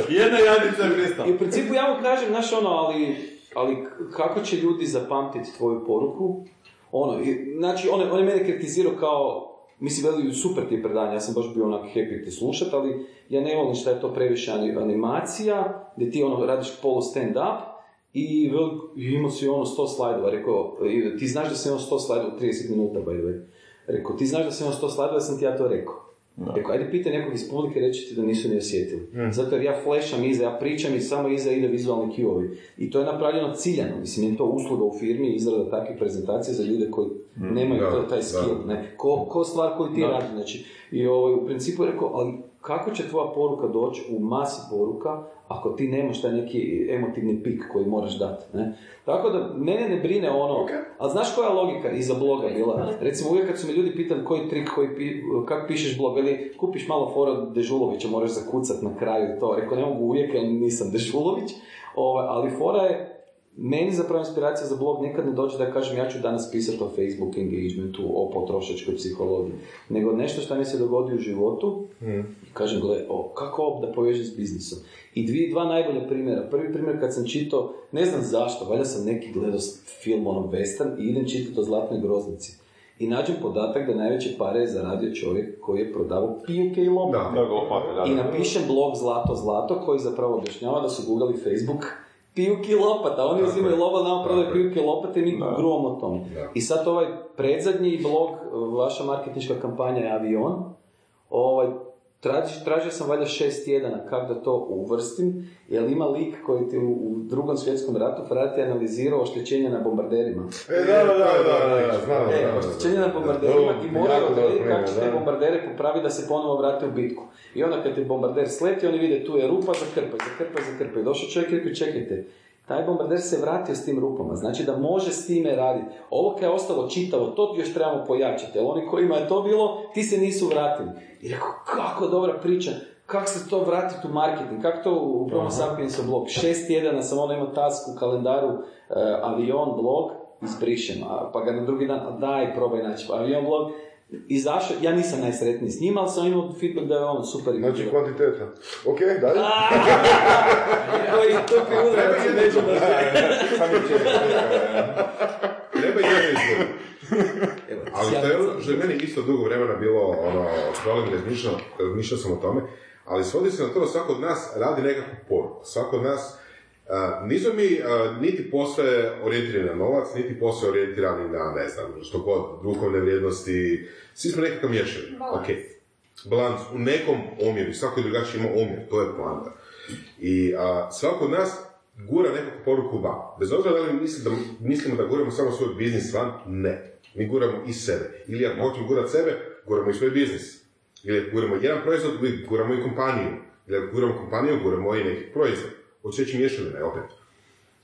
[SPEAKER 5] Jedna jadnica je pristala.
[SPEAKER 12] I u principu ja mu kažem, znaš ono, ali, ali kako će ljudi zapamtiti tvoju poruku? Ono, i, znači, on, on je mene kritizirao kao, mislim, veli, super ti je predanje, ja sam baš bio onak happy ti slušat, ali ja ne volim šta je to previše ani- animacija, gdje ti ono radiš polu stand-up, i imao si ono 100 slajdova, rekao, ti znaš da sam imao 100 slajdova u 30 minuta, by the. Rekao, ti znaš da sam imao 100 slajdova, sam ti ja to rekao. Rekao, ajde pitaj nekog iz publike, reći ti da nisu ni osjetili. Zato jer ja flasham iza, ja pričam i samo iza ide vizualni cue I to je napravljeno ciljano. Mislim, je to usluga u firmi, izrada takvih prezentacija za ljude koji nemaju
[SPEAKER 8] Da,
[SPEAKER 12] to- taj
[SPEAKER 8] da.
[SPEAKER 12] skill. Ne? Ko, ko stvar koju ti radiš. Znači, I ovaj, u principu je rekao, ali kako će tvoja poruka doći u masi poruka ako ti nemaš taj neki emotivni pik koji moraš dati. Ne? Tako da mene ne brine ono, ali znaš koja je logika iza bloga bila? Recimo uvijek kad su me ljudi pitali koji trik, koji pi, kako pišeš blog, veli kupiš malo fora Dežulovića, moraš zakucat na kraju to. Rekao ne mogu uvijek jer nisam Dežulović, ovaj, ali fora je meni zapravo inspiracija za blog nikad ne dođe da kažem ja ću danas pisati o Facebook engagementu, o potrošačkoj psihologiji, nego nešto što mi se dogodi u životu i kažem, gle, o, kako ovo da povežem s biznisom. I dvi, dva najbolja primjera. Prvi primjer kad sam čitao, ne znam zašto, valjda sam neki gledao film ono western i idem čitati o Zlatnoj groznici. I nađem podatak da najveće pare je zaradio čovjek koji je prodavao pijuke i lopate.
[SPEAKER 8] Da.
[SPEAKER 7] Da, lopate, da.
[SPEAKER 12] I napišem blog Zlato Zlato koji zapravo objašnjava da su googlali Facebook pijuki lopata. Oni
[SPEAKER 8] Tako
[SPEAKER 12] uzimaju
[SPEAKER 8] je.
[SPEAKER 12] loba, nama prodaju
[SPEAKER 8] Tako je.
[SPEAKER 12] pijuke i lopate i mi gruvamo o tome.
[SPEAKER 8] Da.
[SPEAKER 12] I sad ovaj predzadnji blog, vaša marketinška kampanja je avion, ovaj, traži, tražio sam valjda šest tjedana kako da to uvrstim, jer ima lik koji ti u, u drugom svjetskom ratu frati analizirao oštećenja na bombarderima.
[SPEAKER 3] E, da, da, da, da, da, da, znam,
[SPEAKER 12] E, oštećenje na bombarderima i moraju
[SPEAKER 3] Jako dobro
[SPEAKER 12] odrediti kako će te
[SPEAKER 3] da.
[SPEAKER 12] bombardere popravi da se ponovo vrate u bitku. I onda kad ti bombarder sleti, oni vide tu je rupa, zakrpaj, zakrpaj, zakrpaj. Došao čovjek i rekao, čekajte, taj bombarder se vratio s tim rupama, znači da može s time raditi. Ovo kad je ostalo čitavo, to još trebamo pojačati, ali oni kojima je to bilo, ti se nisu vratili. I rekao, kako dobra priča, kako se to vratiti u marketing, kako to u Promo Sapiensu blog. Šest tjedana sam ono imao task u kalendaru, eh, avion blog, izbrišem, a, pa ga na drugi dan, a daj, probaj naći, avion blog, izašao, ja nisam najsretniji s njima, ali sam imao feedback da je on super.
[SPEAKER 3] Znači kvantiteta. Ok, dalje.
[SPEAKER 12] Koji tupi udarac i neću da
[SPEAKER 8] Treba i jedan izgled.
[SPEAKER 12] Evo,
[SPEAKER 8] Ali to je ono što je meni isto dugo vremena bilo ono, problem, razmišljao, razmišljao sam o tome, ali svodi se na to da svako od nas radi nekakvu poruku. Svako od nas, nismo mi niti posve orijentirani na novac, niti posve orijentirani na, ne znam, što god, duhovne vrijednosti, svi smo nekakav miješani.
[SPEAKER 2] Balans.
[SPEAKER 8] Ok. Balans u nekom omjeru, svako je drugačije ima omjer, to je poanta. I a, svako od nas gura nekakvu poruku van. Bez obzira da li misli da, mislimo da guramo samo svoj biznis van, ne. Mi guramo i sebe. Ili ako hoćemo gurati sebe, guramo i svoj biznis. Ili ako guramo jedan proizvod, guramo i kompaniju. Ili ako guramo kompaniju, guramo i neki proizvod. Hoće reći mješavina, opet.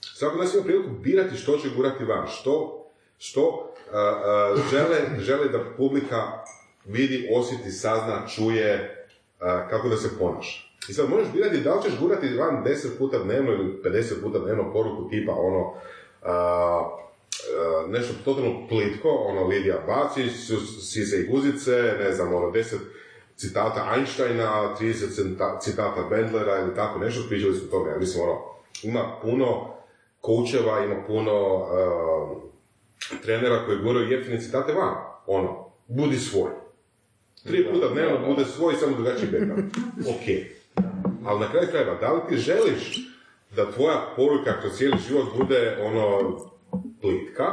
[SPEAKER 8] Svako nas ima priliku birati što će gurati van, što, što a, a, žele, žele da publika vidi, osjeti, sazna, čuje, a, kako da se ponaša. I sad možeš birati da li ćeš gurati van 10 puta dnevno ili 50 puta dnevno poruku tipa ono, nešto totalno plitko, ono Lidija Bacić, Size i Guzice, ne znam, ono 10 citata Einsteina, 30 cita- citata Bendlera ili tako nešto, pričali smo tome, ja mislim ono, ima puno koučeva, ima puno uh, trenera koji guraju jeftine citate van, ono, budi svoj. Tri puta dnevno bude svoj, samo drugačiji background. Ok. Ali na kraju krajeva, da li ti želiš da tvoja poruka kroz cijeli život bude ono plitka,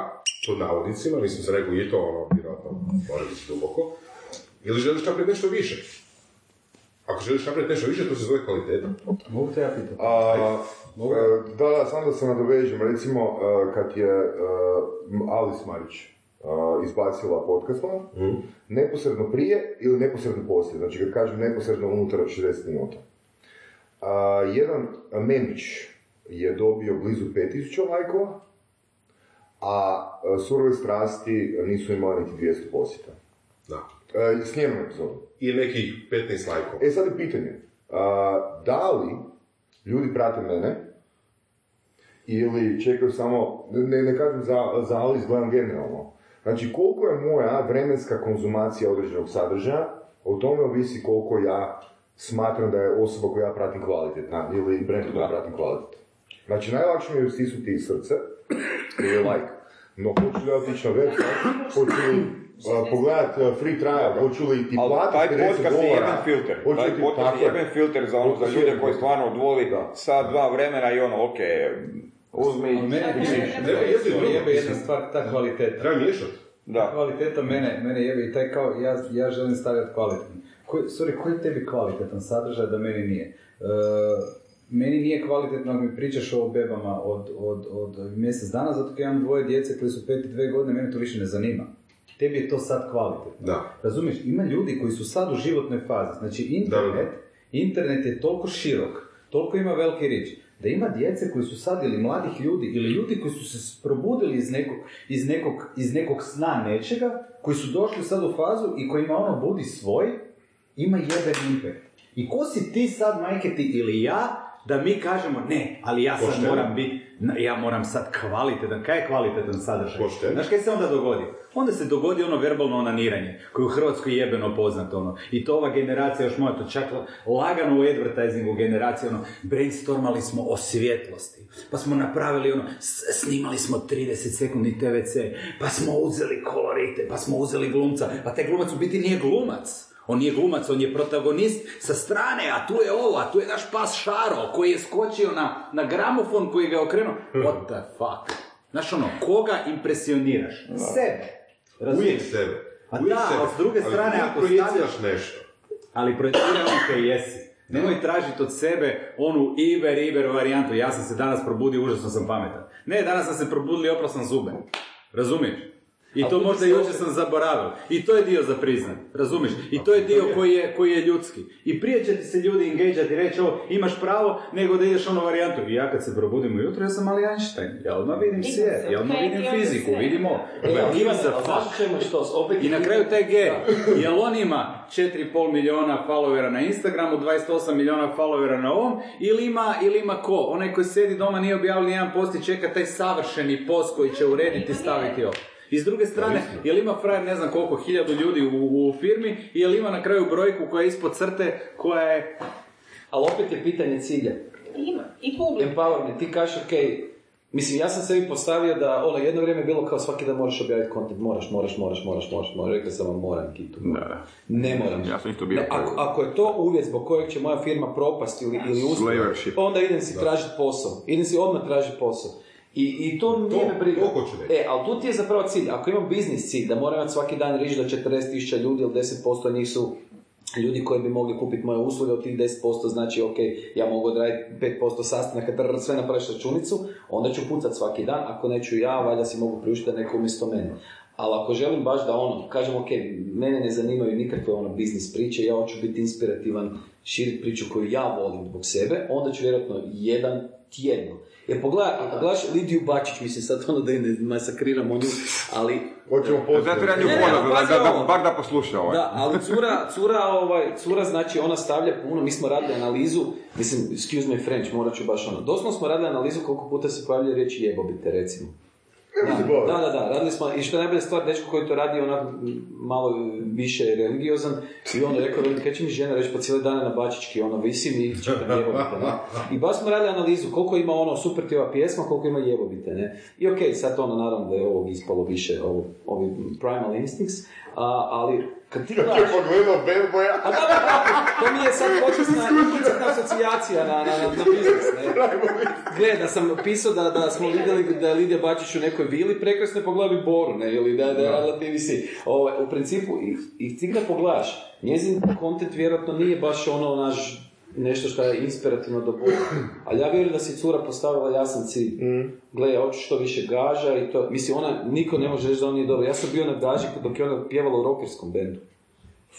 [SPEAKER 8] pod navodnicima, mislim se rekao i to ono, vjerojatno, mora biti duboko, ili želiš napraviti nešto više? Ako želiš napraviti nešto više, to se zove kvaliteta.
[SPEAKER 5] Mogu te ja pitati?
[SPEAKER 3] A, e, da, da, samo da se nadovežem, recimo e, kad je e, Alice Marić izbacila podcast neposredno prije ili neposredno poslije, znači kad kažem neposredno unutar 60 minuta. A, jedan memić je dobio blizu 5000 lajkova, a surove strasti nisu imali niti 200 posjeta.
[SPEAKER 8] Da.
[SPEAKER 3] E, s njenom epizodom.
[SPEAKER 8] I nekih 15 lajkova.
[SPEAKER 3] E sad je pitanje, a, da li ljudi prate mene ili čekaju samo, ne, ne kažem za, za Alice, gledam generalno. Znači koliko je moja vremenska konzumacija određenog sadržaja, o tome ovisi koliko ja smatram da je osoba koju ja pratim kvalitetna ili brand koju ja pratim kvalitetna. Znači najlakše mi je stisnuti srce ili like. No hoću ja otići na website, hoću li uh, pogledat uh, free trial, hoću li ti
[SPEAKER 7] Ali
[SPEAKER 3] platiti
[SPEAKER 7] taj
[SPEAKER 3] 50
[SPEAKER 7] podcast je
[SPEAKER 3] dolara,
[SPEAKER 7] jeben filter. Taj podcast
[SPEAKER 3] tako
[SPEAKER 7] je jeben filter za, ono, za ljude koji stvarno odvoli
[SPEAKER 3] Da.
[SPEAKER 7] sad dva vremena i ono, ok, uzmi...
[SPEAKER 5] Mene
[SPEAKER 2] Ne,
[SPEAKER 5] više,
[SPEAKER 2] ne, ne,
[SPEAKER 5] mene
[SPEAKER 8] ne,
[SPEAKER 5] isto
[SPEAKER 8] ne, ne,
[SPEAKER 5] jebe
[SPEAKER 8] ne,
[SPEAKER 5] jedna
[SPEAKER 8] ne,
[SPEAKER 5] stvar, ta kvaliteta.
[SPEAKER 8] Treba miješati.
[SPEAKER 7] Da.
[SPEAKER 5] Kvaliteta mene, mene jebe i taj kao, ja, ja želim stavljati kvalitetan. Koji, sorry, koji je tebi kvalitetan sadržaj da meni nije? E, meni nije kvalitetno ako mi pričaš o bebama od, od, od mjesec dana, zato što imam dvoje djece koji su pet i dve godine, mene to više ne zanima. Tebi je to sad kvalitetno.
[SPEAKER 8] Da.
[SPEAKER 5] Razumiješ, ima ljudi koji su sad u životnoj fazi. Znači, internet,
[SPEAKER 8] Da, da.
[SPEAKER 5] internet je toliko širok, toliko ima veliki rič, da ima djece koji su sad ili mladih ljudi, ili ljudi koji su se probudili iz nekog, iz nekog, iz nekog sna nečega, koji su došli sad u fazu i kojima ono budi svoj, ima jedan impact. I ko si ti sad, majke ti ili ja, da mi kažemo ne, ali ja sad
[SPEAKER 8] Pošteno.
[SPEAKER 5] moram biti, ja moram sad kvalitetan, kaj je kvalitetan sadržaj?
[SPEAKER 8] Pošteno.
[SPEAKER 5] Znaš kaj se onda dogodi? Onda se dogodi ono verbalno onaniranje, koje je u Hrvatskoj jebeno poznato ono. I to ova generacija još moja, to čak lagano u advertisingu generacija ono, brainstormali smo o svjetlosti. Pa smo napravili ono, snimali smo 30 sekundi TVC, pa smo uzeli kolorite, pa smo uzeli glumca, pa taj glumac u biti nije glumac. On nije glumac, on je protagonist sa strane, a tu je ovo, a tu je naš pas Šaro, koji je skočio na, na gramofon koji ga je okrenuo. What the fuck? Znaš ono, koga impresioniraš? Sebe. Razumiješ?
[SPEAKER 8] Uvijek sebe.
[SPEAKER 5] A
[SPEAKER 8] Uvijek
[SPEAKER 5] da,
[SPEAKER 8] sebe.
[SPEAKER 5] ali s druge
[SPEAKER 8] Ali
[SPEAKER 5] strane,
[SPEAKER 8] uvijek
[SPEAKER 5] ako stavljaš-
[SPEAKER 8] nešto.
[SPEAKER 5] Ali projektiraj ono kaj jesi. Nemoj tražiti od sebe onu iber, iber varijantu. Ja sam se danas probudio, užasno sam pametan. Ne, danas sam se probudio i oprao sam zube. Razumiješ? I to možda jučer sam zaboravio. I to je dio za priznat. Razumiješ? I to je dio koji je, koji je ljudski. I prije će ti se ljudi engageati i reći ovo, imaš pravo, nego da ideš ono varijantu. I ja kad se probudim ujutro, ja sam mali Einstein. Ja odmah vidim svijet, ja odmah vidim fiziku, vidim ovo. Who gives a fuck?
[SPEAKER 12] ćemo što, opet
[SPEAKER 5] I na kraju taj G, jel on ima 4,5 miliona followera na Instagramu, 28 miliona followera na ovom, ili ima, ili ima ko? Onaj koji sedi doma nije objavio ni jedan post i čeka taj savršeni post koji će urediti i staviti ovo. I s druge strane, jel ima frajer ne znam koliko hiljadu ljudi u, u firmi, i jel ima na kraju brojku koja je ispod crte, koja je...
[SPEAKER 12] Ali opet je pitanje cilja.
[SPEAKER 2] Ima. I publika.
[SPEAKER 12] Empowerment, ti kažeš, ok, mislim, ja sam sebi postavio da, ono, jedno vrijeme je bilo kao svaki dan moraš objaviti content, moraš, moraš, moraš, moraš, moraš, moraš, rekao sam vam moram, kitu.
[SPEAKER 7] Da.
[SPEAKER 12] Ne moram.
[SPEAKER 7] Ja sam isto bio
[SPEAKER 12] Ne, ako, ako je to uvjet zbog kojeg će moja firma propasti ili, ili uspjeti, onda idem si tražiti posao. Idem si odmah tražiti posao. I, I to nije me briga.
[SPEAKER 8] to.
[SPEAKER 12] E, ali tu ti je zapravo cilj. Ako imam biznis cilj, da moram imati svaki dan reći da 40.000 ljudi ili 10% njih su ljudi koji bi mogli kupiti moje usluge, od tih 10% znači, ok, ja mogu odraditi 5% sastanaka, trr, sve napraviš računicu, onda ću pucat svaki dan, ako neću ja, valjda si mogu priuštiti neko umjesto mene. Ali ako želim baš da ono, kažem, ok, mene ne zanimaju nikakve ono biznis priče, ja hoću biti inspirativan, širiti priču koju ja volim zbog sebe, onda ću vjerojatno jedan tjedno. Jer pogledaj, Lidiju Bačić, mislim sad ono da je ne masakriramo nju, ali...
[SPEAKER 3] Hoćemo
[SPEAKER 7] treba nju da, bar da posluša ovaj.
[SPEAKER 12] Da, ali cura, cura, ovaj, cura znači ona stavlja puno, mi smo radili analizu, mislim, excuse me French, morat ću baš ono, doslovno smo radili analizu koliko puta se pojavljaju riječi jebobite, recimo. Da, da, da, da, radili smo, i što je najbolja stvar, dečko koji to radi, onak m, malo više religiozan, i on rekao, veli, kaj će mi žena reći, pa cijele dane na bačički, ono, visim i čitam jebobite, ne? I baš smo radili analizu, koliko ima ono super ti ova pjesma, koliko ima jebobite, ne? I okej, sad ono, naravno da je ovog ispalo više, ovo, ovi primal instincts, a, ali kad ti gledaš...
[SPEAKER 3] pogledao Bad.
[SPEAKER 12] A dobro, kako? to mi je sad počasna implicitna asocijacija na, na, na, na biznis, ne? Gle, da sam pisao da, da smo vidjeli da je Lidija Bačić u nekoj vili, prekrasno je pogledao bi Boru, ne? Ili da, da je radila TVC. Ovo, u principu, i, i ti ga pogledaš, njezin kontent vjerojatno nije baš ono naš nešto što je inspirativno do Boga. Ali ja vjerujem da si cura postavila jasan cilj. Gle, ja hoću što više gaža i to, mislim, ona, niko ne može reći da on nije dobro. Ja sam bio na gaži dok je ona pjevala u rockerskom bendu.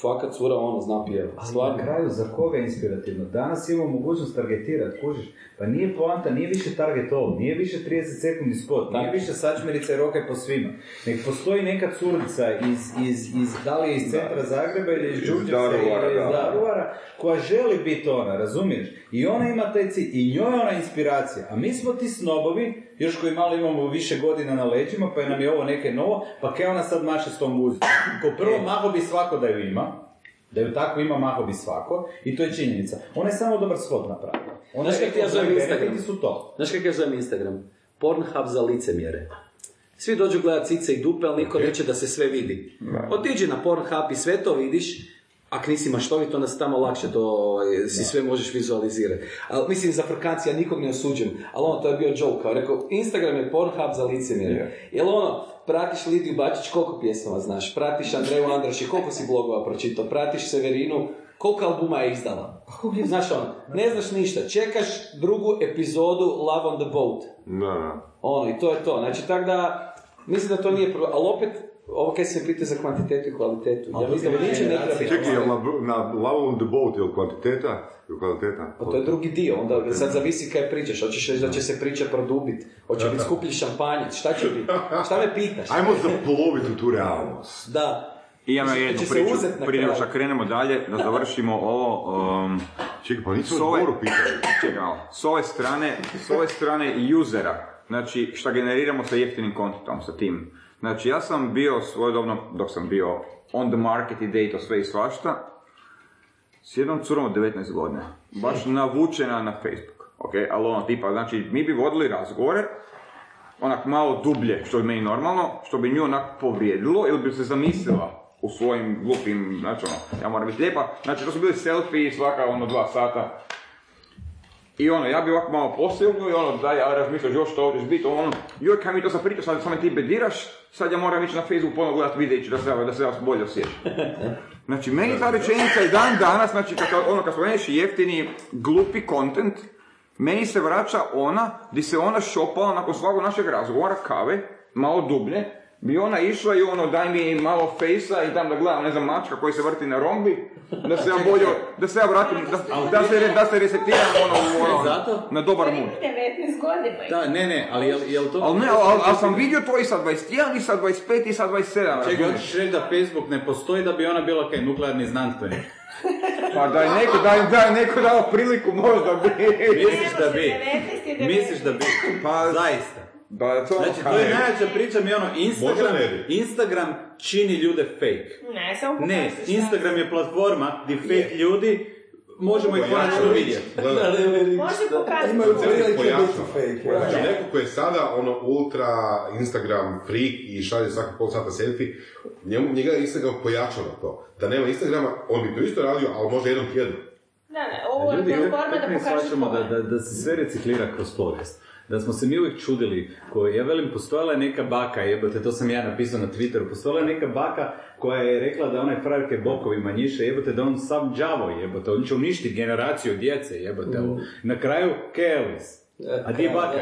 [SPEAKER 12] Fakat cura ono zna pjevati.
[SPEAKER 5] Ali na kraju, za koga je inspirativno? Danas imamo mogućnost targetirati, kužiš. Pa nije poanta, nije više target all, nije više 30 sekundi spot, nije više sačmerica i rokaj po svima. Nek postoji neka curica iz, iz, iz, da li je iz centra Zagreba ili iz Đurđevca ili iz
[SPEAKER 7] da.
[SPEAKER 5] Daruvara, koja želi biti ona, razumiješ? I ona ima taj cilj, i njoj je ona inspiracija. A mi smo ti snobovi, još koji malo imamo više godina na leđima, pa je nam je ovo neke novo, pa kaj ona sad maše s tom guzicom? Ko prvo, maho bi svako da ju ima, da ju tako ima, maho bi svako, i to je činjenica. Ona je samo dobar spot napravila.
[SPEAKER 12] Znaš
[SPEAKER 5] je
[SPEAKER 12] kako ja zovem
[SPEAKER 5] "Moji
[SPEAKER 12] Instagram?"
[SPEAKER 5] su to.
[SPEAKER 12] Znaš kako ja zovem Instagram? Pornhub za licemjere. Svi dođu gledat cice i dupe, ali niko neće da se sve vidi. Otiđi na Pornhub i sve to vidiš, ako nisi maštovit, onda se tamo lakše to ovaj, si sve možeš vizualizirati. Ali mislim, za frkanci, ja nikog ne osuđujem, ali ono, to je bio joke, kao rekao, Instagram je Pornhub za licemjere. Jel ono, pratiš Lidiju Bačić, koliko pjesama znaš, pratiš Andreju Andraši, koliko si blogova pročitao, pratiš Severinu, koliko albuma je izdala. Znaš ono, ne znaš ništa, čekaš drugu epizodu Love on the Boat.
[SPEAKER 3] Da, da.
[SPEAKER 12] Ono, i to je to. Znači, tako da, mislim da to nije prvo, ali opet, ovo kaj se pita za kvantitetu i kvalitetu. Ja mislim da ničem ne treba biti.
[SPEAKER 3] Čekaj, jel na, na Love on the Boat, jel kvantiteta? Jel kvaliteta?
[SPEAKER 12] Pa to je drugi dio, onda sad zavisi kaj pričaš, hoćeš reći da će se priča produbit, hoće biti skuplji šampanjac, šta će biti? Šta me pitaš?
[SPEAKER 3] Ajmo zaploviti u tu realnost.
[SPEAKER 12] Da.
[SPEAKER 7] I imamo
[SPEAKER 12] Hoće
[SPEAKER 7] jednu priču, prije nego što krenemo dalje, da završimo ovo... Um,
[SPEAKER 3] Čekaj, pa nismo
[SPEAKER 7] s ove,
[SPEAKER 3] Boru pitali.
[SPEAKER 7] čekaj s ove strane, s ove strane usera, znači šta generiramo sa jeftinim kontentom, sa tim. Znači ja sam bio svojedobno, dok sam bio on the market i date sve i svašta, s jednom curom od 19 godina, baš navučena na Facebook, ok, ali ono tipa, znači mi bi vodili razgovore, onak malo dublje, što je meni normalno, što bi nju onak povrijedilo ili bi se zamislila u svojim glupim, znači ono, ja moram biti lijepa, znači to su bili selfie svaka ono dva sata. I ono, ja bi ovako malo posilio i ono, da ja razmišljam još što ovdje biti, ono, joj, kaj mi to sad pričao, sad, me ti bediraš, sad ja moram ići na Facebook ponovno gledat videić da se, da se ja bolje osjećam. Znači, meni ta rečenica i dan danas, znači, kad, ono, kad spomeneš jeftini, glupi content, meni se vraća ona, di se ona šopala nakon svakog našeg razgovora, kave, malo dublje, bi ona išla i ono, daj mi malo fejsa i tam da gledam, ne znam, mačka koji se vrti na rombi, da se ja bolje, da se ja vratim, da, da se, da se resetiram ono, u ono,
[SPEAKER 4] Zato?
[SPEAKER 7] na dobar mood.
[SPEAKER 2] 19 godina.
[SPEAKER 4] Da, ne, ne, ali jel, jel to...
[SPEAKER 7] Ali ne, ali, ali sam vidio to i sa 21, i sa 25, i sa 27,
[SPEAKER 4] Čekaj, hoćeš reći da Facebook ne postoji da bi ona bila kaj nuklearni znanstvenik?
[SPEAKER 7] Pa daj neko, daj, daj neko dao priliku možda bi.
[SPEAKER 4] Misliš da bi?
[SPEAKER 2] 19 je 19.
[SPEAKER 4] Misliš da bi?
[SPEAKER 7] Pa,
[SPEAKER 4] Zaista.
[SPEAKER 7] Da, to
[SPEAKER 4] Znači, to je najjača priča mi je ono, Instagram,
[SPEAKER 8] ne.
[SPEAKER 4] Instagram čini ljude fake.
[SPEAKER 2] Ne, samo
[SPEAKER 4] Ne,
[SPEAKER 2] pokažeš
[SPEAKER 4] Instagram je platforma gdje fake ljudi možemo ih konačno vidjeti.
[SPEAKER 2] Može pokazati.
[SPEAKER 14] Imaju prilike biti fake. ja.
[SPEAKER 8] Znači, neko ko je sada ono ultra Instagram freak i šalje svaki pol sata selfie, njemu, njega je Instagram pojačao na to. Da nema Instagrama, on bi to isto radio, ali možda jednom tjedno.
[SPEAKER 2] Da, ne, ovo je platforma da
[SPEAKER 4] mi
[SPEAKER 2] pokaže
[SPEAKER 4] shvaćamo da,
[SPEAKER 2] tvoje.
[SPEAKER 4] da, da se sve reciklira kroz povijest. Da smo se mi uvijek čudili, koji, ja velim, postojala je neka baka, jebote, to sam ja napisao na Twitteru, postojala je neka baka koja je rekla da onaj frajerke bokovi manjiše, jebote, da on sam đavo, jebote, on će uništiti generaciju djece, jebote. Na kraju, Kelis.
[SPEAKER 5] A di je baka?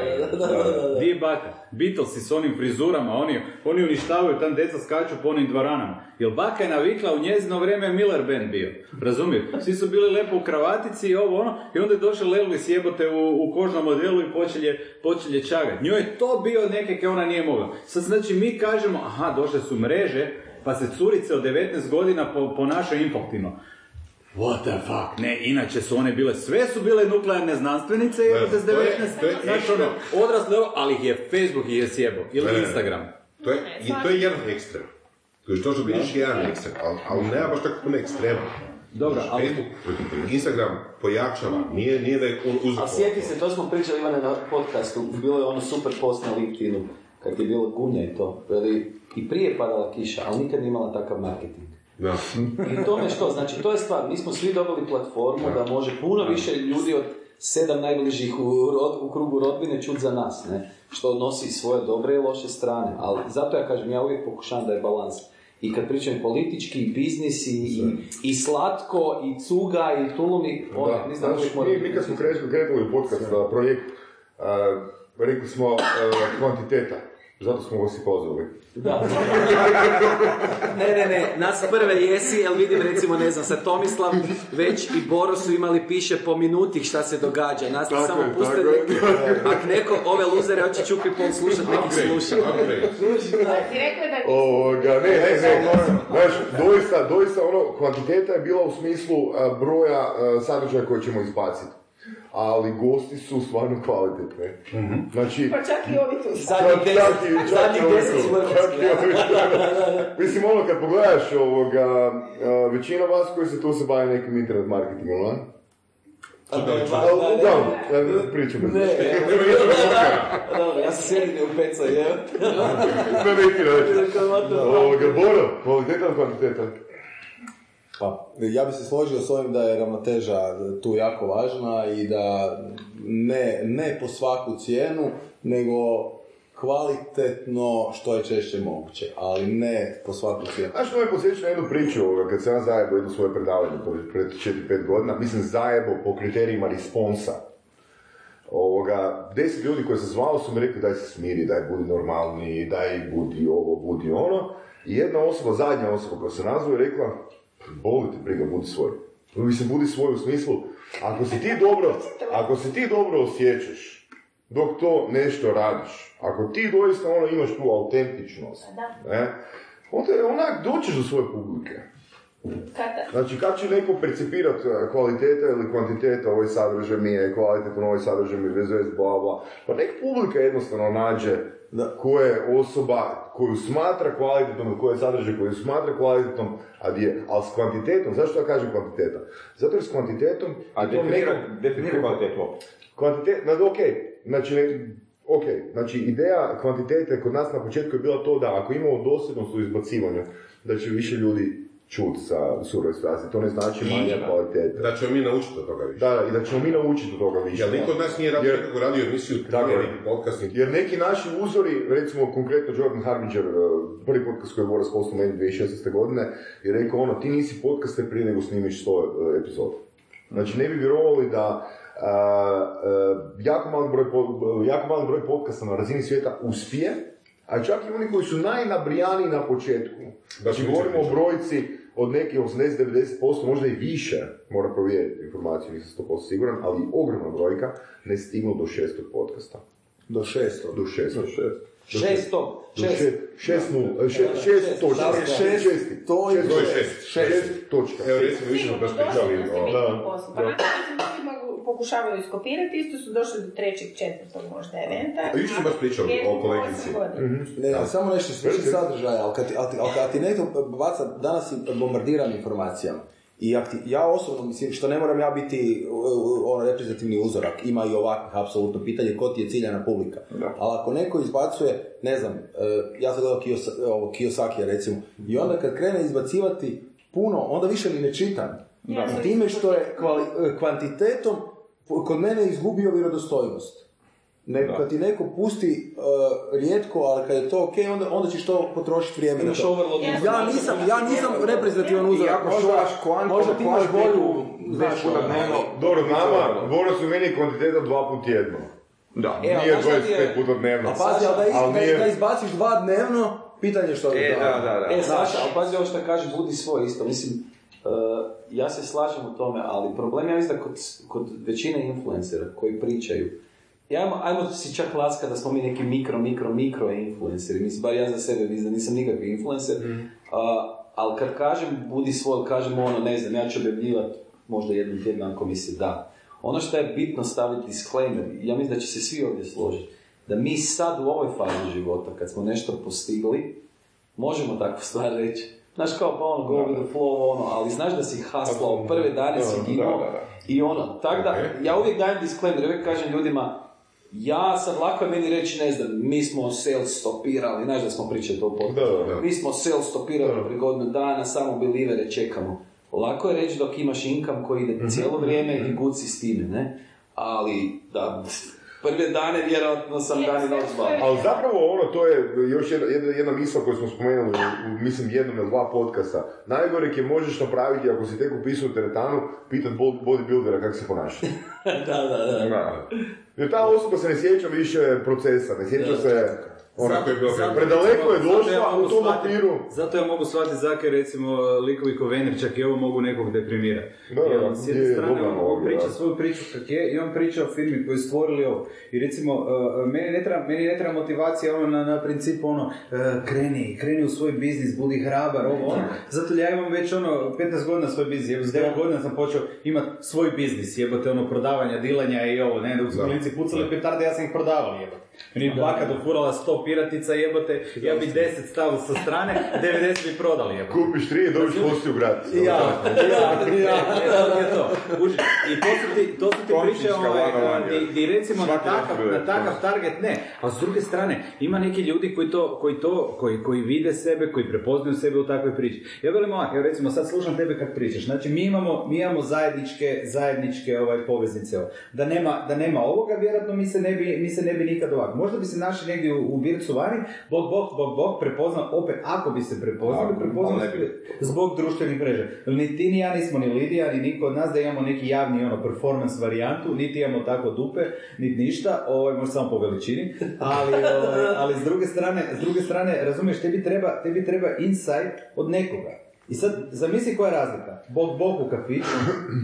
[SPEAKER 5] Di je baka? Beatlesi s onim frizurama, oni, oni uništavaju, tam deca skaču po onim dvoranama. Jel baka je navikla, u njezino vrijeme je Miller Band bio. Razumiju? Svi su bili lepo u kravatici i ovo ono, i onda je došao Lelvis jebote u, u kožnom modelu i počelje, počelje čagat. Njoj je to bio neke ona nije mogla. Sad znači mi kažemo, aha, došle su mreže, pa se curice od 19 godina po, ponašaju infantilno. What the fuck? Ne, inače su one bile, sve su bile nuklearne znanstvenice,
[SPEAKER 8] to je-
[SPEAKER 5] 19.
[SPEAKER 8] to je
[SPEAKER 5] Znaš
[SPEAKER 8] ekstra.
[SPEAKER 5] ono, odrasle, ovo, ali ih je Facebook ih je sjebo. Ili
[SPEAKER 8] Ne.
[SPEAKER 5] Instagram.
[SPEAKER 8] To je, I to je jedan ekstrem. Znači, to što vidiš je jedan ekstrem, ali, ali nema baš tako puno ekstrema.
[SPEAKER 5] Dobro,
[SPEAKER 8] Znači,
[SPEAKER 5] ali-
[SPEAKER 8] Facebook, Instagram pojačava, nije, nije da je on uzak.
[SPEAKER 12] A sjeti se, to smo pričali Ivane na podcastu, bilo je ono super post na LinkedInu, kad je bilo gunja i to, veli, i prije je padala kiša, ali nikad nije imala takav marketing.
[SPEAKER 8] Da.
[SPEAKER 12] I to je što, znači to je stvar, mi smo svi dobili platformu da. može puno više ljudi od sedam najbližih u, rod- u krugu rodbine čut za nas, ne? Što nosi svoje dobre i loše strane, ali zato ja kažem, ja uvijek pokušavam da je balans. I kad pričam politički, i biznis, i, i, i slatko, i cuga, i tulumi, ono,
[SPEAKER 3] Da,
[SPEAKER 12] da uvijek
[SPEAKER 3] znači, mi, mi kad smo krenuli, podcast na projekt, a, rekli smo a, kvantiteta, zato smo vas i pozvali.
[SPEAKER 12] Da. ne, ne, ne, nas prve jesi, jer vidim recimo, ne znam, sa Tomislav, već i Boro su imali piše po minuti šta se događa. Nas
[SPEAKER 3] Tako
[SPEAKER 12] samo
[SPEAKER 3] je,
[SPEAKER 12] puste neki, ak neko ove luzere hoće čupi pol slušat, neki sluša.
[SPEAKER 3] Ovoga, ne, ne, ne, znaš, doista, doista ono, kvantiteta je bila u smislu a, broja a, sadržaja koje ćemo izbaciti. Ali gosti su stvarno kvalitetni. Znači,
[SPEAKER 2] Pa čak i ovi tu.
[SPEAKER 12] Zadnjih deset, zadnjih deset.
[SPEAKER 3] Mislim, ono, kad pogledaš ovoga, većina vas koji se tu se bavi nekim internet marketingom, a?
[SPEAKER 12] Pa ne, ne.
[SPEAKER 3] Uglavnom, e, pričamo.
[SPEAKER 12] Ne, ja sam sjedim u peca, je.
[SPEAKER 3] Na neki način. Ovoga, Boro, kvaliteta ili kvantiteta?
[SPEAKER 15] Pa, ja bi se složio s ovim da je ravnoteža tu jako važna i da ne, ne po svaku cijenu, nego kvalitetno što je češće moguće, ali ne po svaku cijenu.
[SPEAKER 3] Znaš, to me posjeća na jednu priču, kad sam zajebo jedno svoje predavanje pred 4-5 godina, mislim zajebo po kriterijima responsa. Ovoga, deset ljudi koji se zvao su mi rekli daj se smiri, daj budi normalni, daj budi ovo, budi ono. I jedna osoba, zadnja osoba koja se nazvao je rekla, boli te briga, budi svoj. Mislim, budi svoj u smislu, ako si ti dobro, ako se ti dobro osjećaš, dok to nešto radiš, ako ti doista ono imaš tu autentičnost, ne, onda je onak doćeš do svoje publike.
[SPEAKER 2] Kada?
[SPEAKER 3] Znači, kako će neko percipirati e, kvaliteta ili kvantiteta, ovaj sadržaj mi je kvalitetan, ovaj sadržaj mi je bez bla, bla. Pa nek publika jednostavno nađe ko je osoba koju smatra kvalitetnom ili koji je sadržaj koju smatra kvalitetnom, a di je. Ali s kvantitetom, zašto ja kažem kvantiteta? Zato jer s kvantitetom...
[SPEAKER 7] A definira,
[SPEAKER 3] neko-
[SPEAKER 7] definira kvalitetu.
[SPEAKER 3] Kvantitet, no, ok, znači, ok, znači ideja kvantitete kod nas na početku je bila to da ako imamo dosljednost u izbacivanju, da će više ljudi čut sa surove strasti, to ne znači manja kvaliteta.
[SPEAKER 8] Da ćemo mi naučiti od toga više.
[SPEAKER 3] Da, da, i da ćemo mi naučiti od toga više.
[SPEAKER 8] Jer niko od nas nije radio
[SPEAKER 3] Jer-
[SPEAKER 8] nikako radio emisiju, neki podcast,
[SPEAKER 3] Jer neki naši uzori, recimo konkretno Jordan Harbinger, eh, prvi podcast koji je Boras poslao meni 2016. godine, je rekao ono, ti nisi podcaster prije nego snimiš 100 eh, epizoda. Znači ne bi vjerovali da a, jako, mali broj, jako mali broj podcasta na razini svijeta uspije, a čak i oni koji su najnabrijaniji na početku. Znači govorimo o brojci od nekih 80-90%, možda i više, mora provjeriti informaciju, nisam 100% siguran, ali ogromna brojka ne stignu do šestog podcasta.
[SPEAKER 15] Do šestog.
[SPEAKER 3] Do šestog.
[SPEAKER 12] Šestog.
[SPEAKER 3] Do
[SPEAKER 12] Šest.
[SPEAKER 3] šest, šest, nul, e, šest, šest točka.
[SPEAKER 15] Da, šest, to je
[SPEAKER 8] šest.
[SPEAKER 3] Šest točka.
[SPEAKER 8] Evo recimo, više smo baš pričali o...
[SPEAKER 3] Da,
[SPEAKER 2] poslu. Pokušavaju iskopirati, isto su došli do trećeg, četvrtog možda eventa.
[SPEAKER 8] A smo baš pričali o kolegici.
[SPEAKER 2] godina.
[SPEAKER 15] Ne, ali samo nešto što se sadržaja, ali kad ti, ali, kad ti netko baca, danas si bombardiran informacijama. I ja osobno mislim, što ne moram ja biti ono reprezentativni uzorak, ima i ovakvih apsolutno pitanje ko ti je ciljana publika. Ali ako neko izbacuje, ne znam, uh, ja sam gledao Kiyos, ovo, Kiyosakija recimo, i onda kad krene izbacivati puno, onda više ni ne čitam. I time što je kvali- uh, kvantitetom kod mene izgubio vjerodostojnost. Ne, kad ti neko pusti uh, rijetko, ali kad je to ok, onda, onda ćeš to potrošiti vrijeme na
[SPEAKER 12] Imaš
[SPEAKER 15] to.
[SPEAKER 12] overload
[SPEAKER 15] Ja nisam, ja nisam reprezentativan uzorak.
[SPEAKER 7] ako
[SPEAKER 15] Možda, možda ti imaš bolju, znaš, ono,
[SPEAKER 7] dnevno,
[SPEAKER 3] Dobro, nama, Boros u meni je kvantiteta dva put tjedno.
[SPEAKER 7] Da.
[SPEAKER 12] E,
[SPEAKER 3] Nije
[SPEAKER 12] znaš šta ti je-
[SPEAKER 3] 25 puta dnevno.
[SPEAKER 15] A pazi, ali da, iz-
[SPEAKER 3] Ali
[SPEAKER 15] da-
[SPEAKER 3] nije-
[SPEAKER 15] da izbaciš dva dnevno, pitanje što
[SPEAKER 7] E, da, da, da.
[SPEAKER 12] E, Saša, ali pazi ovo što kaže, budi svoj isto. Mislim, uh, ja se slažem u tome, ali problem je mislim da kod, kod većine influencera koji pričaju, i ajmo, ajmo si čak laska da smo mi neki mikro, mikro, mikro influenceri. Mislim, bar ja za sebe mislim da nisam nikakvi influencer. A, ali kad kažem budi svoj, kažem ono, ne znam, ja ću objavljivati možda jednom tjednom ako mi se da. Ono što je bitno staviti disclaimer, ja mislim da će se svi ovdje složiti, da mi sad u ovoj fazi života, kad smo nešto postigli, možemo takvu stvar reći. Znaš kao pa ono, go with the flow, ono, ali znaš da si haslao, prve dane si ginuo i ono, tak da, ja uvijek dajem disclaimer, uvijek kažem ljudima, ja sad lako je meni reći, ne znam, mi smo sales stopirali, znaš da smo pričali to u podcastu. Mi smo sales stopirali prije godinu dana, samo belivere čekamo. Lako je reći dok imaš income koji ide cijelo vrijeme i guci s time, ne? Ali, da, prve dane vjerojatno sam dan i noć.
[SPEAKER 3] Ali zapravo ono, to je još jedna, jedna, misla koju smo spomenuli u, u, mislim, jednom ili dva podcasta. Najgore je možeš napraviti ako si tek upisao u teretanu, pitat bod- bodybuildera kako se ponaša.
[SPEAKER 12] da, da, da.
[SPEAKER 3] Da. Jer ta osoba se ne sjeća više procesa, ne sjeća se... Ono,
[SPEAKER 8] Kako je bilo
[SPEAKER 5] Zato-
[SPEAKER 3] predaleko je
[SPEAKER 5] zato ja
[SPEAKER 3] došla
[SPEAKER 5] mogu
[SPEAKER 3] u tom
[SPEAKER 5] shvatiti-
[SPEAKER 3] okviru.
[SPEAKER 5] Zato ja mogu shvatiti zake, recimo, likovi ko Venir, čak i ovo mogu nekog deprimirati.
[SPEAKER 3] Da,
[SPEAKER 5] Jer
[SPEAKER 3] da,
[SPEAKER 5] on s jedne
[SPEAKER 3] je,
[SPEAKER 5] strane, on, on priča
[SPEAKER 3] da.
[SPEAKER 5] svoju priču kak je i on priča o firmi koji su stvorili ovo. I recimo, uh, meni, ne treba, meni ne treba motivacija ono na, na principu ono, uh, kreni, kreni u svoj biznis, budi hrabar, ovo ono. Zato ja imam već ono, 15 godina svoj biznis, jebo, s 9 godina sam počeo imati svoj biznis, jebote ono, prodavanja, dilanja i ovo, ne, dok su klinci pucali petarde, ja sam ih prodavao, jebote. Meni je baka dofurala 100 piratica, jebote, ja bi 10 stavio sa strane, 90 bi prodali, jebote.
[SPEAKER 3] Kupiš tri i dobiš posti u grad.
[SPEAKER 15] Ja, ja, ja.
[SPEAKER 5] I to su ti, to su ti priče ovaj, di, recimo na takav, na takav target ne. A s druge strane, ima neki ljudi koji to, koji to, koji, koji vide sebe, koji prepoznaju sebe u takvoj priči. Ja velim ovak, evo recimo sad slušam tebe kad pričaš. Znači mi imamo, mi imamo zajedničke, zajedničke ovaj, poveznice. Da nema, da nema ovoga, vjerojatno mi se ne bi, mi se ne bi nikad ovako. Možda bi se našli negdje u, u bircu vani, bog, bog, bog, bog, prepoznao, opet, ako bi se prepoznali, prepoznali zbog društvenih mreža. Ni ti ni ja nismo ni Lidija, ni niko od nas da imamo neki javni ono performance varijantu, niti imamo tako dupe, niti ništa, ovaj, možda samo po veličini, ali, ovaj, ali s druge strane, s druge strane, razumiješ, tebi treba, tebi treba insight od nekoga. I sad, zamisli koja je razlika. Bog bog u kafiću,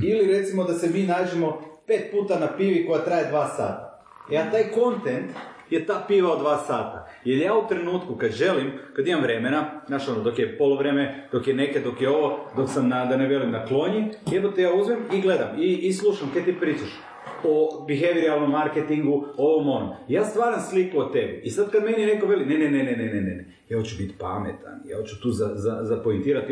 [SPEAKER 5] ili recimo da se mi nađemo pet puta na pivi koja traje dva sata. Ja taj content je ta piva od dva sata. Jer ja u trenutku kad želim, kad imam vremena, znaš ono, dok je polovreme, dok je neke, dok je ovo, dok sam na, da ne velim na klonji, jebote ja uzmem i gledam i, i slušam kaj ti pričaš o behavioralnom marketingu, ovom onom. Ja stvaram sliku o tebi. I sad kad meni neko veli, ne, ne, ne, ne, ne, ne, ne, ja hoću biti pametan, ja hoću tu za, za,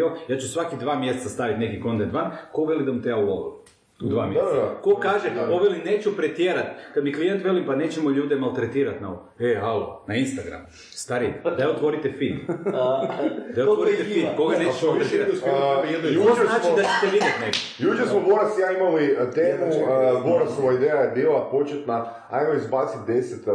[SPEAKER 5] ovo, ja ću svaki dva mjeseca staviti neki content van, ko veli da mu te ja ulovim? U dva mjeseca.
[SPEAKER 3] da.
[SPEAKER 5] Ko kaže, ovo veli neću pretjerat. Kad mi klijent veli, pa nećemo ljude maltretirati na ovo. E, alo, na Instagram. Stari, daj otvorite feed. Daj otvorite feed, koga nećeš maltretirati. To znači da ćete vidjeti neko.
[SPEAKER 3] Jučer smo Boras i ja imali uh, temu, uh, Borasova ideja je bila početna, ajmo izbaciti deset uh,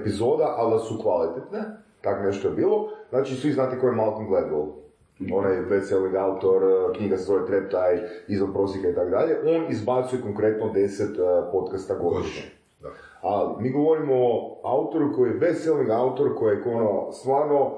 [SPEAKER 3] epizoda, ali da su kvalitetne, tak nešto je bilo. Znači, svi znate ko je Malcolm Gladwell. Onaj best-selling autor, uh, knjiga se zove Treptaj, izvan prosjeka i tako dalje. On izbacuje konkretno deset uh, podcasta godišnje.
[SPEAKER 8] Da.
[SPEAKER 3] Ali mi govorimo o autoru koji je best-selling autor, koji je ono, stvarno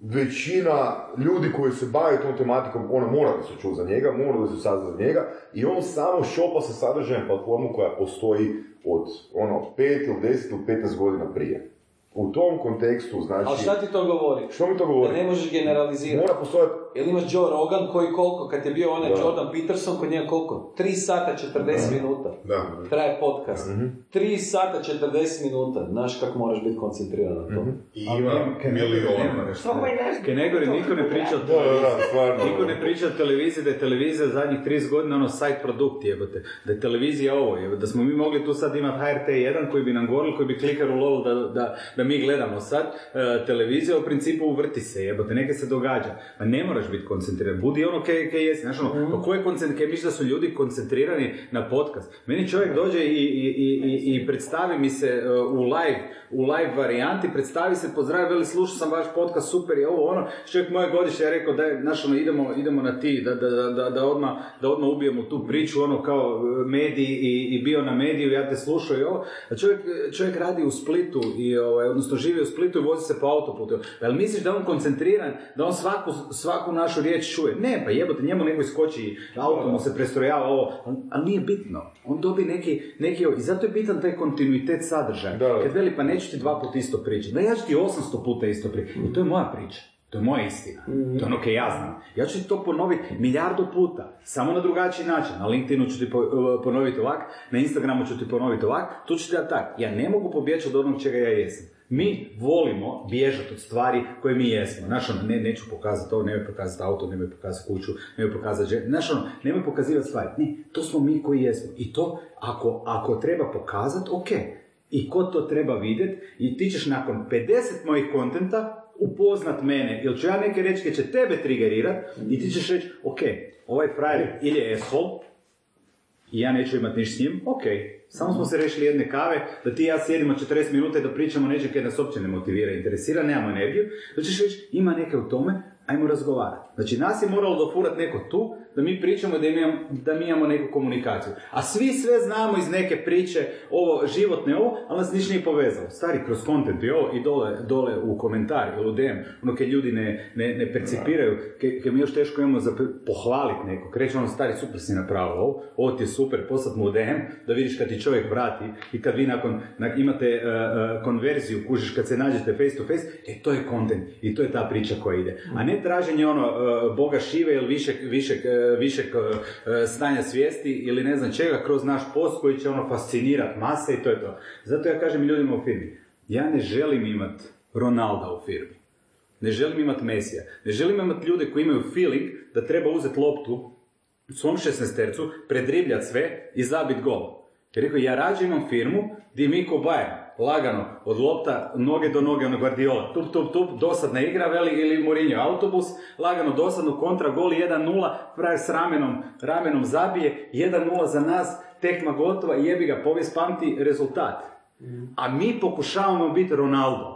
[SPEAKER 3] većina ljudi koji se bave tom tematikom, ona mora da se čuo za njega, mora da se sazna za njega i on samo šopa sa sadržajem platformu koja postoji od ono 5 ili 10 ili 15 godina prije. U tom kontekstu, znači...
[SPEAKER 12] Ali šta ti to govori?
[SPEAKER 3] Što mi to
[SPEAKER 12] Da
[SPEAKER 3] govori?
[SPEAKER 12] ne možeš generalizirati.
[SPEAKER 3] Mora postojati...
[SPEAKER 12] Jel imaš Joe Rogan koji koliko, kad je bio onaj
[SPEAKER 3] Da.
[SPEAKER 12] Jordan Peterson, kod njega koliko? 3 sata 40 minuta.
[SPEAKER 8] Da.
[SPEAKER 12] Traje podcast.
[SPEAKER 3] Mhm.
[SPEAKER 12] 3 sata 40 minuta. Znaš kako moraš biti koncentriran na to.
[SPEAKER 3] Mhm.
[SPEAKER 8] I ima
[SPEAKER 5] nema- kaj
[SPEAKER 8] milion.
[SPEAKER 5] nema nešto.
[SPEAKER 2] Ovo je naš...
[SPEAKER 5] Kenegori, niko ne priča o
[SPEAKER 3] Da, da, da,
[SPEAKER 5] televiziji. Niko ne priča o televiziji, da je televizija zadnjih 30 godina ono side produkt jebote. Da je televizija ovo jebote. Da smo mi mogli tu sad imati HRT1 koji bi nam govorili, koji bi klikar u lol da, da, da mi gledamo sad. E, televizija u principu uvrti se jebote, neke se događa. Pa ne moraš moraš biti koncentriran. Budi ono kaj, kaj jesi, znaš ono, pa ko je koncentriran, misliš da su ljudi koncentrirani na podcast? Meni čovjek dođe i, i, i, i, i predstavi mi se uh, u live, u live varijanti, predstavi se, pozdravi, veli, slušao sam vaš podcast, super je ovo, ono, čovjek moje godište je rekao, daj, znaš ono, idemo, idemo na ti, da, da, da, da, odmah, da odmah ubijemo tu priču, ono, kao uh, mediji i, i bio na mediju, ja te slušao i ovo, a čovjek, čovjek radi u Splitu, i, ovaj, odnosno živi u Splitu i vozi se po autoputu. Jel misliš da on koncentriran, da on svaku, svaku našu riječ čuje? Ne, pa jebote, njemu nego iskoči, auto mu se prestrojava ovo, ali, nije bitno. On dobi neki, neki, i zato je bitan taj kontinuitet sadržaja.
[SPEAKER 3] Da.
[SPEAKER 5] Kad veli, pa neću ti dva puta isto pričati. Da, ja ću ti 800 puta isto pričati. I to je moja priča. To je moja istina. To je ono kaj ja znam. Ja ću ti to ponoviti milijardu puta, samo na drugačiji način. Na LinkedInu ću ti po- ponoviti ovak, na Instagramu ću ti ponoviti ovak, tu ću ti da tak. Ja ne mogu pobjeći od onog čega ja jesam. Mi volimo bježati od stvari koje mi jesmo. Znaš, ono, ne, neću pokazati ovo, nemoj pokazati auto, nemoj pokazati kuću, nemoj pokazati ženu. Znaš, ono, nemoj pokazivati stvari. Ne, to smo mi koji jesmo. I to, ako, ako treba pokazati, ok. I ko to treba vidjeti, i ti ćeš nakon 50 mojih kontenta upoznat mene, ili ću ja neke reći će tebe trigerirat, i ti ćeš reći, ok, ovaj frajer ili je asshole, i ja neću imati ništa s njim, ok, samo smo se rešili jedne kave, da ti i ja sjedimo 40 minuta i da pričamo nečeg kaj nas uopće ne motivira, interesira, nemamo energiju, da ćeš ima neke u tome, ajmo razgovarati. Znači, nas je moralo dofurati neko tu, da mi pričamo da, imam, da mi imamo neku komunikaciju. A svi sve znamo iz neke priče, ovo životne ovo, ali nas ništa nije povezalo. Stari, kroz content i ovo, i dole, dole u komentar ili u DM, ono kaj ljudi ne, ne, ne percipiraju, kaj mi još teško imamo za pohvaliti neko. Kreće ono, stari, super si napravio ovo, ovo ti je super, poslat mu u DM, da vidiš kad ti čovjek vrati i kad vi nakon, na- imate uh, konverziju, kužiš kad se nađete face to face, e to je content i to je ta priča koja ide. A ne traženje ono, uh, Boga šive ili višeg, višeg, uh, višeg stanja svijesti ili ne znam čega kroz naš post koji će ono fascinirati mase i to je to. Zato ja kažem ljudima u firmi, ja ne želim imat Ronalda u firmi. Ne želim imati Mesija. Ne želim imati ljude koji imaju feeling da treba uzeti loptu svom šestnestercu, predribljati sve i zabit gol. Jer rekao, ja rađe imam firmu gdje mi ko Bayern, lagano, od lopta, noge do noge, ono Guardiola, tup, tup, tup, dosadna igra, veli, ili Mourinho autobus, lagano, dosadno, kontra, gol, 1-0, frajer s ramenom, ramenom zabije, 1-0 za nas, tekma gotova, jebi ga, povijest pamti rezultat. A mi pokušavamo biti Ronaldo.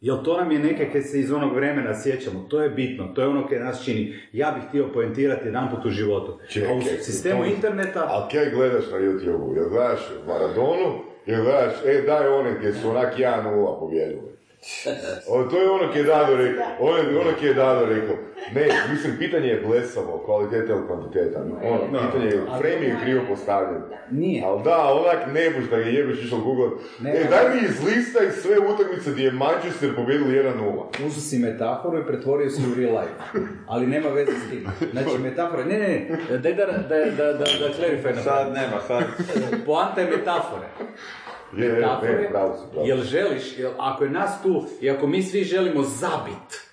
[SPEAKER 5] Jel to nam je neke kad se iz onog vremena sjećamo, to je bitno, to je ono koje nas čini. Ja bih htio poentirati jedanput u životu. A u sistemu interneta...
[SPEAKER 3] A kaj gledaš na YouTube-u? Jel gledaš Maradonu? Jel gledaš, e daj one gdje su onak 1-0 pobjedili? O, to je ono kje je Dado rekao, ono, ono kje je Dado rekao. Ne, mislim, pitanje je blesavo, kvaliteta ili kvantiteta. Ono, pitanje je, frame je krivo postavljen.
[SPEAKER 5] Nije.
[SPEAKER 3] Ali da, onak ne buš da ga jebeš išao Google.
[SPEAKER 5] Ne,
[SPEAKER 3] e, daj mi iz lista i sve utakmice gdje je Manchester pobjedili 1-0.
[SPEAKER 5] Uzu si metaforu i pretvorio si u real life. Ali nema veze s tim. Znači, metafora, ne, ne, ne, daj da, da, da, da, da clarify na
[SPEAKER 7] Sad nema, sad.
[SPEAKER 5] Poanta je metafore.
[SPEAKER 3] Je,
[SPEAKER 5] Metafore,
[SPEAKER 3] ne, pravo si, pravo.
[SPEAKER 5] jel želiš, jel, ako je nas tu i ako mi svi želimo zabit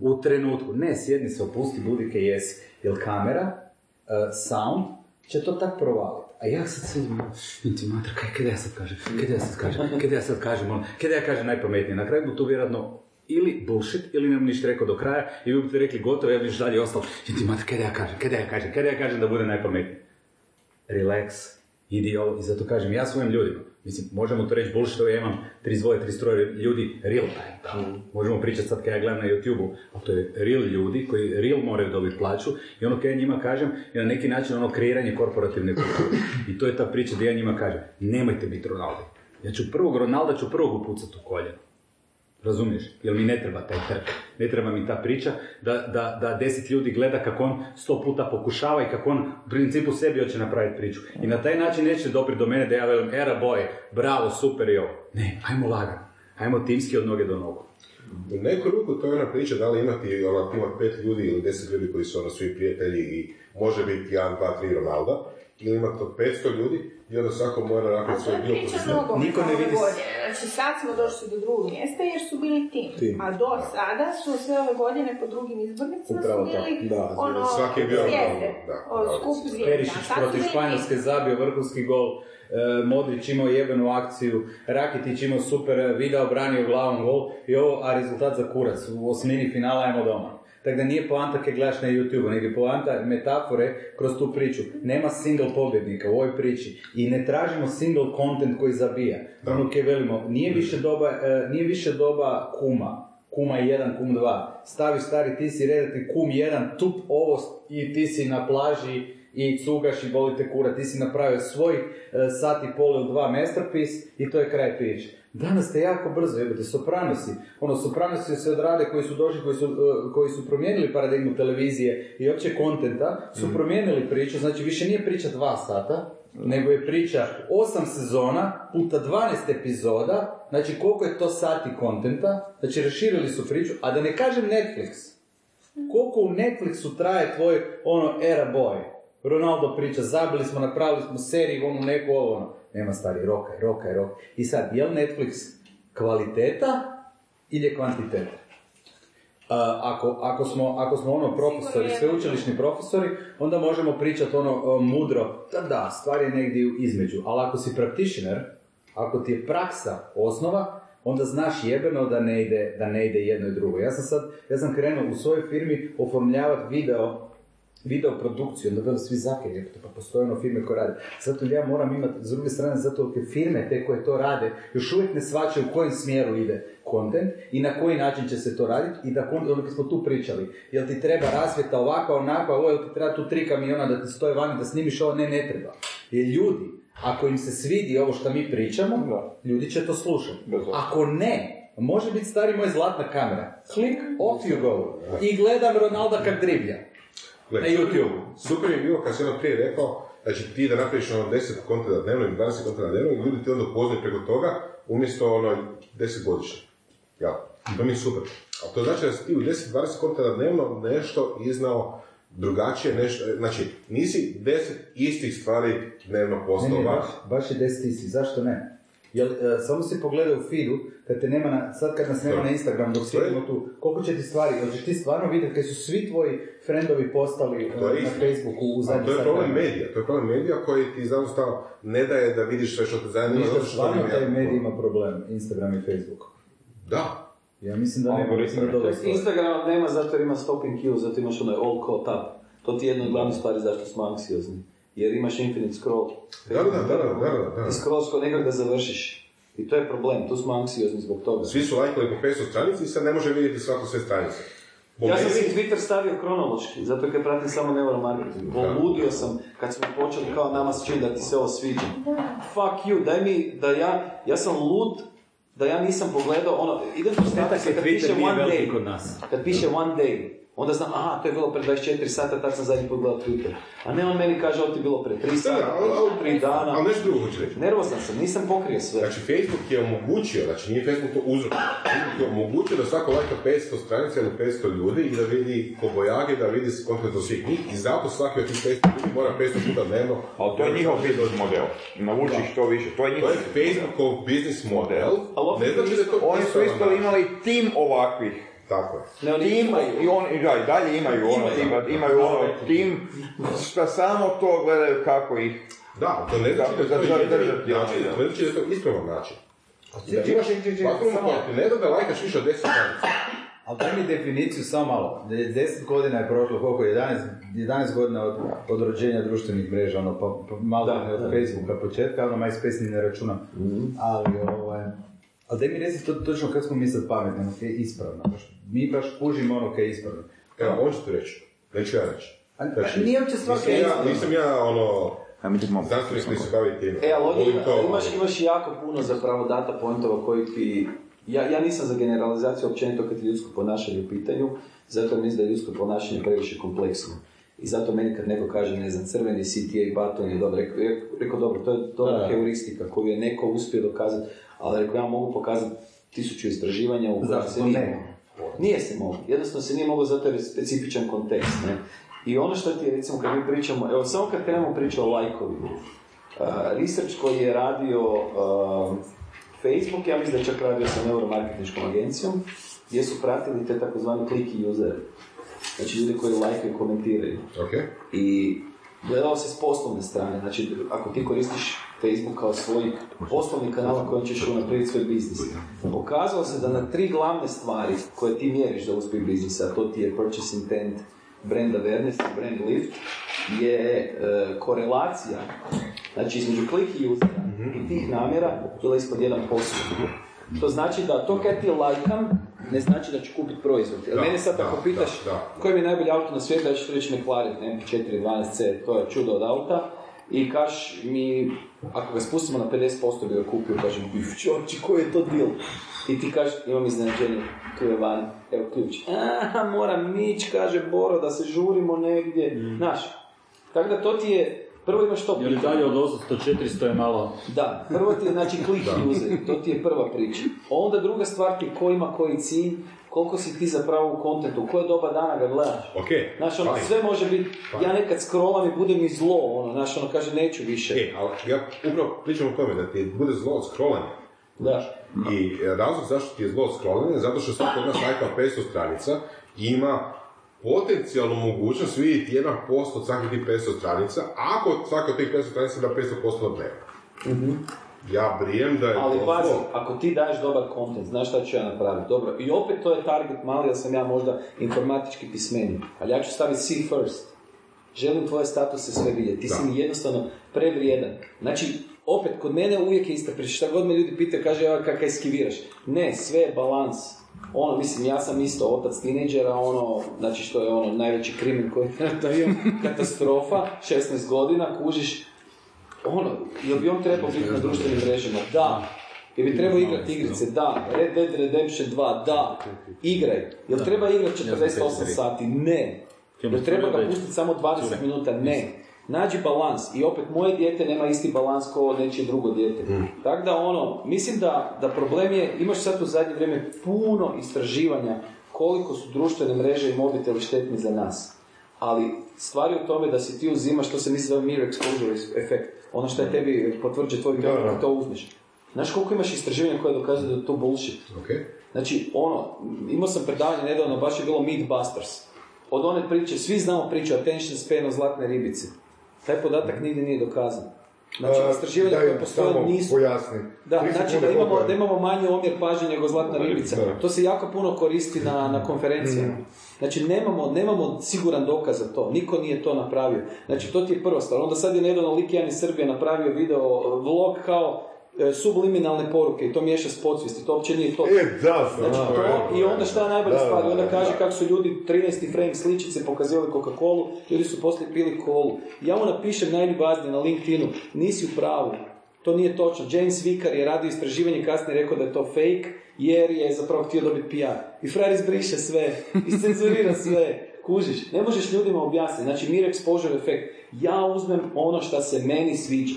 [SPEAKER 5] u trenutku, ne, sjedni se, opusti, budi kaj jesi, jel kamera, uh, sound, će to tak provaliti. A ja sad sedim, ti matra, kaj, kaj da ja sad kažem, kaj da ja sad kažem, kaj da ja sad kažem, ono, kaj da ja kažem najpametnije. Na kraju bi to vjerojatno ili bullshit, ili nam ništa rekao do kraja, i vi biste rekli gotovo, ja bi još dalje ostalo, ti matra, kaj da ja kažem, kaj da ja kažem, kaj da ja kažem da bude najpametnije relax, idi ovo, i zato kažem, ja svojim ljudima, mislim, možemo to reći bullshit, ja imam 32, 33 ljudi real time, da. možemo pričati sad kad ja gledam na YouTube-u, ali to je real ljudi koji real moraju dobiti plaću i ono kad ja njima kažem je na neki način ono kreiranje korporativne kulture. I to je ta priča da ja njima kažem, nemojte biti Ronaldo. Ja ću prvog Ronalda ću prvog upucati u koljeno. Razumiješ? Jer mi ne treba taj trk. Ne treba mi ta priča da, da, da deset ljudi gleda kako on sto puta pokušava i kako on u principu sebi hoće napraviti priču. I na taj način neće dopri do mene da ja velim, era boy, bravo, super i ovo. Ne, ajmo lagano. Ajmo timski od noge do nogu.
[SPEAKER 8] U neku ruku to je ona priča da li imati ona ima pet ljudi ili deset ljudi koji su ono svi prijatelji i može biti jedan, dva, tri Ronalda, ili imati to 500 ljudi i onda svako mora
[SPEAKER 2] to
[SPEAKER 8] svoj dio
[SPEAKER 5] Niko ne vidi.
[SPEAKER 2] Znači sad smo došli do drugog mjesta jer su bili tim.
[SPEAKER 15] Tim.
[SPEAKER 2] A do sada su sve ove godine po drugim izbornicima
[SPEAKER 15] Upravo
[SPEAKER 2] su
[SPEAKER 15] tako,
[SPEAKER 2] bili
[SPEAKER 15] da,
[SPEAKER 2] ono,
[SPEAKER 8] svaki je bio
[SPEAKER 2] zvijezde,
[SPEAKER 8] da,
[SPEAKER 2] o,
[SPEAKER 8] da,
[SPEAKER 2] skup zvijezda.
[SPEAKER 5] Perišić protiv Španjolske zabio vrhunski gol, e, Modrić imao jebenu akciju, Rakitić imao super, e, Vida obranio glavom gol i ovo, a rezultat za kurac. U osmini finala ajmo doma. Tako da nije poanta kad gledaš na YouTube, nego je poanta metafore kroz tu priču. Nema single pobjednika u ovoj priči i ne tražimo single content koji zabija. Ono kaj velimo, nije više doba, e, nije više doba kuma, kuma 1, kum 2. Stavi stari, ti si redati kum 1, tup ovo i ti si na plaži i cugaš i boli te kura, ti si napravio svoj e, sat i pol ili dva masterpiece i to je kraj priče. Danas ste jako brzo, jebate, sopranosi. Ono, sopranosi se odrade koji su došli, koji su, e, koji su promijenili paradigmu televizije i opće kontenta, su promijenili priču, znači više nije priča dva sata, nego je priča osam sezona puta 12 epizoda, znači koliko je to sati kontenta, znači raširili su priču, a da ne kažem Netflix, koliko u Netflixu traje tvoj ono era boy. Ronaldo priča, zabili smo, napravili smo seriju, onu neku ovo, ono. Nema stari, roka, roka, roka. I sad, je li Netflix kvaliteta ili je kvantiteta? A, ako, ako, smo, ako smo ono profesori, sveučilišni profesori, onda možemo pričati ono o, mudro, da da, stvar je negdje između, ali ako si practitioner, ako ti je praksa osnova, onda znaš jebeno da ne ide, da ne ide jedno i drugo. Ja sam sad, ja sam krenuo u svojoj firmi oformljavati video video produkciju, onda svi jebote, pa postoje ono firme koje rade. Zato ja moram imati, s druge strane, zato jer firme te koje to rade, još uvijek ne svačaju u kojem smjeru ide kontent i na koji način će se to raditi i da ono kad smo tu pričali, jel ti treba rasvjeta ovakva, onakva, ovo, jel ti treba tu tri kamiona da ti stoje vani da snimiš ovo, ne, ne treba. Jer ljudi, ako im se svidi ovo što mi pričamo, ljudi će to slušati. Ako ne, može biti stari moj zlatna kamera. Klik, off you go. I gledam Ronalda kak driblja.
[SPEAKER 8] Gle,
[SPEAKER 5] Na YouTube.
[SPEAKER 8] Super je bilo kad si ono prije rekao, znači ti da napraviš ono 10 kontenta dnevno ili 20 kontenta dnevno i ljudi ti onda upoznaju preko toga, umjesto ono 10 godišnje. Ja, to mi je super. Ali to znači da si ti u 10-20 kontenta dnevno nešto iznao drugačije, nešto, znači nisi 10 istih stvari dnevno
[SPEAKER 5] Ne,
[SPEAKER 8] postao
[SPEAKER 5] ne,
[SPEAKER 8] van.
[SPEAKER 5] baš, baš je 10 isti, zašto ne? Jel, e, samo si pogledaj u feedu, kad te nema na, sad kad nas nema na Instagram, dok sjedimo tu, koliko će ti stvari, hoćeš ti stvarno vidjeti kad su svi tvoji friendovi postali
[SPEAKER 8] To je
[SPEAKER 5] na
[SPEAKER 8] istina.
[SPEAKER 5] Facebooku u zadnjih
[SPEAKER 8] to je problem medija, to je problem medija koji ti jednostavno ne daje da vidiš sve što te zanima.
[SPEAKER 5] Ništa, stvarno taj medij ima problem, Instagram i Facebook.
[SPEAKER 8] Da.
[SPEAKER 5] Ja mislim da nema, mislim da dole.
[SPEAKER 12] Instagram nema zato jer ima stop and queue, zato imaš onaj all caught up. To ti je jedna od glavnih stvari zašto smo anksiozni. Jer imaš infinite scroll.
[SPEAKER 8] Da, da, da, da, da, da.
[SPEAKER 12] Ti scroll skoro nekak da završiš. I to je problem, tu smo anksiozni zbog toga.
[SPEAKER 8] Svi su lajkali po 500 stranici i sad ne može vidjeti svako sve stranice. Po
[SPEAKER 12] Ja sam si Twitter stavio kronološki, zato kad pratim samo neuromarketing. Poludio sam kad smo počeli kao nama se čini da ti se ovo sviđa. Fuck you, daj mi da ja, ja sam lud da ja nisam pogledao ono, idem po statuse kad piše one day.
[SPEAKER 16] kod nas.
[SPEAKER 12] Kad piše one day, onda znam, aha, to je bilo pre 24 sata, tad sam zadnji put gledao Twitter. A ne on meni kaže, ovo ti je bilo pre 3
[SPEAKER 8] Da, da,
[SPEAKER 12] sata,
[SPEAKER 8] ali- ali-
[SPEAKER 12] 3 dana.
[SPEAKER 8] Ali nešto drugo hoću reći.
[SPEAKER 12] Nervozan sam, nisam pokrio sve.
[SPEAKER 8] Znači, Facebook je omogućio, znači nije Facebook to uzrok, Facebook je omogućio da svako lajka 500 stranica ili 500 ljudi i da vidi kobojage, da vidi kontent od svih njih i zato svaki od tih 500 ljudi mora 500 puta dnevno.
[SPEAKER 7] Ali to je njihov business model. Navuči ih što više. To je
[SPEAKER 8] To
[SPEAKER 7] njihov
[SPEAKER 8] je Facebookov business model, ne znači da je to
[SPEAKER 7] Oni su isto imali tim ovakvih.
[SPEAKER 8] Tako je.
[SPEAKER 12] Ne, oni
[SPEAKER 7] Tim, i on, i da, i dalje imaju ono,
[SPEAKER 12] Imaju.
[SPEAKER 7] tim, imaju ono tim, šta samo to gledaju kako ih
[SPEAKER 8] Da, to ne znači da
[SPEAKER 7] da
[SPEAKER 8] način,
[SPEAKER 7] da.
[SPEAKER 8] to ne znači da je to ispravan način. Da imaš
[SPEAKER 5] samo-
[SPEAKER 8] koja ti ne da da lajkaš više od 10 stranica.
[SPEAKER 5] Ali daj mi definiciju samo malo. De- Deset godina je prošlo, koliko? 11, 11 godina od, od rođenja društvenih mreža, ono, pa, pa malo
[SPEAKER 12] Da,
[SPEAKER 5] ne od
[SPEAKER 12] da.
[SPEAKER 5] Facebooka početka, ono MySpace ni ne računam. Ali, ovaj, ali daj mi reci to, točno kako smo mi sad pametni, ono, je ispravno. Baš, mi baš kužimo ono kaj je ispravno.
[SPEAKER 8] Evo, on će ti reći. Neću ja reći. Znači,
[SPEAKER 5] nije uopće stvar
[SPEAKER 8] nisam ja,
[SPEAKER 5] ispravno.
[SPEAKER 8] nisam ja, ono, znanstvenik koji se bavi time.
[SPEAKER 12] E, ali ovdje imaš, imaš jako puno zapravo data pointova koji ti... Ja, ja nisam za generalizaciju općenito kad je ljudsko ponašanje u pitanju, zato mislim da je ljudsko ponašanje previše kompleksno. I zato meni kad neko kaže, ne znam, crveni CTA baton je dobro, rekao, rekao, dobro, to je dobra
[SPEAKER 5] Da.
[SPEAKER 12] heuristika koju je neko uspio dokazati, ali rekao, ja mogu pokazati tisuću istraživanja u
[SPEAKER 5] Zašto
[SPEAKER 12] se
[SPEAKER 5] ne?
[SPEAKER 12] Nije se moglo. Jednostavno se nije moglo zato jer je specifičan kontekst. Ne? I ono što ti je, recimo, kad mi pričamo, evo, samo kad krenemo pričati o lajkovima, Uh, research koji je radio uh, Facebook, ja mislim da je čak radio sa neuromarketinškom agencijom, gdje su pratili te takozvani clicky usere. Znači ljudi koji lajkaju i komentiraju.
[SPEAKER 8] Ok.
[SPEAKER 12] I Gledalo se s poslovne strane, znači ako ti koristiš Facebook kao svoj poslovni kanal na kojem ćeš unaprijediti svoj biznis. Pokazalo se da na tri glavne stvari koje ti mjeriš za uspjeh biznisa, a to ti je purchase intent, brand awareness i brand lift, je e, korelacija znači između click usera i tih namjera bila ispod 1%. Što znači da to kad ti lajkam, ne znači da ću kupiti proizvod. Jer
[SPEAKER 8] Da,
[SPEAKER 12] mene sad ako
[SPEAKER 8] da,
[SPEAKER 12] pitaš
[SPEAKER 8] da, da.
[SPEAKER 12] koji mi je najbolji auto na svijetu, ja ću reći McLaren MP4 12C, to je čudo od auta. I kaš mi, ako ga spustimo na 50% bi ga kupio, kažem, bif čoči, koji je to deal? I ti kažeš, imam iznenađenje, tu je van, evo ključ. A, moram nić, kaže Boro, da se žurimo negdje. Znaš, tako da to ti je, prvo imaš to
[SPEAKER 17] Jer dalje od 800 400 je malo...
[SPEAKER 12] da, prvo ti je znači click user, to ti je prva priča. Onda druga stvar ti je ko ima koji cilj, koliko si ti zapravo u kontentu, u koje doba dana ga gledaš.
[SPEAKER 8] Ok,
[SPEAKER 12] Znaš, ono,
[SPEAKER 8] fine.
[SPEAKER 12] sve može biti, ja nekad scrollam i bude mi zlo, ono, znaš, ono, kaže, neću više.
[SPEAKER 8] E, ali ja upravo pričam o tome da ti bude zlo od scrollanja.
[SPEAKER 12] Da.
[SPEAKER 8] I razlog zašto ti je zlo od scrollanja zato što svaka od nas lajka 500 stranica ima potencijalnu mogućnost vidjeti 1% od svakih tih 500 stranica, ako svaka od tih 500 stranica da 500% na dnevno. Ja brijem da je
[SPEAKER 12] Ali
[SPEAKER 8] to
[SPEAKER 12] pazi, ako ti daješ dobar kontent, znaš šta ću ja napraviti? Dobro, i opet to je target mali, jer sam ja možda informatički pismeniji. Ali ja ću staviti see first. Želim tvoje statuse sve vidjeti. Ti si
[SPEAKER 8] Da.
[SPEAKER 12] mi jednostavno prevrijedan. Znači, opet, kod mene uvijek je ista priča. Šta god me ljudi pitaju, kaže, ja kakav eskiviraš. Ne, sve je balans. Ono, mislim, ja sam isto otac tineđera, ono, znači što je ono, najveći krimen koji trenutno imam, katastrofa, 16 godina, kužiš, ono, jel bi on trebao biti na društvenim mrežama? Da. Jel bi trebao igrati igrice? Da. Red Dead Redemption 2? Da. Igraj. Jel treba igrati 48 sati? Ne. Jel treba ga pustiti samo 20 minuta? Ne. Nađi balans. I opet, moje dijete nema isti balans kao nečije drugo dijete. Tako da ono, mislim da, da problem je, imaš sad u zadnje vrijeme puno istraživanja koliko su društvene mreže i mobiteli štetni za nas. Ali stvar je u tome da si ti uzimaš, to se misli zove mirror exposure efekt. Ono što je tebi potvrđuje tvoj
[SPEAKER 8] da.
[SPEAKER 12] to uzmeš. Znaš koliko imaš istraživanja koje dokazuju da je to bullshit?
[SPEAKER 8] Ok.
[SPEAKER 12] Znači, ono, imao sam predavanje nedavno, baš je bilo Meatbusters. Od one priče, svi znamo priču attention span o zlatne ribice. Taj podatak nigdje nije dokazan. Znači, istraživanja koje postoje nisu...
[SPEAKER 3] pojasni.
[SPEAKER 12] Da, znači da imamo, da imamo manji omjer pažnje nego zlatna ribica. To se jako puno koristi na, na konferencijama. Znači nemamo, nemamo siguran dokaz za to. Niko nije to napravio. Znači to ti je prva stvar. Onda sad je nedavno lik jedan iz Srbije napravio video, vlog kao subliminalne poruke i to miješa s podsvijesti. To uopće nije to.
[SPEAKER 3] E, da,
[SPEAKER 12] Znači to, i onda šta je najbolja
[SPEAKER 3] Da,
[SPEAKER 12] stvar?
[SPEAKER 3] da,
[SPEAKER 12] onda
[SPEAKER 3] da,
[SPEAKER 12] kaže
[SPEAKER 3] da.
[SPEAKER 12] kako su ljudi 13. frame sličice pokazivali Coca-Colu, ljudi su poslije pili kolu. Ja mu napišem najljubaznije na LinkedInu, nisi u pravu. To nije točno. James Vicar je radio istraživanje kasnije rekao da je to fake, jer je zapravo htio dobiti PR. I frajer izbriše sve, iscenzurira sve. Kužiš, ne možeš ljudima objasniti. Znači, mir exposure efekt. Ja uzmem ono što se meni sviđa.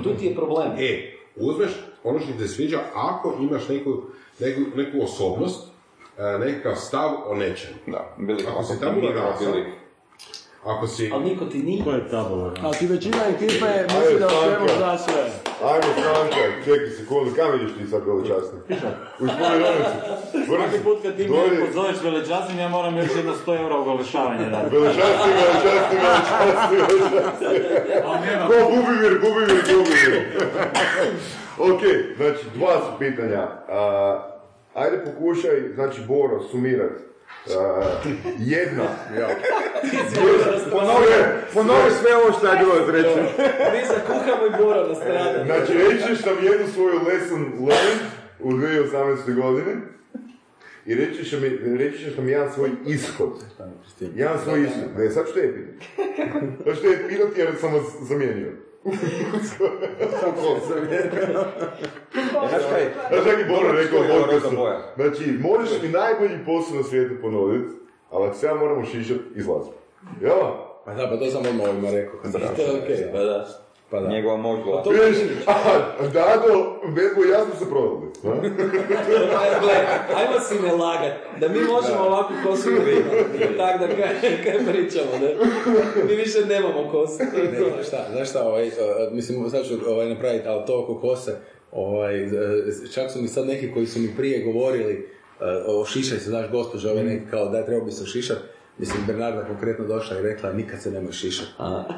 [SPEAKER 12] I tu ti je problem.
[SPEAKER 8] E, uzmeš ono što ti se sviđa ako imaš neku, neku, neku osobnost, e, nekakav stav o nečem.
[SPEAKER 7] Da, bili
[SPEAKER 8] Ako si tamo narasao, ako si...
[SPEAKER 12] Ali niko ti nije.
[SPEAKER 17] Ko je tabula?
[SPEAKER 18] A ti većina ekipe misli da o svemu zna sve.
[SPEAKER 3] Ajmo, Franka, čekaj sekundu, kam vidiš ti sad velečasni? U spomenonicu.
[SPEAKER 17] Svaki put kad ti me
[SPEAKER 3] Dolje.
[SPEAKER 17] pozoveš velečasnim, ja moram još jedno 100 eura ugolišavanje dati.
[SPEAKER 3] Velečasni, velečasni, velečasni, velečasni.
[SPEAKER 17] Ali nema.
[SPEAKER 3] Ko Bubimir, Bubimir, Bubimir. ok, znači dva su pitanja. A, ajde pokušaj, znači Boro, sumirat. A, jedna.
[SPEAKER 18] Ponovi, ponovi sve ovo što je bilo izrečeno.
[SPEAKER 12] Mi se kuhamo i Bora na stranu.
[SPEAKER 3] Znači, reći ćeš nam jednu svoju lesson learned u 2018. godine i reći ćeš mi, reći ćeš nam jedan svoj ishod. Jedan svoj ishod. Ne, sad ću te pitati. Sad ću te pitati jer sam vas zamijenio.
[SPEAKER 7] Znaš kaj?
[SPEAKER 3] Znaš Boro rekao podcastu? Znači, možeš mi najbolji posao na svijetu ponuditi, ali ako se ja moramo šišat, izlazi. Jel?
[SPEAKER 15] Pa da, pa to sam odmah ovima rekao. To je okej, pa da. Pa da.
[SPEAKER 7] Njegova moć glasa.
[SPEAKER 3] Vidiš, a, Dado, Bedbo i ja smo se prodali.
[SPEAKER 12] ajmo si ne lagat, da mi možemo ovakvu kosu imati. Tak da kaj, kaj pričamo, ne? Mi više nemamo kosu. to je
[SPEAKER 15] Ne,
[SPEAKER 12] to.
[SPEAKER 15] znaš šta, znaš šta, ovaj, uh, mislim, sad ću ovaj, napraviti, ali to oko kose, ovaj, uh, čak su mi sad neki koji su mi prije govorili uh, o šišaj se, znaš, gospođa, ovaj neki kao da treba bi se šišat, Mislim, Bernarda konkretno došla i rekla, nikad se nemoj šišati.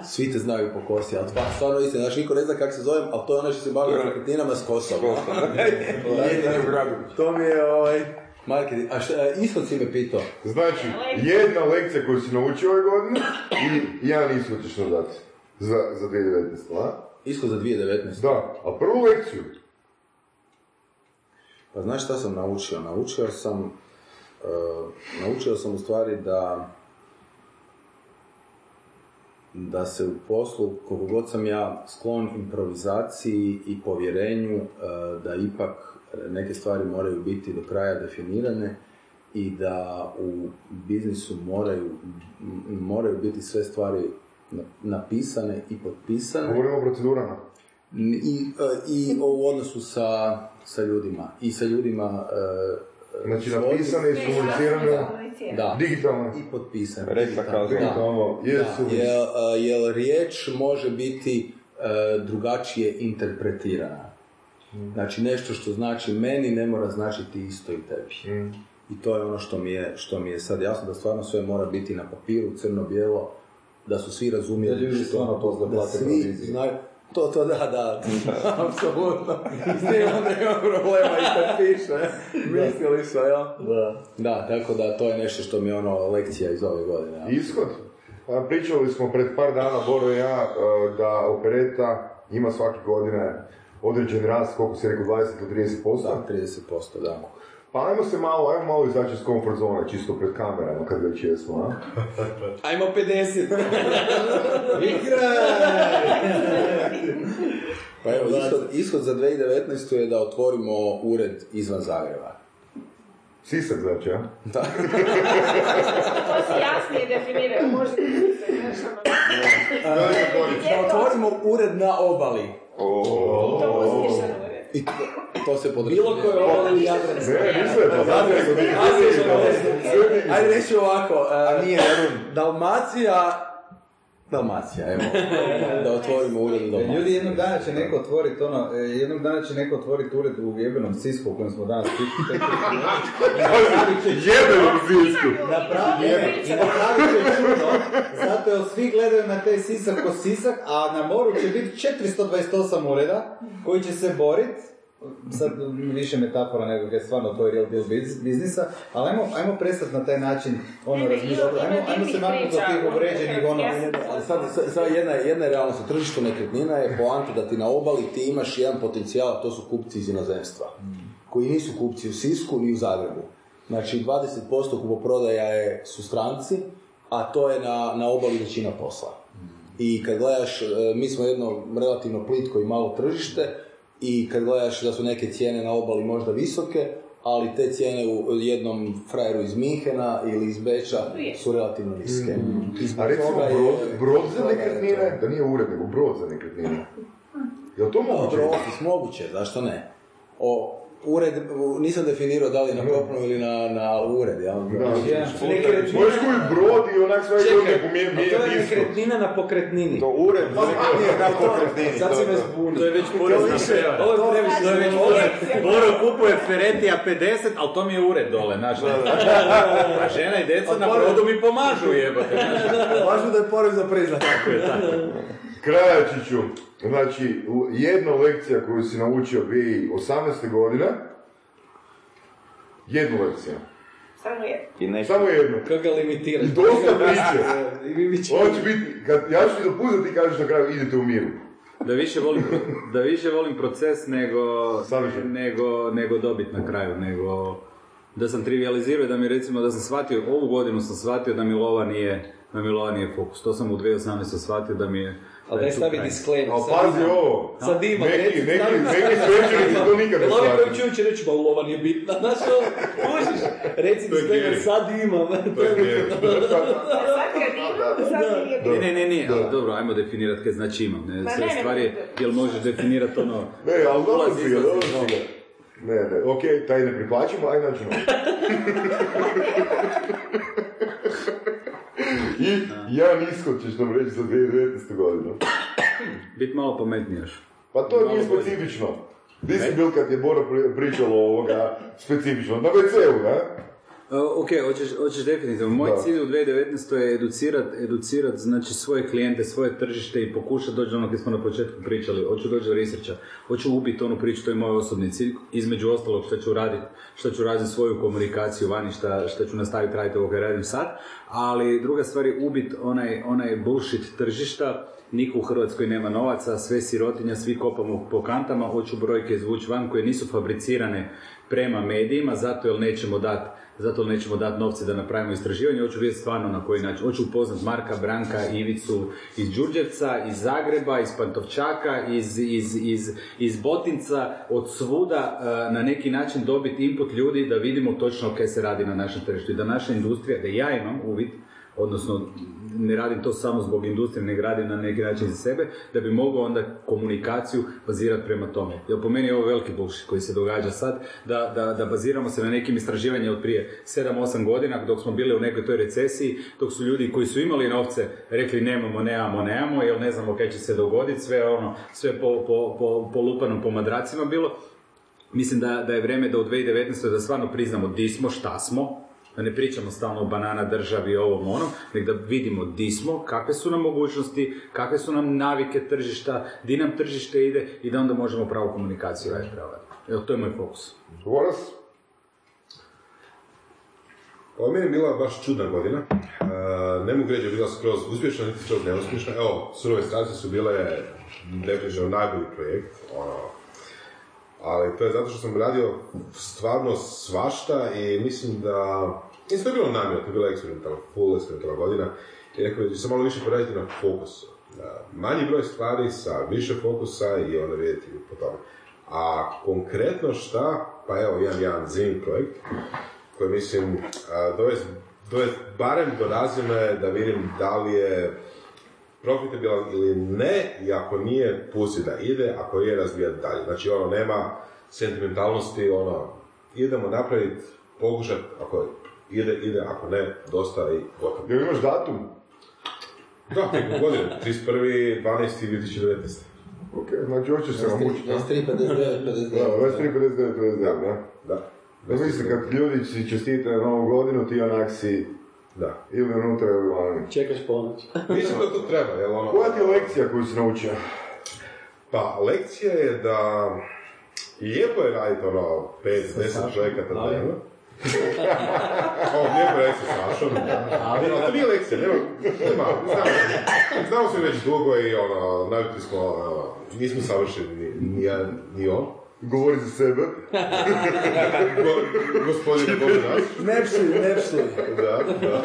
[SPEAKER 15] Svi te znaju po kosi, ali stvarno, stvarno istina, znači niko ne zna kako se zovem, ali to je ono što se bavi s nekretninama s kosom. to mi je ovaj, marketing. A šta, ishod si me pitao?
[SPEAKER 3] Znači, jedna lekcija koju si naučio ove godine i jedan ishod ćeš nam dati za, za 2019. A?
[SPEAKER 15] Ishod za 2019.
[SPEAKER 3] Da, a prvu lekciju?
[SPEAKER 15] Pa znaš šta sam naučio? Naučio sam, e, naučio sam u stvari da da se u poslu, koliko god sam ja sklon improvizaciji i povjerenju, e, da ipak neke stvari moraju biti do kraja definirane i da u biznisu moraju, moraju biti sve stvari na- napisane i potpisane.
[SPEAKER 3] Govorimo o procedurama.
[SPEAKER 15] I, e, i u odnosu sa, sa ljudima. I sa ljudima...
[SPEAKER 3] Znači, napisane i.
[SPEAKER 15] Da.
[SPEAKER 3] Digitalno.
[SPEAKER 15] I potpisane.
[SPEAKER 7] Rekla kao
[SPEAKER 15] Da.
[SPEAKER 3] Digitalno,
[SPEAKER 15] Da,
[SPEAKER 3] jesu.
[SPEAKER 15] jel, e, jel riječ može biti e, drugačije interpretirana. Znači nešto što znači meni ne mora značiti isto i tebi. I to je ono što mi je, što mi je sad jasno, da stvarno sve mora biti na papiru, crno-bijelo, da su svi razumjeli.
[SPEAKER 12] Da ljudi
[SPEAKER 15] što-
[SPEAKER 12] stvarno poslije
[SPEAKER 15] da
[SPEAKER 12] plate
[SPEAKER 15] svi
[SPEAKER 12] proviziju.
[SPEAKER 15] znaju, to, to da, da, apsolutno. S tim onda ima problema i kad piše. Mislili su, jel? Da. Da, tako da to je nešto što mi je ono lekcija iz ove godine. jel?
[SPEAKER 3] Ishod? Pa pričali smo pred par dana, Boro i ja, e, da opereta ima svake godine određen rast, koliko si rekao, 20 do 30%.
[SPEAKER 15] Da, 30%, da.
[SPEAKER 3] Pa ajmo se malo, ajmo malo izaći iz comfort zone, čisto pred kamerama, kad već jesmo, a?
[SPEAKER 15] Ajmo 50. Pa evo, ishod, ishod za 2019. je da otvorimo ured izvan Zagreba.
[SPEAKER 3] Sisak znači, a?
[SPEAKER 15] Da.
[SPEAKER 2] To se jasnije definiraju, ono.
[SPEAKER 15] Da otvorimo ured na obali.
[SPEAKER 2] I to uspješan.
[SPEAKER 15] I to, to se podržava.
[SPEAKER 12] Bilo koje obali ili Jadranske.
[SPEAKER 3] Ne, nisam, kod
[SPEAKER 15] Ajde reći ovako, uh, Dalmacija, Dalmacija, evo, da otvorimo ured u Dalmaciji.
[SPEAKER 5] Ljudi, jednog dana će neko otvoriti ono, e, jednog dana će neko otvoriti ured u jebenom Sisku u kojem smo danas pitali.
[SPEAKER 3] Jebenom Sisku!
[SPEAKER 5] Napravi, i napravit će čudo, zato jer svi gledaju na taj Sisak ko Sisak, a na moru će biti 428 ureda koji će se boriti sad više metafora nego je stvarno to je real deal biz- biznisa, ali ajmo, ajmo prestati na taj način ono razmišljati, ajmo, ajmo se maknuti od tih
[SPEAKER 2] ono,
[SPEAKER 5] uvređenih ono,
[SPEAKER 15] sad, sad, sad jedna, jedna je realnost tržištu nekretnina je poanta da ti na obali ti imaš jedan potencijal, a to su kupci iz inozemstva, koji nisu kupci u Sisku ni u Zagrebu. Znači 20% kupoprodaja je, su stranci, a to je na, na obali većina posla. I kad gledaš, e, mi smo jedno relativno plitko i malo tržište, i kad gledaš da su neke cijene na obali možda visoke, ali te cijene u jednom frajeru iz Minhena ili iz Beča su relativno niske. Zbog
[SPEAKER 3] A recimo
[SPEAKER 15] je-
[SPEAKER 3] brod, brod za nekretnine, da nije ured, nego brod za nekretnine. Je li to moguće?
[SPEAKER 15] Dobro, moguće, zašto ne? O, ured, nisam definirao da li na kopnu ili na, na ured, ja?
[SPEAKER 12] Nekretnina-
[SPEAKER 3] Možeš kupiti brod i onak sve
[SPEAKER 12] Čekaj,
[SPEAKER 3] pomije
[SPEAKER 12] a to je nekretnina na pokretnini.
[SPEAKER 7] To ured nekretnine na pokretnini.
[SPEAKER 12] Sad si
[SPEAKER 7] je
[SPEAKER 12] me zbunio.
[SPEAKER 17] To je već porezna prevara.
[SPEAKER 12] Ovo je previše.
[SPEAKER 17] To je već
[SPEAKER 12] je-
[SPEAKER 17] porez. Boro kupuje Feretija 50, ali to mi je ured dole, znaš. A žena i djeca na brodu mi pomažu jebote.
[SPEAKER 15] Važno da je porez za priznat.
[SPEAKER 17] Tako je, tako.
[SPEAKER 3] Krajačiću, znači, jedna lekcija koju si naučio 2018. godine, jednu lekciju.
[SPEAKER 2] Samo je.
[SPEAKER 7] I nešto.
[SPEAKER 3] Samo jednu.
[SPEAKER 12] Kako ga limitiraš?
[SPEAKER 3] I dosta priče.
[SPEAKER 12] Ćemo-
[SPEAKER 3] Ovo će biti, kad, ja ću ti dopustiti da ti kažeš na kraju idete u miru.
[SPEAKER 5] Da više volim, da više volim proces nego, nego, nego dobit na kraju, nego da sam trivializirao i da mi recimo da sam shvatio, ovu godinu sam shvatio da mi lova nije, da mi lova nije fokus. To sam u 2018. shvatio da mi je...
[SPEAKER 12] Ali
[SPEAKER 5] da
[SPEAKER 12] daj
[SPEAKER 5] je
[SPEAKER 12] stavi disclaimer.
[SPEAKER 3] Ali pazi ovo.
[SPEAKER 12] Sad ima,
[SPEAKER 3] Neki, neki, neki svećenici to nikad ne
[SPEAKER 12] Jel ovi koji čuju će reći, ba lova nije bitna, znaš što, kužiš, reci
[SPEAKER 3] je
[SPEAKER 12] disclaimer, sad imam.
[SPEAKER 3] To je geri.
[SPEAKER 5] Ne, ne, ne, ne, ali dobro, ajmo definirati kaj znači imam. Ne, sve stvari,
[SPEAKER 2] ne.
[SPEAKER 5] jel možeš definirati ono...
[SPEAKER 3] Ne, ali dobro si ga, dobro si ga. Ne, ne, okej, taj ne prihvaćamo, aj nađemo. I jedan ishod ćeš nam reći za 2019. godinu.
[SPEAKER 5] Bit malo pametniji još.
[SPEAKER 3] Pa to
[SPEAKER 5] Malo
[SPEAKER 3] nije specifično. Di si bil kad je pri- pričalo ovoga specifično? Na WC-u, ne?
[SPEAKER 5] Ok, hoćeš, hoćeš definitivno. Moj
[SPEAKER 3] Da.
[SPEAKER 5] cilj u 2019. je educirat, educirat znači, svoje klijente, svoje tržište i pokušati doći do onog gdje smo na početku pričali. Hoću doći do researcha, hoću ubiti onu priču, to je moj osobni cilj. Između ostalog što ću raditi, što ću razviti svoju komunikaciju vani, šta, šta ću nastaviti raditi ovo koje radim sad. Ali druga stvar je ubiti onaj, onaj bullshit tržišta, Niko u Hrvatskoj nema novaca, sve sirotinja, svi kopamo po kantama, hoću brojke izvući van koje nisu fabricirane prema medijima, zato jer nećemo dati zato nećemo dati novce da napravimo istraživanje, hoću vidjeti stvarno na koji način. Hoću upoznat Marka, Branka, Ivicu iz Đurđevca, iz Zagreba, iz Pantovčaka, iz, iz, iz, iz Botinca, od svuda e, na neki način dobiti input ljudi da vidimo točno kaj se radi na našem tržištu i da naša industrija, da ja imam uvid, odnosno ne radim to samo zbog industrije, nego radim na neki način za sebe, da bi mogao onda komunikaciju bazirati prema tome. Jer po meni je ovo veliki bullshit koji se događa sad, da, da, da baziramo se na nekim istraživanjima od prije 7-8 godina, dok smo bili u nekoj toj recesiji, dok su ljudi koji su imali novce rekli nemamo, nemamo, nemamo, jer ne znamo kaj će se dogoditi, sve ono, sve po, po, po, po lupanom po madracima bilo. Mislim da, da je vrijeme da u 2019. da stvarno priznamo di smo, šta smo, da ne pričamo stalno o banana državi, ovom onom, nego da vidimo di smo, kakve su nam mogućnosti, kakve su nam navike tržišta, di nam tržište ide i da onda možemo pravu komunikaciju raditi. Evo, to je moj fokus.
[SPEAKER 3] Boras?
[SPEAKER 8] Ovo meni je bila baš čudna godina. Uh, ne mogu reći da je bila skroz uspješna, niti skroz neuspješna. Evo, surove strasti su bile definitivno najbolji projekt. Ono, ali to je zato što sam radio stvarno svašta i mislim da... Mislim, to je bilo namjerno, to je bila eksperimentalna, full eksperimentalna godina. I rekao da ću malo više poraditi na fokusu. Manji broj stvari sa više fokusa i onda vidjeti po tome. A konkretno šta, pa evo imam jedan zim projekt koji mislim a, dovest, dovest barem do razine da vidim da li je profitabilan ili ne, i ako nije, pusti da ide, ako je, razvijati dalje. Znači, ono, nema sentimentalnosti, ono, idemo napraviti, pokušati, ako ide, ide, ako ne, dosta i gotovo.
[SPEAKER 3] Jel imaš datum?
[SPEAKER 8] Da, tijekom godine, 31.12.2019.
[SPEAKER 3] Ok, znači hoćeš se namučiti.
[SPEAKER 15] 23, 59, 59.
[SPEAKER 3] Da, 23, 59, 59, da.
[SPEAKER 8] Da.
[SPEAKER 3] Da mislim, kad ljudi si na novu godinu, ti onak si
[SPEAKER 8] Da.
[SPEAKER 3] ili unutra ili vani.
[SPEAKER 12] Čekaš ponoć.
[SPEAKER 8] Mislim da to treba, jel ono...
[SPEAKER 3] Koja ti je lekcija koju si naučio?
[SPEAKER 8] Pa, lekcija je da lijepo je raditi ono 5-10 projekata dnevno. o, lijepo je raditi sa Sašom. Ali, to nije lekcija, nema, nema, znamo, znamo se već dugo i ono, navikli smo, ono, nismo savršeni ni, ni, ja, ni on.
[SPEAKER 3] Govori za sebe.
[SPEAKER 8] Go, gospodine Bog nas.
[SPEAKER 15] Ne psuj, ne psuj.
[SPEAKER 8] Da, da.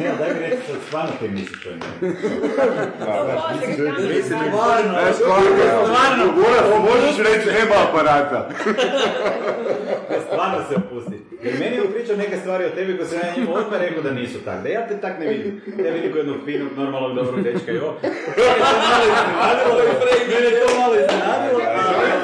[SPEAKER 17] Ne, daj mi reći sad stvarno kaj misliš o njemu.
[SPEAKER 3] Mislim,
[SPEAKER 17] E, stvarno, stvarno,
[SPEAKER 3] možeš reći nema aparata.
[SPEAKER 17] Ne, stvarno se opusti. Jer meni je on pričao neke stvari o tebi koje sam ja njemu odmah rekao da nisu tak. Da ja te tak ne vidim. Ja vidim kao jednog finog, normalnog, dobrog dečka i ovo. Mene je to malo iznenadilo.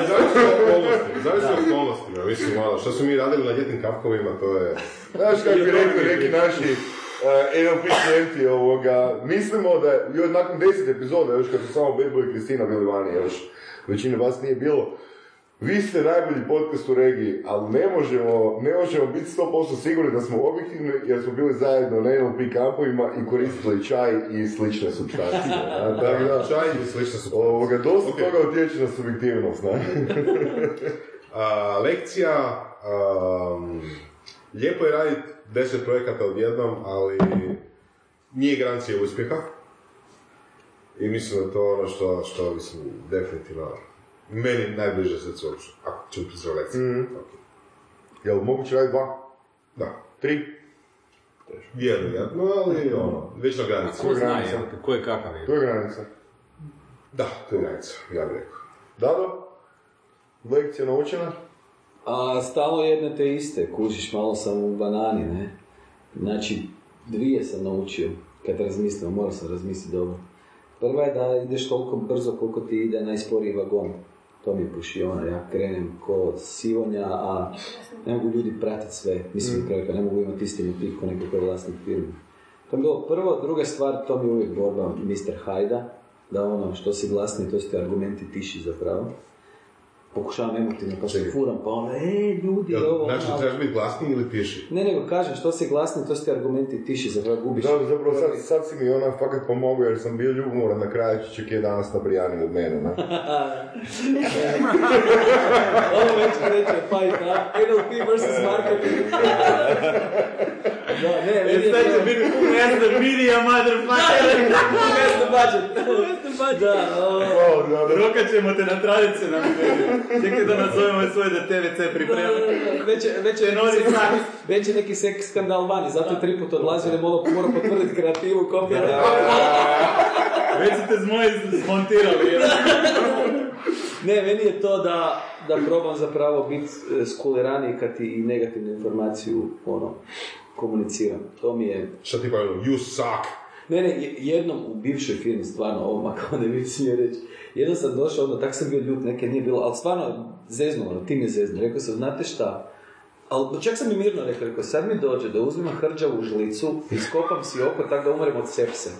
[SPEAKER 8] Zavisi od okolnosti, zavisi od okolnostima, mislim, malo, što su mi radili na ljetnim kapkovima, to je...
[SPEAKER 3] Znaš kako bi rekli neki naši uh, NLP klijenti ovoga, mislimo da je, još nakon deset epizoda, još kad su samo Bad Boy i Kristina bili vani, još većina vas nije bilo, vi ste najbolji podcast u regiji, ali ne možemo, ne možemo biti 100% sigurni da smo objektivni jer smo bili zajedno na NLP kampovima i koristili čaj i slične substancije. a, tako da,
[SPEAKER 8] Čaj i slično su...
[SPEAKER 3] ovoga, dosta
[SPEAKER 8] Ok.
[SPEAKER 3] toga utječe na subjektivnost, ne?
[SPEAKER 8] A, lekcija, um, lijepo je raditi deset projekata odjednom, ali nije garancija uspjeha. I mislim da to ono što, što mislim, definitivno meni najbliže srcu, ako ću pisati lekcije. Ok.
[SPEAKER 3] Jel moguće raditi dva?
[SPEAKER 8] Da.
[SPEAKER 3] Tri?
[SPEAKER 8] Vjerojatno, ali ono, već na granici.
[SPEAKER 5] Ko zna, jel, ko je kakav je.
[SPEAKER 3] To je granica.
[SPEAKER 8] Da, to je granica, ja bih rekao.
[SPEAKER 3] Dado? Lekcija naučena?
[SPEAKER 12] A stalno jedne te iste, kužiš malo sam u banani, ne? Znači, dvije sam naučio, kad razmislim, morao sam razmisliti dobro. Prva je da ideš toliko brzo koliko ti ide najsporiji vagon. To mi je pušiona, ja krenem ko sivonja, a ne mogu ljudi pratiti sve, mislim mm. ne mogu imati isti motiv ko je vlasnik firme. To je bilo prvo, druga stvar, to mi je uvijek borba Mr. Hajda, da ono što si glasni, to su ti argumenti tiši zapravo. Pokušavam emotivno, pa se furam, pa ono, e, ljudi,
[SPEAKER 8] Jel,
[SPEAKER 12] ovo,
[SPEAKER 8] Znači, trebaš biti glasniji ili tiši?
[SPEAKER 12] Ne, nego kažem, što si glasni, to su ti argumenti tiši, za gubiš.
[SPEAKER 3] Da, zapravo sad, sad si mi ona fakat pomogao jer sam bio ljubomoran na kraju će je danas na Brijani od mene, ne?
[SPEAKER 12] Ovo već kreće fight, a? NLP versus marketing. da, ne, meni je
[SPEAKER 17] Sad će
[SPEAKER 12] to-
[SPEAKER 17] biti who has the media, motherfucker.
[SPEAKER 12] Who has the budget? Da, o,
[SPEAKER 17] Rokat ćemo te na tradicionalnom mediju. Čekaj da nazovemo svoj da TVC priprema.
[SPEAKER 12] Već je, već je,
[SPEAKER 17] Nori
[SPEAKER 12] seks- već je neki seks skandal vani, zato je tri put odlazio, je morao mora potvrditi kreativu, kopija.
[SPEAKER 17] Već su te zmoji zmontirali. jel?
[SPEAKER 12] Ne, meni je to da, da probam zapravo biti e, skuliraniji kad ti i negativnu informaciju ono, komuniciram. To mi je...
[SPEAKER 8] Šta ti pa, you suck.
[SPEAKER 12] Ne, ne, je- jednom u bivšoj firmi, stvarno, ovo makao ne bi smio reći, jednom sam došao, ono, tak sam bio ljut, neke nije bilo, ali stvarno zeznulo, ono, ti me zeznu. Rekao sam, znate šta, ali čak sam i mirno rekao, rekao, sad mi dođe da uzmem hrđavu žlicu, iskopam si oko tako da umrem od sepse.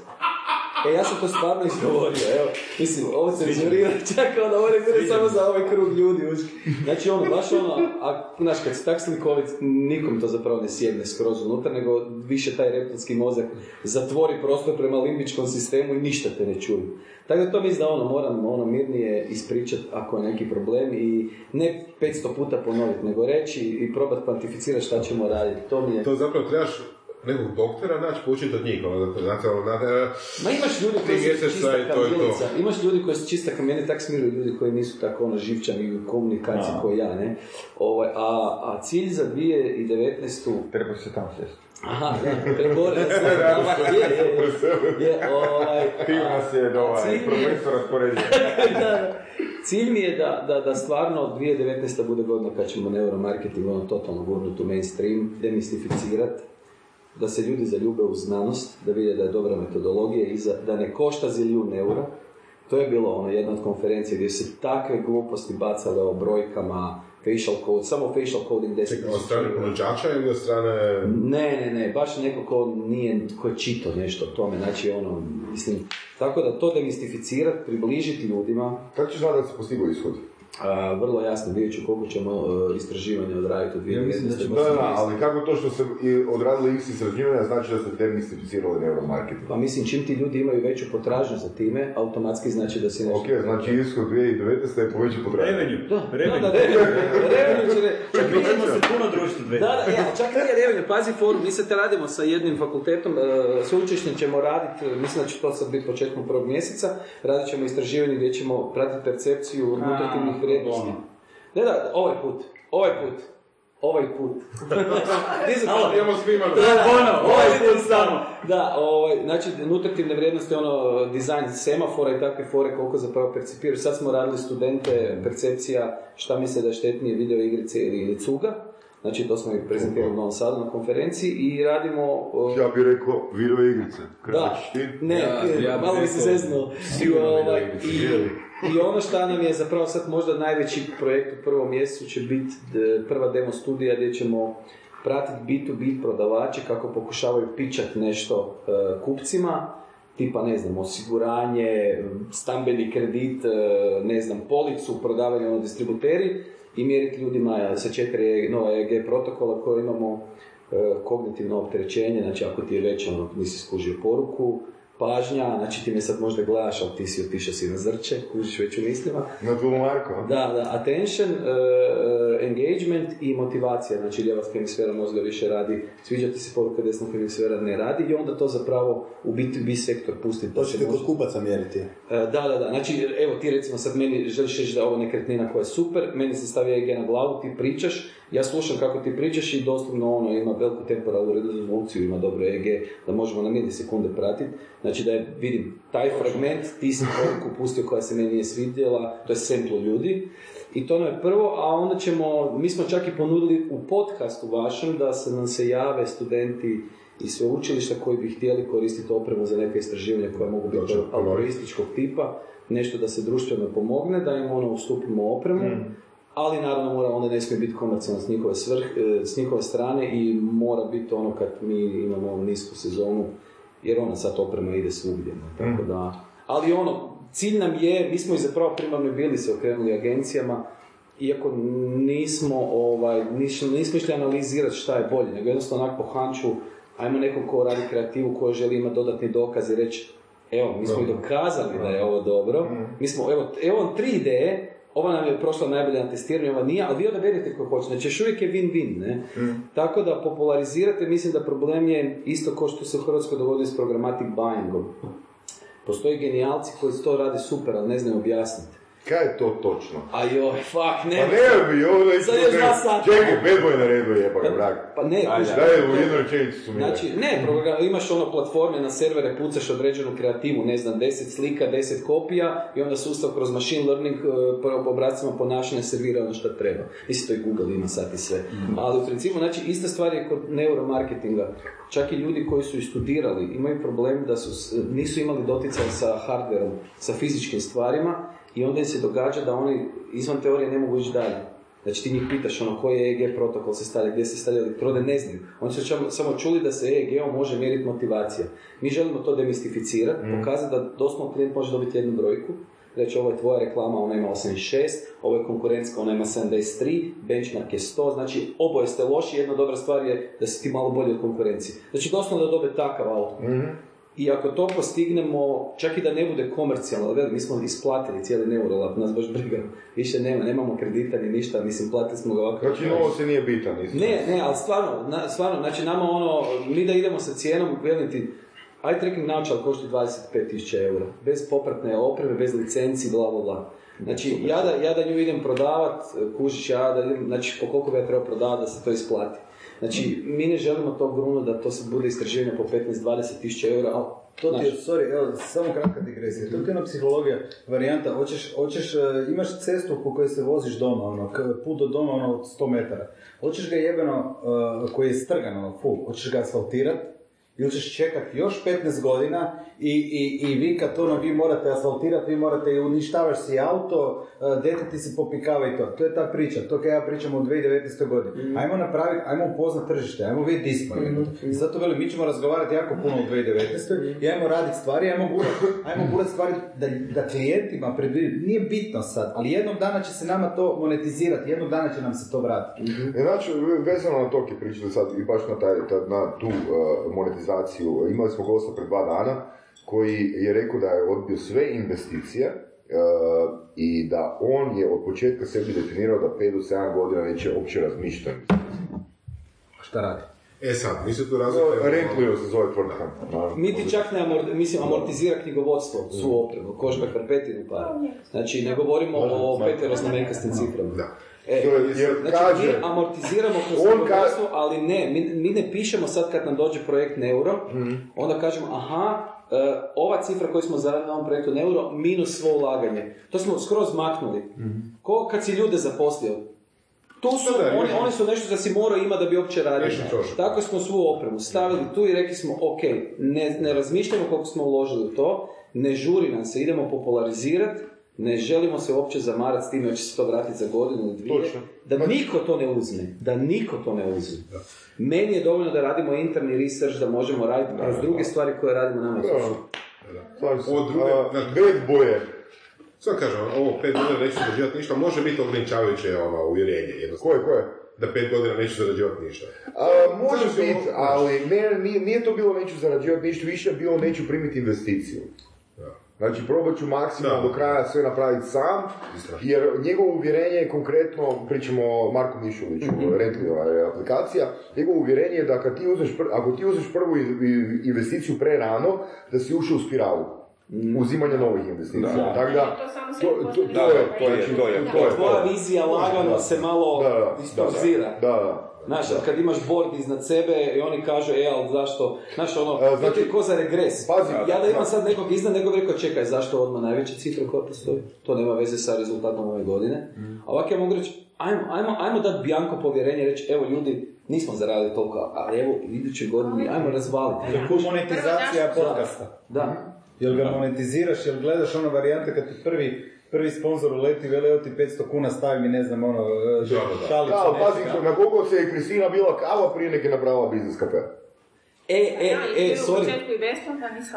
[SPEAKER 12] E, ja sam to stvarno izgovorio, evo, mislim, ovo cenzurira, čak ono, ovo ne bude samo za ovaj krug ljudi, uđi. Znači, ono, baš ono, a, znaš, kad si tak slikovit, nikom to zapravo ne sjedne skroz unutra, nego više taj reptilski mozak zatvori prostor prema limbičkom sistemu i ništa te ne čuje. Tako da to mislim da ono, moram ono, mirnije ispričati ako je neki problem i ne 500 puta ponoviti, nego reći i probati kvantificirati šta ćemo raditi. To mi je...
[SPEAKER 8] To zapravo trebaš nekog doktora naći, poučiti od njih, ono, znate, ono, znate,
[SPEAKER 12] Ma imaš ljudi koji su čista kamilica. Imaš ljudi koji su čista kamilica, tak smiruju ljudi koji nisu tako ono živčani u komunikaciji koji ja, ne? Ovaj, a, a cilj za 2019.
[SPEAKER 7] Treba se tamo sjesti.
[SPEAKER 12] Aha, da se je, je, je, ovaj,
[SPEAKER 7] Ti nas je ovaj,
[SPEAKER 12] cilj mi je-
[SPEAKER 7] profesor rasporedio.
[SPEAKER 12] da, da. Cilj mi je da, da, da stvarno 2019. bude godina kad ćemo neuromarketing ono totalno gurnuti u mainstream, demistificirati, da se ljudi zaljube u znanost, da vide da je dobra metodologija i za- da ne košta zilijun eura. To je bilo ono jedna od konferencije gdje se takve gluposti bacale o brojkama, facial code, samo facial coding 10
[SPEAKER 8] od strane ponuđača ili od strane...
[SPEAKER 12] ne, ne, ne, baš neko ko nije, ko je čito nešto o tome, znači ono, mislim, tako da to demistificirati, približiti ljudima,
[SPEAKER 3] Kako ćeš znati da se postigao ishod?
[SPEAKER 12] A, vrlo jasno, vidjet ću koliko ćemo e, istraživanja odraditi u 2019.
[SPEAKER 3] Da, da, da, ali kako to što se i odradili x istraživanja znači da ste demistificirali neuromarketing?
[SPEAKER 12] Pa mislim, čim ti ljudi imaju veću potražnju za time, automatski znači da si nešto...
[SPEAKER 3] Ok, znači ishod 2019. je povećan potražnju.
[SPEAKER 17] Revenue.
[SPEAKER 12] Da,
[SPEAKER 17] Revenue.
[SPEAKER 12] da, da, revenue će re- čak
[SPEAKER 17] Mi ćemo se puno društvo dve.
[SPEAKER 12] Da, da, ja, čak nije revenue, pazi forum, mi sad radimo sa jednim fakultetom, e, sveučilištem ćemo raditi, e, mislim da će to sad biti početkom prvog mjeseca, radit ćemo istraživanje gdje ćemo pratiti percepciju nutritivnih vrijednosti. Ne, da, ovaj put, ovaj put, ovaj put. Digitalno.
[SPEAKER 8] Imamo snimano.
[SPEAKER 12] Da, da,
[SPEAKER 17] Ono, ovaj put samo.
[SPEAKER 12] Da, ovaj, znači nutritivne vrijednosti, ono, dizajn semafora i takve fore, koliko zapravo percipiraš. Sad smo radili studente, percepcija, šta misle da je štetnije video igrice ili, cuga. Znači, to smo i prezentirali u Novom Sadu na konferenciji i radimo... o,
[SPEAKER 3] Ja bih rekao video igrice.
[SPEAKER 12] da,
[SPEAKER 3] ti?
[SPEAKER 12] ne,
[SPEAKER 5] Ja- ja
[SPEAKER 12] malo mi se zeznuo.
[SPEAKER 8] sigurno
[SPEAKER 12] I,
[SPEAKER 8] video
[SPEAKER 12] ovaj,
[SPEAKER 8] igrice,
[SPEAKER 12] i, ono što nam je zapravo sad možda najveći projekt u prvom mjesecu će biti d- prva demo studija gdje ćemo pratiti B2B prodavače kako pokušavaju pičat nešto e, kupcima, tipa ne znam, osiguranje, stambeni kredit, e, ne znam, policu, prodavanje ono distributeri i mjeriti ljudima e, sa četiri nova EG protokola koje imamo e, kognitivno opterećenje, znači ako ti je već ono, nisi skužio poruku, pažnja, znači ti me sad možda gledaš, ali ti si otišao si na zrče, kužiš već u mislima.
[SPEAKER 3] Na tvoju Marko?
[SPEAKER 12] Da, da, attention, uh, engagement i motivacija, znači lijeva hemisfera mozga više radi, sviđa ti se poruka, desna hemisfera ne radi i onda to zapravo u B2B sektor pusti.
[SPEAKER 15] To ćete kod kupaca mjeriti.
[SPEAKER 12] E, Da, da, da. Znači, evo ti recimo sad meni želiš reći da ovo nekretnina koja je super, meni se stavi EG na glavu, ti pričaš, ja slušam kako ti pričaš i doslovno ono ima veliku temporalnu rezoluciju, ima dobro EG, da možemo na milisekunde pratiti. Znači da je, vidim, taj fragment, ti si poruku pustio koja se meni nije svidjela, to je semplo ljudi. I to nam je prvo, a onda ćemo, mi smo čak i ponudili u podcastu vašem da se nam se jave studenti i sveučilišta koji bi htjeli koristiti opremu za neke istraživanja koja mogu biti altruističkog tipa, nešto da se društveno pomogne, da im ono ustupimo opremu, ali naravno mora, onda ne smije biti komercijalno s njihove, svrh, e, s njihove strane i mora biti ono kad mi imamo nisku sezonu, jer ona sad oprema ide svugdje, tako da... Ali ono, cilj nam je, mi smo i zapravo primarno bili se okrenuli agencijama, iako nismo, ovaj, nismo, nismo išli analizirati šta je bolje, nego jednostavno onak po hanču, ajmo nekog ko radi kreativu, ko želi imati dodatni dokaz i reći, evo, mi smo i dokazali da je ovo dobro, mi smo, evo, evo tri ideje, ova nam je prošla najbolje na testiranju, ova nije, ali vi odaberete koju hoćete, znači još uvijek je win-win, ne? Tako da popularizirate, mislim da problem je isto kao što se u Hrvatskoj dogodi s programmatic buyingom. Postoje genijalci koji to rade super, ali ne znaju objasniti.
[SPEAKER 3] Kaj je to točno?
[SPEAKER 12] A joj, fuck, ne.
[SPEAKER 3] Pa ne bi, ovo
[SPEAKER 12] još dva sata.
[SPEAKER 3] Čekaj, bad boy na redu je, pa ga brak.
[SPEAKER 12] Pa ne, kuži-
[SPEAKER 3] daj, u jednu rečenicu su mi
[SPEAKER 12] Znači, ne, program, imaš ono platforme na servere, pucaš određenu kreativu, ne znam, 10 slika, 10 kopija i onda sustav kroz machine learning e, po obracima ponašanja servira ono što treba. Mislim, to i Google ima sad i sve. Ali u principu, znači, ista stvar je kod neuromarketinga. Čak i ljudi koji su studirali imaju problem da su, nisu imali doticaj sa hardverom, sa fizičkim stvarima i onda im se događa da oni izvan teorije ne mogu ići dalje. Znači ti njih pitaš ono koji je EEG protokol se stavlja, gdje se stavlja elektrode, ne znaju. Oni su samo čuli da se EEG-om može mjeriti motivacija. Mi želimo to demistificirati, pokazati da doslovno klijent može dobiti jednu brojku, reći ovo je tvoja reklama, ona ima 86, ovo je konkurentska, ona ima 73, benchmark je 100, znači oboje ste loši, jedna dobra stvar je da si ti malo bolji od konkurencije. Znači doslovno da dobe takav output. I ako to postignemo, čak i da ne bude komercijalno, ali mi smo isplatili cijeli Neurolab, nas baš briga, više nema, nemamo kredita ni ništa, mislim, platili smo ga ovako.
[SPEAKER 3] Znači, novo se nije bitan.
[SPEAKER 12] Ne, ne, ali stvarno, na, stvarno, znači nama ono, mi da idemo sa cijenom, ti, eye tracking naočal košta 25.000 eura, bez popratne opreme, bez licenci, bla, bla, bla. Znači, ja da, ja da nju idem prodavat, kužiš ja da idem, znači po koliko bi ja trebao prodavati da se to isplati. Znači, mi ne želimo to gruno da to se bude istraživanje po 15-20 tisuća eura, ali
[SPEAKER 5] To ti je, sorry, evo, samo kratka digresija. To ti je ona psihologija, varijanta, hoćeš, hoćeš, e, imaš cestu po kojoj se voziš doma, ono, put do doma, ono, od 100 metara. Hoćeš ga jebeno, e, koji je strgan, ono, full, hoćeš ga asfaltirat, ili ćeš čekat još 15 godina i, i, i vi kad ono, vi morate asfaltirati, vi morate i uništavaš si auto, e, dete ti se popikava i to. To je ta priča, to kad ja pričam u 2019. godini. Ajmo napraviti, ajmo upoznat tržište, ajmo vidjeti di smo. I zato velim, mi ćemo razgovarati jako puno u 2019. i ajmo raditi stvari, ajmo gurat, ajmo gurat stvari da, da klijentima predvidjeti. Nije bitno sad, ali jednog dana će se nama to monetizirati, jednog dana će nam se to vratiti.
[SPEAKER 3] E, Znači, vezano na to je pričali sad i baš na, taj, ta- na tu uh, monetizaciju. Imali smo gosta pred dva dana koji je rekao da je odbio sve investicije uh, i da on je od početka sebi definirao da 5 do 7 godina neće uopće razmišljati.
[SPEAKER 5] Šta radi?
[SPEAKER 8] E sad, mi se tu razlikujemo.
[SPEAKER 3] Rentlio se zove tvrtka.
[SPEAKER 12] Niti čak ne amor, mislim, amortizira knjigovodstvo, svu opremu, kožba karpetinu para. Znači, ne govorimo o peteroznamenkastim ciframa.
[SPEAKER 8] Da.
[SPEAKER 12] E,
[SPEAKER 3] jer
[SPEAKER 12] znači,
[SPEAKER 3] kaže-
[SPEAKER 12] mi amortiziramo kroz
[SPEAKER 3] On
[SPEAKER 12] knjigovodstvo, ali ne, mi, mi ne pišemo sad kad nam dođe projekt Neuro,
[SPEAKER 3] Mhm.
[SPEAKER 12] onda kažemo, aha, e, ova cifra koju smo zaradili na ovom projektu Neuro, minus svo ulaganje. To smo skroz maknuli.
[SPEAKER 3] Mhm.
[SPEAKER 12] Ko kad si ljude zaposlio? Tu su,
[SPEAKER 8] Da, da,
[SPEAKER 12] oni, oni su nešto da si morao ima da bi uopće radio. Tako smo svu opremu stavili tu i rekli smo, ok, ne, ne razmišljamo koliko smo uložili u to, ne žuri nam se, idemo popularizirati, ne želimo se uopće zamarati s time da će se to vratiti za godinu ili dvije.
[SPEAKER 3] Točno.
[SPEAKER 12] Da niko to ne uzme, da niko to ne uzme. Meni je dovoljno da radimo interni research, da možemo raditi kroz druge stvari koje radimo nama.
[SPEAKER 8] Od druge-
[SPEAKER 3] A, bad boje.
[SPEAKER 8] Sad kažem, ovo pet godina neću zarađivati ništa, može biti ograničavajuće ono, uvjerenje, jednostavno.
[SPEAKER 3] Koje, koje?
[SPEAKER 8] Da pet godina neću zarađivati ništa.
[SPEAKER 3] A, može biti, ali ne, nije, nije to bilo neću zarađivati ništa, više je bilo neću primiti investiciju. Znači, probat ću maksimalno do kraja sve napraviti sam, jer njegovo uvjerenje je konkretno, pričamo o Marku Mišuliću,
[SPEAKER 8] Mhm.
[SPEAKER 3] Rentlijeva je aplikacija, njegovo uvjerenje je da kad ti uzmeš, pr- ako ti uzmeš prvu investiciju pre rano, da si ušao u spiralu uzimanja novih investicija.
[SPEAKER 7] Da.
[SPEAKER 3] Tako da,
[SPEAKER 2] To samo
[SPEAKER 3] to, to, to, to je,
[SPEAKER 7] to je, to je,
[SPEAKER 3] to je,
[SPEAKER 12] Tvoja vizija lagano se malo
[SPEAKER 3] Da, da, da,
[SPEAKER 12] disperzira.
[SPEAKER 3] Da, da.
[SPEAKER 12] Znaš, kad imaš board iznad sebe i oni kažu, e, ali zašto, znaš, ono, to
[SPEAKER 3] znači-
[SPEAKER 12] ti je ko za regres.
[SPEAKER 3] Pazi,
[SPEAKER 12] ja da imam
[SPEAKER 3] da.
[SPEAKER 12] sad nekog iznad, nego bi rekao, čekaj, zašto odmah najveća cifra koja postoji? To nema veze sa rezultatom ove godine. A ovako ja mogu reći, ajmo, ajmo, ajmo dati Bianco povjerenje, reći, evo ljudi, nismo zaradili toliko, ali evo, u idućoj godini, ajmo razvaliti.
[SPEAKER 5] Ko monetizacija podcasta.
[SPEAKER 12] Da.
[SPEAKER 5] Jel ga monetiziraš, jel gledaš ono varijante kad ti prvi, prvi sponzor uleti, veli evo ti 500 kuna stavi mi, ne znam, ono, e, šalicu.
[SPEAKER 3] Da, pazi, na koliko se je Kristina bila kava prije nek je napravila biznis kafe.
[SPEAKER 12] E, e, e, sorry.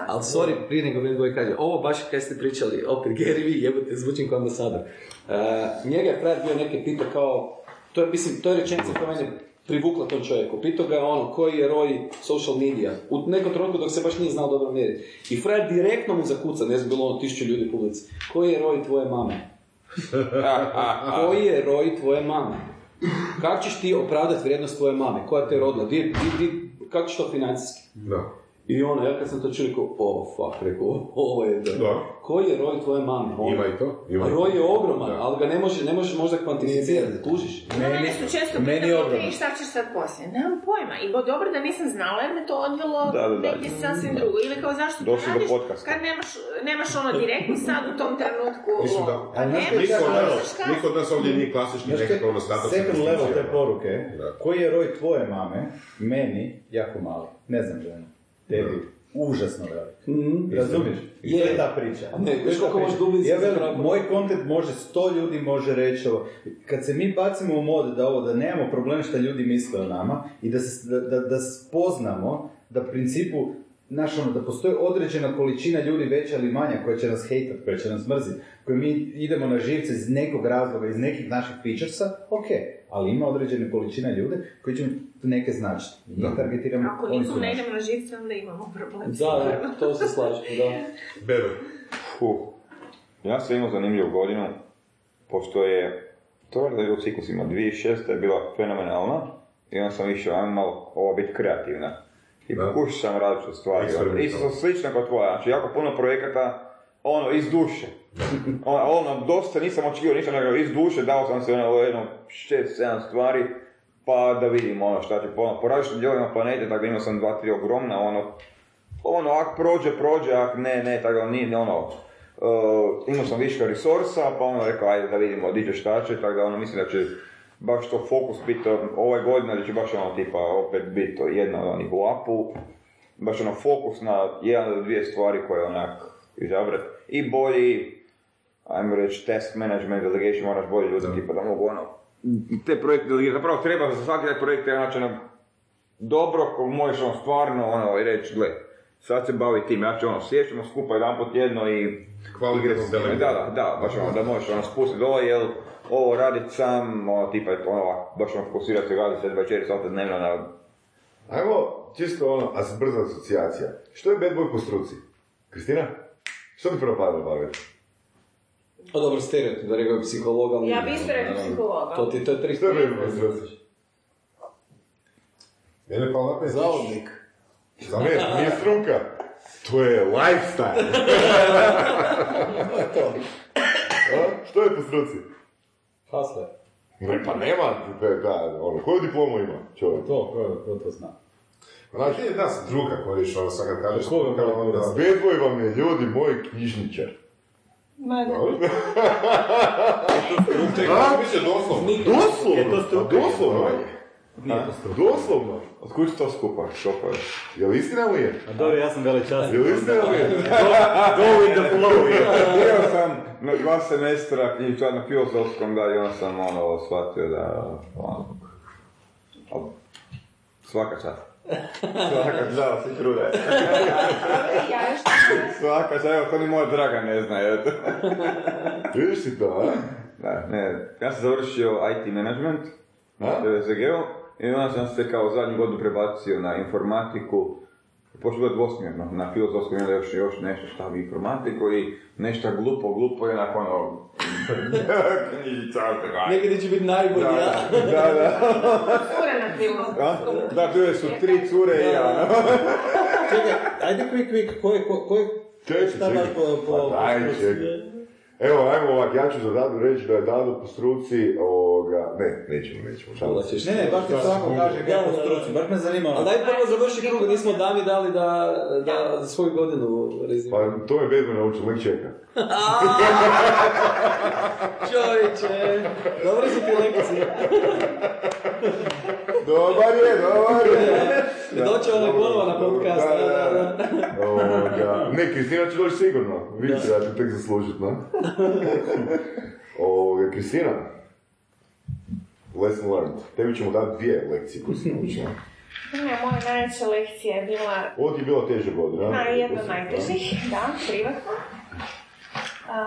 [SPEAKER 12] Ali sorry, prije nego Bad Boy kaže, ovo baš kad ste pričali, opet Gary Vee, jebote, zvučim kao ambasador. Uh, njega je frajer bio neke pitao kao, to je, mislim, to je rečenica koja mene privukla tom čovjeku. Pitao ga je ono, koji je roj social media, u nekom trenutku dok se baš nije znao dobro mjeriti. I frajer direktno mu zakuca, ne znam, bilo ono tisuću ljudi u publici, koji je roj tvoje mame? koji je roj tvoje mame? Kako ćeš ti opravdati vrijednost tvoje mame? Koja te je rodila? Di, di, di, kako ćeš to financijski?
[SPEAKER 8] Da.
[SPEAKER 12] I ono, ja kad sam to čuo, rekao, oh fuck, rekao, ovo je da.
[SPEAKER 8] Da.
[SPEAKER 12] Koji je roj tvoje mame? Ono.
[SPEAKER 8] Ima i to. Ima
[SPEAKER 12] A roj je ogroman, ali ga ne možeš ne može možda kvantificirati, kužiš?
[SPEAKER 2] Mene su često
[SPEAKER 12] meni je
[SPEAKER 2] pitali, šta ćeš sad poslije? Nemam pojma. I bo dobro da nisam znala jer me to odvelo
[SPEAKER 7] Da, da, da.
[SPEAKER 2] negdje sasvim drugo. Ili kao zašto to
[SPEAKER 7] Došli do
[SPEAKER 2] radiš
[SPEAKER 7] podcasta.
[SPEAKER 2] kad nemaš, nemaš ono direktno sad u tom trenutku
[SPEAKER 8] Mislim da,
[SPEAKER 2] Pa nemaš,
[SPEAKER 8] niko, niko od nas ovdje nije klasični nekakav ono status.
[SPEAKER 17] second level te poruke,
[SPEAKER 8] Da.
[SPEAKER 17] koji je roj tvoje mame, meni, jako mali. Ne znam žena. Tebi, užasno velik. Razumiješ? I to je ta priča.
[SPEAKER 12] A ne,
[SPEAKER 17] je
[SPEAKER 12] viš koliko možeš dublje
[SPEAKER 17] Ja velim, moj kontent može, sto ljudi može reći ovo. Kad se mi bacimo u mod da ovo, da nemamo problem što ljudi misle o nama i da, se, da, da, da spoznamo da u principu Znaš, ono, da postoji određena količina ljudi veća ili manja koja će nas hejtat, koja će nas mrziti, koji mi idemo na živce iz nekog razloga, iz nekih naših featuresa, ok, ali ima određena količina ljude koji će neke značiti. I njih targetiramo,
[SPEAKER 2] Ako
[SPEAKER 17] oni su
[SPEAKER 2] nikom ne idemo na živce, onda imamo problem.
[SPEAKER 12] Da, da, to se slažem, da.
[SPEAKER 8] Bebe.
[SPEAKER 7] Fuh. Ja sam imao zanimljivu godinu, pošto je, to je da je u ciklusima, 2006. je bila fenomenalna, i onda sam išao, ajmo malo ovo biti kreativna. I
[SPEAKER 8] Da.
[SPEAKER 7] pokušao sam različite stvari.
[SPEAKER 8] Eksperimentalno.
[SPEAKER 7] Isto sam slično kao tvoja, znači jako puno projekata, ono, iz duše. ono, ono, dosta nisam očekivao ništa, nego iz duše dao sam se ono, jedno 6-7 stvari, pa da vidimo ono šta će po, po različitim dijelovima planete, tako da imao sam dva, tri ogromna, ono, ono, ak prođe, prođe, ak ne, ne, tako da nije, ono, uh, imao sam viška resursa, pa ono rekao, ajde da vidimo di će šta će, tako da ono, mislim da će baš to fokus biti uh, ove godine, da će baš ono, tipa, opet biti to jedna od onih u apu, baš ono, fokus na jedan ili dvije stvari koje onak izabrat, i bolji, ajmo reći, task management, delegation, moraš bolje ljudi, tipa da mogu ono, te projekte delegirati, zapravo treba za svaki taj projekt treba naći ono, dobro, ko možeš ono stvarno ono i reći, gle, sad se bavi tim, ja ću ono, sjećamo skupa jedan put tjedno i...
[SPEAKER 8] Kvalitetno
[SPEAKER 7] Da, da, da, baš ono, da možeš ono spustiti dole, jel ovo radit sam, ono, tipa, ono, baš ono, fokusirati se, raditi se 24 sata dnevno na...
[SPEAKER 3] Ajmo, čisto ono, as brza asocijacija. Što je bad boy po struci? Kristina? Što bi prvo padalo baviti?
[SPEAKER 12] Pa dobro, stereotip, da rekao psihologa.
[SPEAKER 2] Ja bi isto rekao psihologa.
[SPEAKER 12] To ti to je tri
[SPEAKER 3] Što je bad boy po struci?
[SPEAKER 8] Mene palo na pamet.
[SPEAKER 12] Zavodnik.
[SPEAKER 3] Za mene, nije struka. To je lifestyle. A? Što je po struci?
[SPEAKER 12] Hasler.
[SPEAKER 3] Ne, pa nema, da, da, ono, koju diplomu ima čovjek?
[SPEAKER 17] To, ko, ko to zna.
[SPEAKER 8] Ti da sam druga koji iš, ono, sad kad kažeš
[SPEAKER 17] koga
[SPEAKER 8] onda...
[SPEAKER 3] boy vam je, ljudi, moj knjižničar.
[SPEAKER 2] Ma da.
[SPEAKER 8] A? Biće doslovno.
[SPEAKER 3] Doslovno,
[SPEAKER 17] Je
[SPEAKER 3] doslovno.
[SPEAKER 17] Nije.
[SPEAKER 3] Doslovno.
[SPEAKER 7] Otkud će to skupa, šopa je?
[SPEAKER 3] Je li istina ili je?
[SPEAKER 17] A dobro, ja sam velečasnik.
[SPEAKER 3] Je li istina ili je?
[SPEAKER 17] Go with the flow.
[SPEAKER 7] Bio sam na dva semestra knjižničar na filozofskom, da, i onda sam ono, shvatio da, ono, svaka čast. Svaka čast, da se trude. Svaka čast, evo, to ni moja draga ne zna, eto.
[SPEAKER 3] Vidiš si to, a?
[SPEAKER 7] Da, ne, ja sam završio IT management na
[SPEAKER 3] A?
[SPEAKER 7] I onda sam se kao zadnju godinu prebacio na informatiku, pošto bilo dvosmjerno, na filozofskom onda još, još nešto šta bi informatiku i nešto glupo, glupo i onako ono, knjižica,
[SPEAKER 12] Nekada će biti najbolji,
[SPEAKER 7] da,
[SPEAKER 12] ja.
[SPEAKER 7] da, da,
[SPEAKER 2] cure na filmu.
[SPEAKER 7] da, bile su tri cure i ja.
[SPEAKER 12] Čekaj, ajde quick, quick, ko je, ko, ko je,
[SPEAKER 3] Čekaj, čekaj.
[SPEAKER 12] po, po,
[SPEAKER 3] Pa daj, čekaj. Evo, ajmo ovak, ja ću za Dadu reći da je Dado po struci, ovoga, ne, nećemo, nećemo, se.
[SPEAKER 12] Ulaziš.
[SPEAKER 17] Ne, ne, baš mi svako kaže
[SPEAKER 12] Da, da, da.
[SPEAKER 17] struci, baš me zanima.
[SPEAKER 12] Ali daj prvo završi krug, nismo Dami dali da, da za svoju godinu rezime.
[SPEAKER 3] Pa to me Bedman naučio, nek čeka.
[SPEAKER 12] Čovječe, dobro su ti lekcije.
[SPEAKER 3] Dobar je, dobar je.
[SPEAKER 12] Doće onaj ponovo na podcast. Da, da, da.
[SPEAKER 3] Ovoga, ne, Kristina će doći sigurno. Vidite da ću tek zaslužit, no? Ovoga, Kristina. Lesson learned. Tebi ćemo dati dvije lekcije koje si naučila.
[SPEAKER 2] Ne, moja najveća lekcija je bila
[SPEAKER 3] Ovo ti je bila teža godina.
[SPEAKER 2] na jedna od najtežih, da, privatno. A,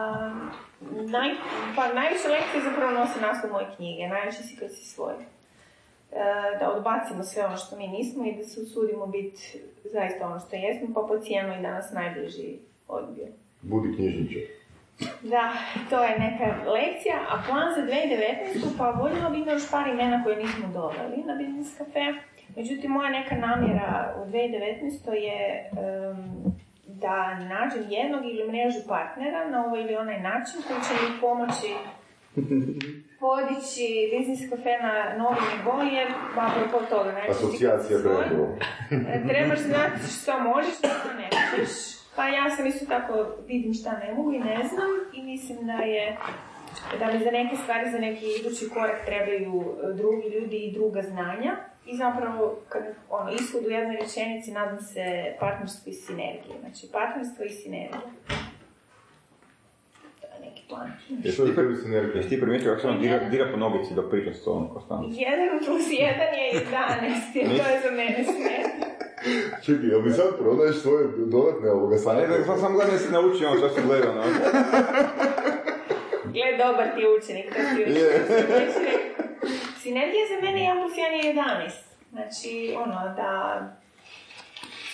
[SPEAKER 2] naj, pa najviše lekcije zapravo nosi naslov moje knjige, najviše si kad si svoj. E, da odbacimo sve ono što mi nismo i da se usudimo biti zaista ono što jesmo, pa po cijenu i da nas najbliži odbio.
[SPEAKER 3] Budi knjižničar.
[SPEAKER 2] Da, to je neka lekcija, a plan za 2019. pa voljela bi ima još par imena koje nismo doveli na Business Cafe. Međutim, moja neka namjera u 2019. je em, da nađem jednog ili mrežu partnera na ovaj ili onaj način koji će mi pomoći podići Business Cafe na novi nivo, jer, apropo toga, znači,
[SPEAKER 3] Asocijacija brendova.
[SPEAKER 2] trebaš znati što možeš, što ne možeš. Pa ja sam isto tako vidim šta ne mogu i ne znam i mislim da je da mi za neke stvari, za neki idući korak trebaju e, drugi ljudi i druga znanja. I zapravo, kad ono, ishod u jednoj rečenici, nadam se partnerstvo i sinergije. Znači, partnerstvo i sinergija. To je neki plan.
[SPEAKER 7] Jesi ti, ti primijetio kako se on dira, dira po nogici dok priča s tobom konstantno?
[SPEAKER 2] Jedan plus jedan je 11, jer to je za mene sinergija.
[SPEAKER 3] Čekaj, jel mi sad prodaješ svoje dodatne ovoga
[SPEAKER 7] Pa ne, sam, sam gledam jesi naučio ono što si gledao, no?
[SPEAKER 2] Gle, dobar ti učenik, to ti je učenik. Znači, Sinergija za mene 1 plus 1 je 11. Znači, ono, da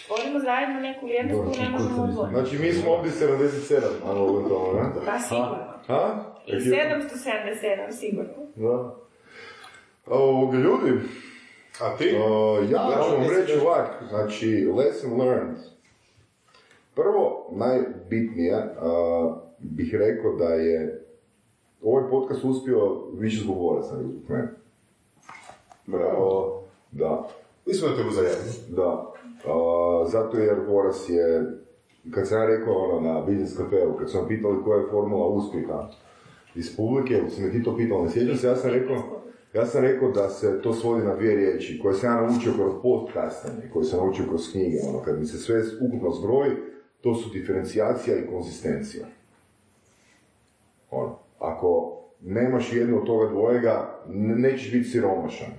[SPEAKER 2] stvorimo zajedno neku vrijednost koju ne možemo odvojiti.
[SPEAKER 3] Znači mi smo ovdje 77, analogno tome, ne?
[SPEAKER 2] Pa sigurno.
[SPEAKER 3] Ha?
[SPEAKER 2] I 777 sigurno.
[SPEAKER 3] Da. Ovoga, ljudi,
[SPEAKER 8] A ti?
[SPEAKER 3] o, ja ću vam reći ovak, znači, lesson learned. Prvo, najbitnije, a, bih rekao da je ovaj podcast uspio više zbog zbog mene.
[SPEAKER 8] Bravo.
[SPEAKER 3] Da.
[SPEAKER 8] Mislim da te uzajemno.
[SPEAKER 3] Da. Zato jer Voras je, kad sam ja rekao ono na Business Cafeu, kad su me pitali koja je formula uspjeha iz publike, si me ti to pitao, ne sjećam se, ja sam rekao, ja sam rekao da se to svodi na dvije riječi, koje sam ja naučio kroz podcastanje, koje sam naučio kroz knjige, ono, kad mi se sve ukupno zbroji, to su diferencijacija i konzistencija. Ono, ako nemaš jedno od toga dvojega, ne- nećeš biti siromašan.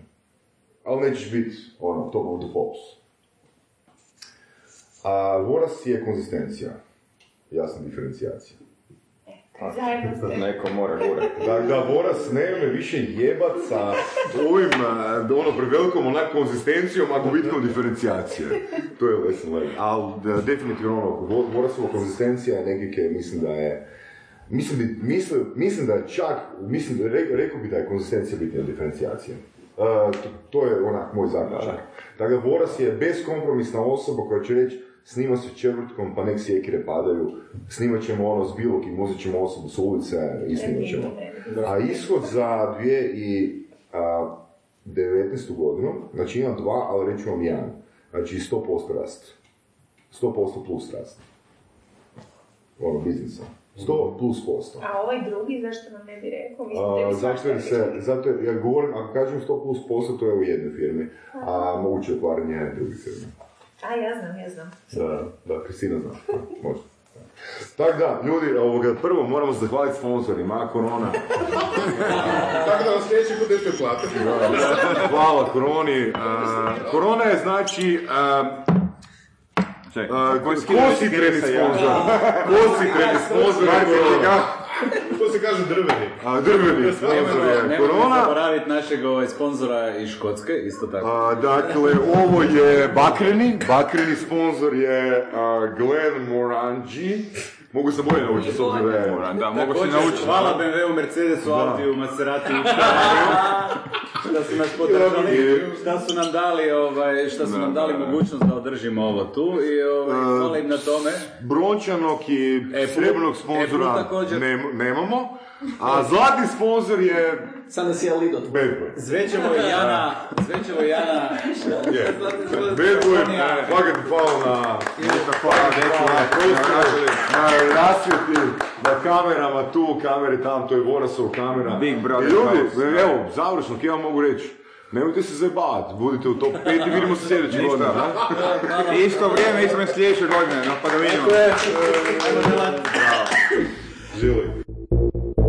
[SPEAKER 3] Ali nećeš biti, ono, top of the pops. A voras je konzistencija. Jasna diferencijacija.
[SPEAKER 2] Zajedno ste.
[SPEAKER 7] Neko mora gure.
[SPEAKER 3] Da, da voras ne me više jebat sa ovim, ono, prevelikom onak konzistencijom, a gubitkom diferencijacije. To je lesson learned. Ali definitivno ono, vo- vorasova konzistencija je nekike, mislim da je, mislim, bi, mislim, mislim da je čak, mislim da, re- rekao bi da je konzistencija bitnija od diferencijacije. A, to, to je onak moj zaključak. Dakle, Voras je beskompromisna osoba koja će reći snima se četvrtkom pa nek sjekire padaju, snimat ćemo ono s bilo kim, uzet ćemo osobu s ulice i snimat ćemo. A ishod za 2019. godinu, znači imam dva, ali reću vam jedan. Znači 100% rast. 100% plus rast. Ono, biznisa. 100 plus posto.
[SPEAKER 2] A ovaj drugi, zašto nam ne bi rekao? Mislim,
[SPEAKER 3] A, zato jer se, zato jer, ja govorim, ako kažem 100 plus posto, to je u jednoj firmi, a moguće otvaranje druge firme.
[SPEAKER 2] A, ja znam, ja znam.
[SPEAKER 3] Da, da, Kristina zna. Da, Može. Tako da, ljudi, ovoga, prvo moramo se zahvaliti sponsorima, Korona.
[SPEAKER 8] Tako da vam sljedeći put nešto platiti.
[SPEAKER 3] Hvala Koroni. A, korona je znači... A,
[SPEAKER 7] Čekaj,
[SPEAKER 3] a,
[SPEAKER 7] koji skidaju
[SPEAKER 3] kositreni
[SPEAKER 7] etikete sa ja?
[SPEAKER 3] sponsor. Kositreni sponsor
[SPEAKER 8] kaže drveni.
[SPEAKER 3] A, drveni sponsor je
[SPEAKER 5] Nemojte
[SPEAKER 3] Korona.
[SPEAKER 5] zaboraviti našeg ovaj, sponzora iz Škotske, isto tako.
[SPEAKER 3] A, dakle, ovo je Bakreni. Bakreni sponsor je a, Glenn Morangi. Mogu se bolje naučiti s obzirom da je...
[SPEAKER 7] Da, mogu
[SPEAKER 5] Također,
[SPEAKER 7] naučiti.
[SPEAKER 5] hvala BMW, Mercedesu, Audiju, Maseratiju, da su nas podržali, šta su nam dali, ovaj, šta su nam dali mogućnost da održimo ovo tu i ovaj, hvala im na tome.
[SPEAKER 3] Brončanog i
[SPEAKER 5] Apple.
[SPEAKER 3] srebrnog sponzora nem- nemamo, a zlatni sponzor je
[SPEAKER 15] Sam da si ja Lido.
[SPEAKER 3] Bad Boy.
[SPEAKER 5] Zvećevo Jana, Zvećevo Jana,
[SPEAKER 3] Je. Bad Boy, fakat hvala na... Hvala na prostoru, na rasvjeti, na kamerama tu, kamere tam, to je Vorasov kamera.
[SPEAKER 7] Big brother
[SPEAKER 3] Ljudi, evo, završno, kaj vam mogu reći? Nemojte se zajebavati, budite u top 5 i vidimo se sljedeće godine. da?
[SPEAKER 7] Isto vrijeme, isto vrijeme sljedeće godine, no pa da vidimo.
[SPEAKER 3] Žili.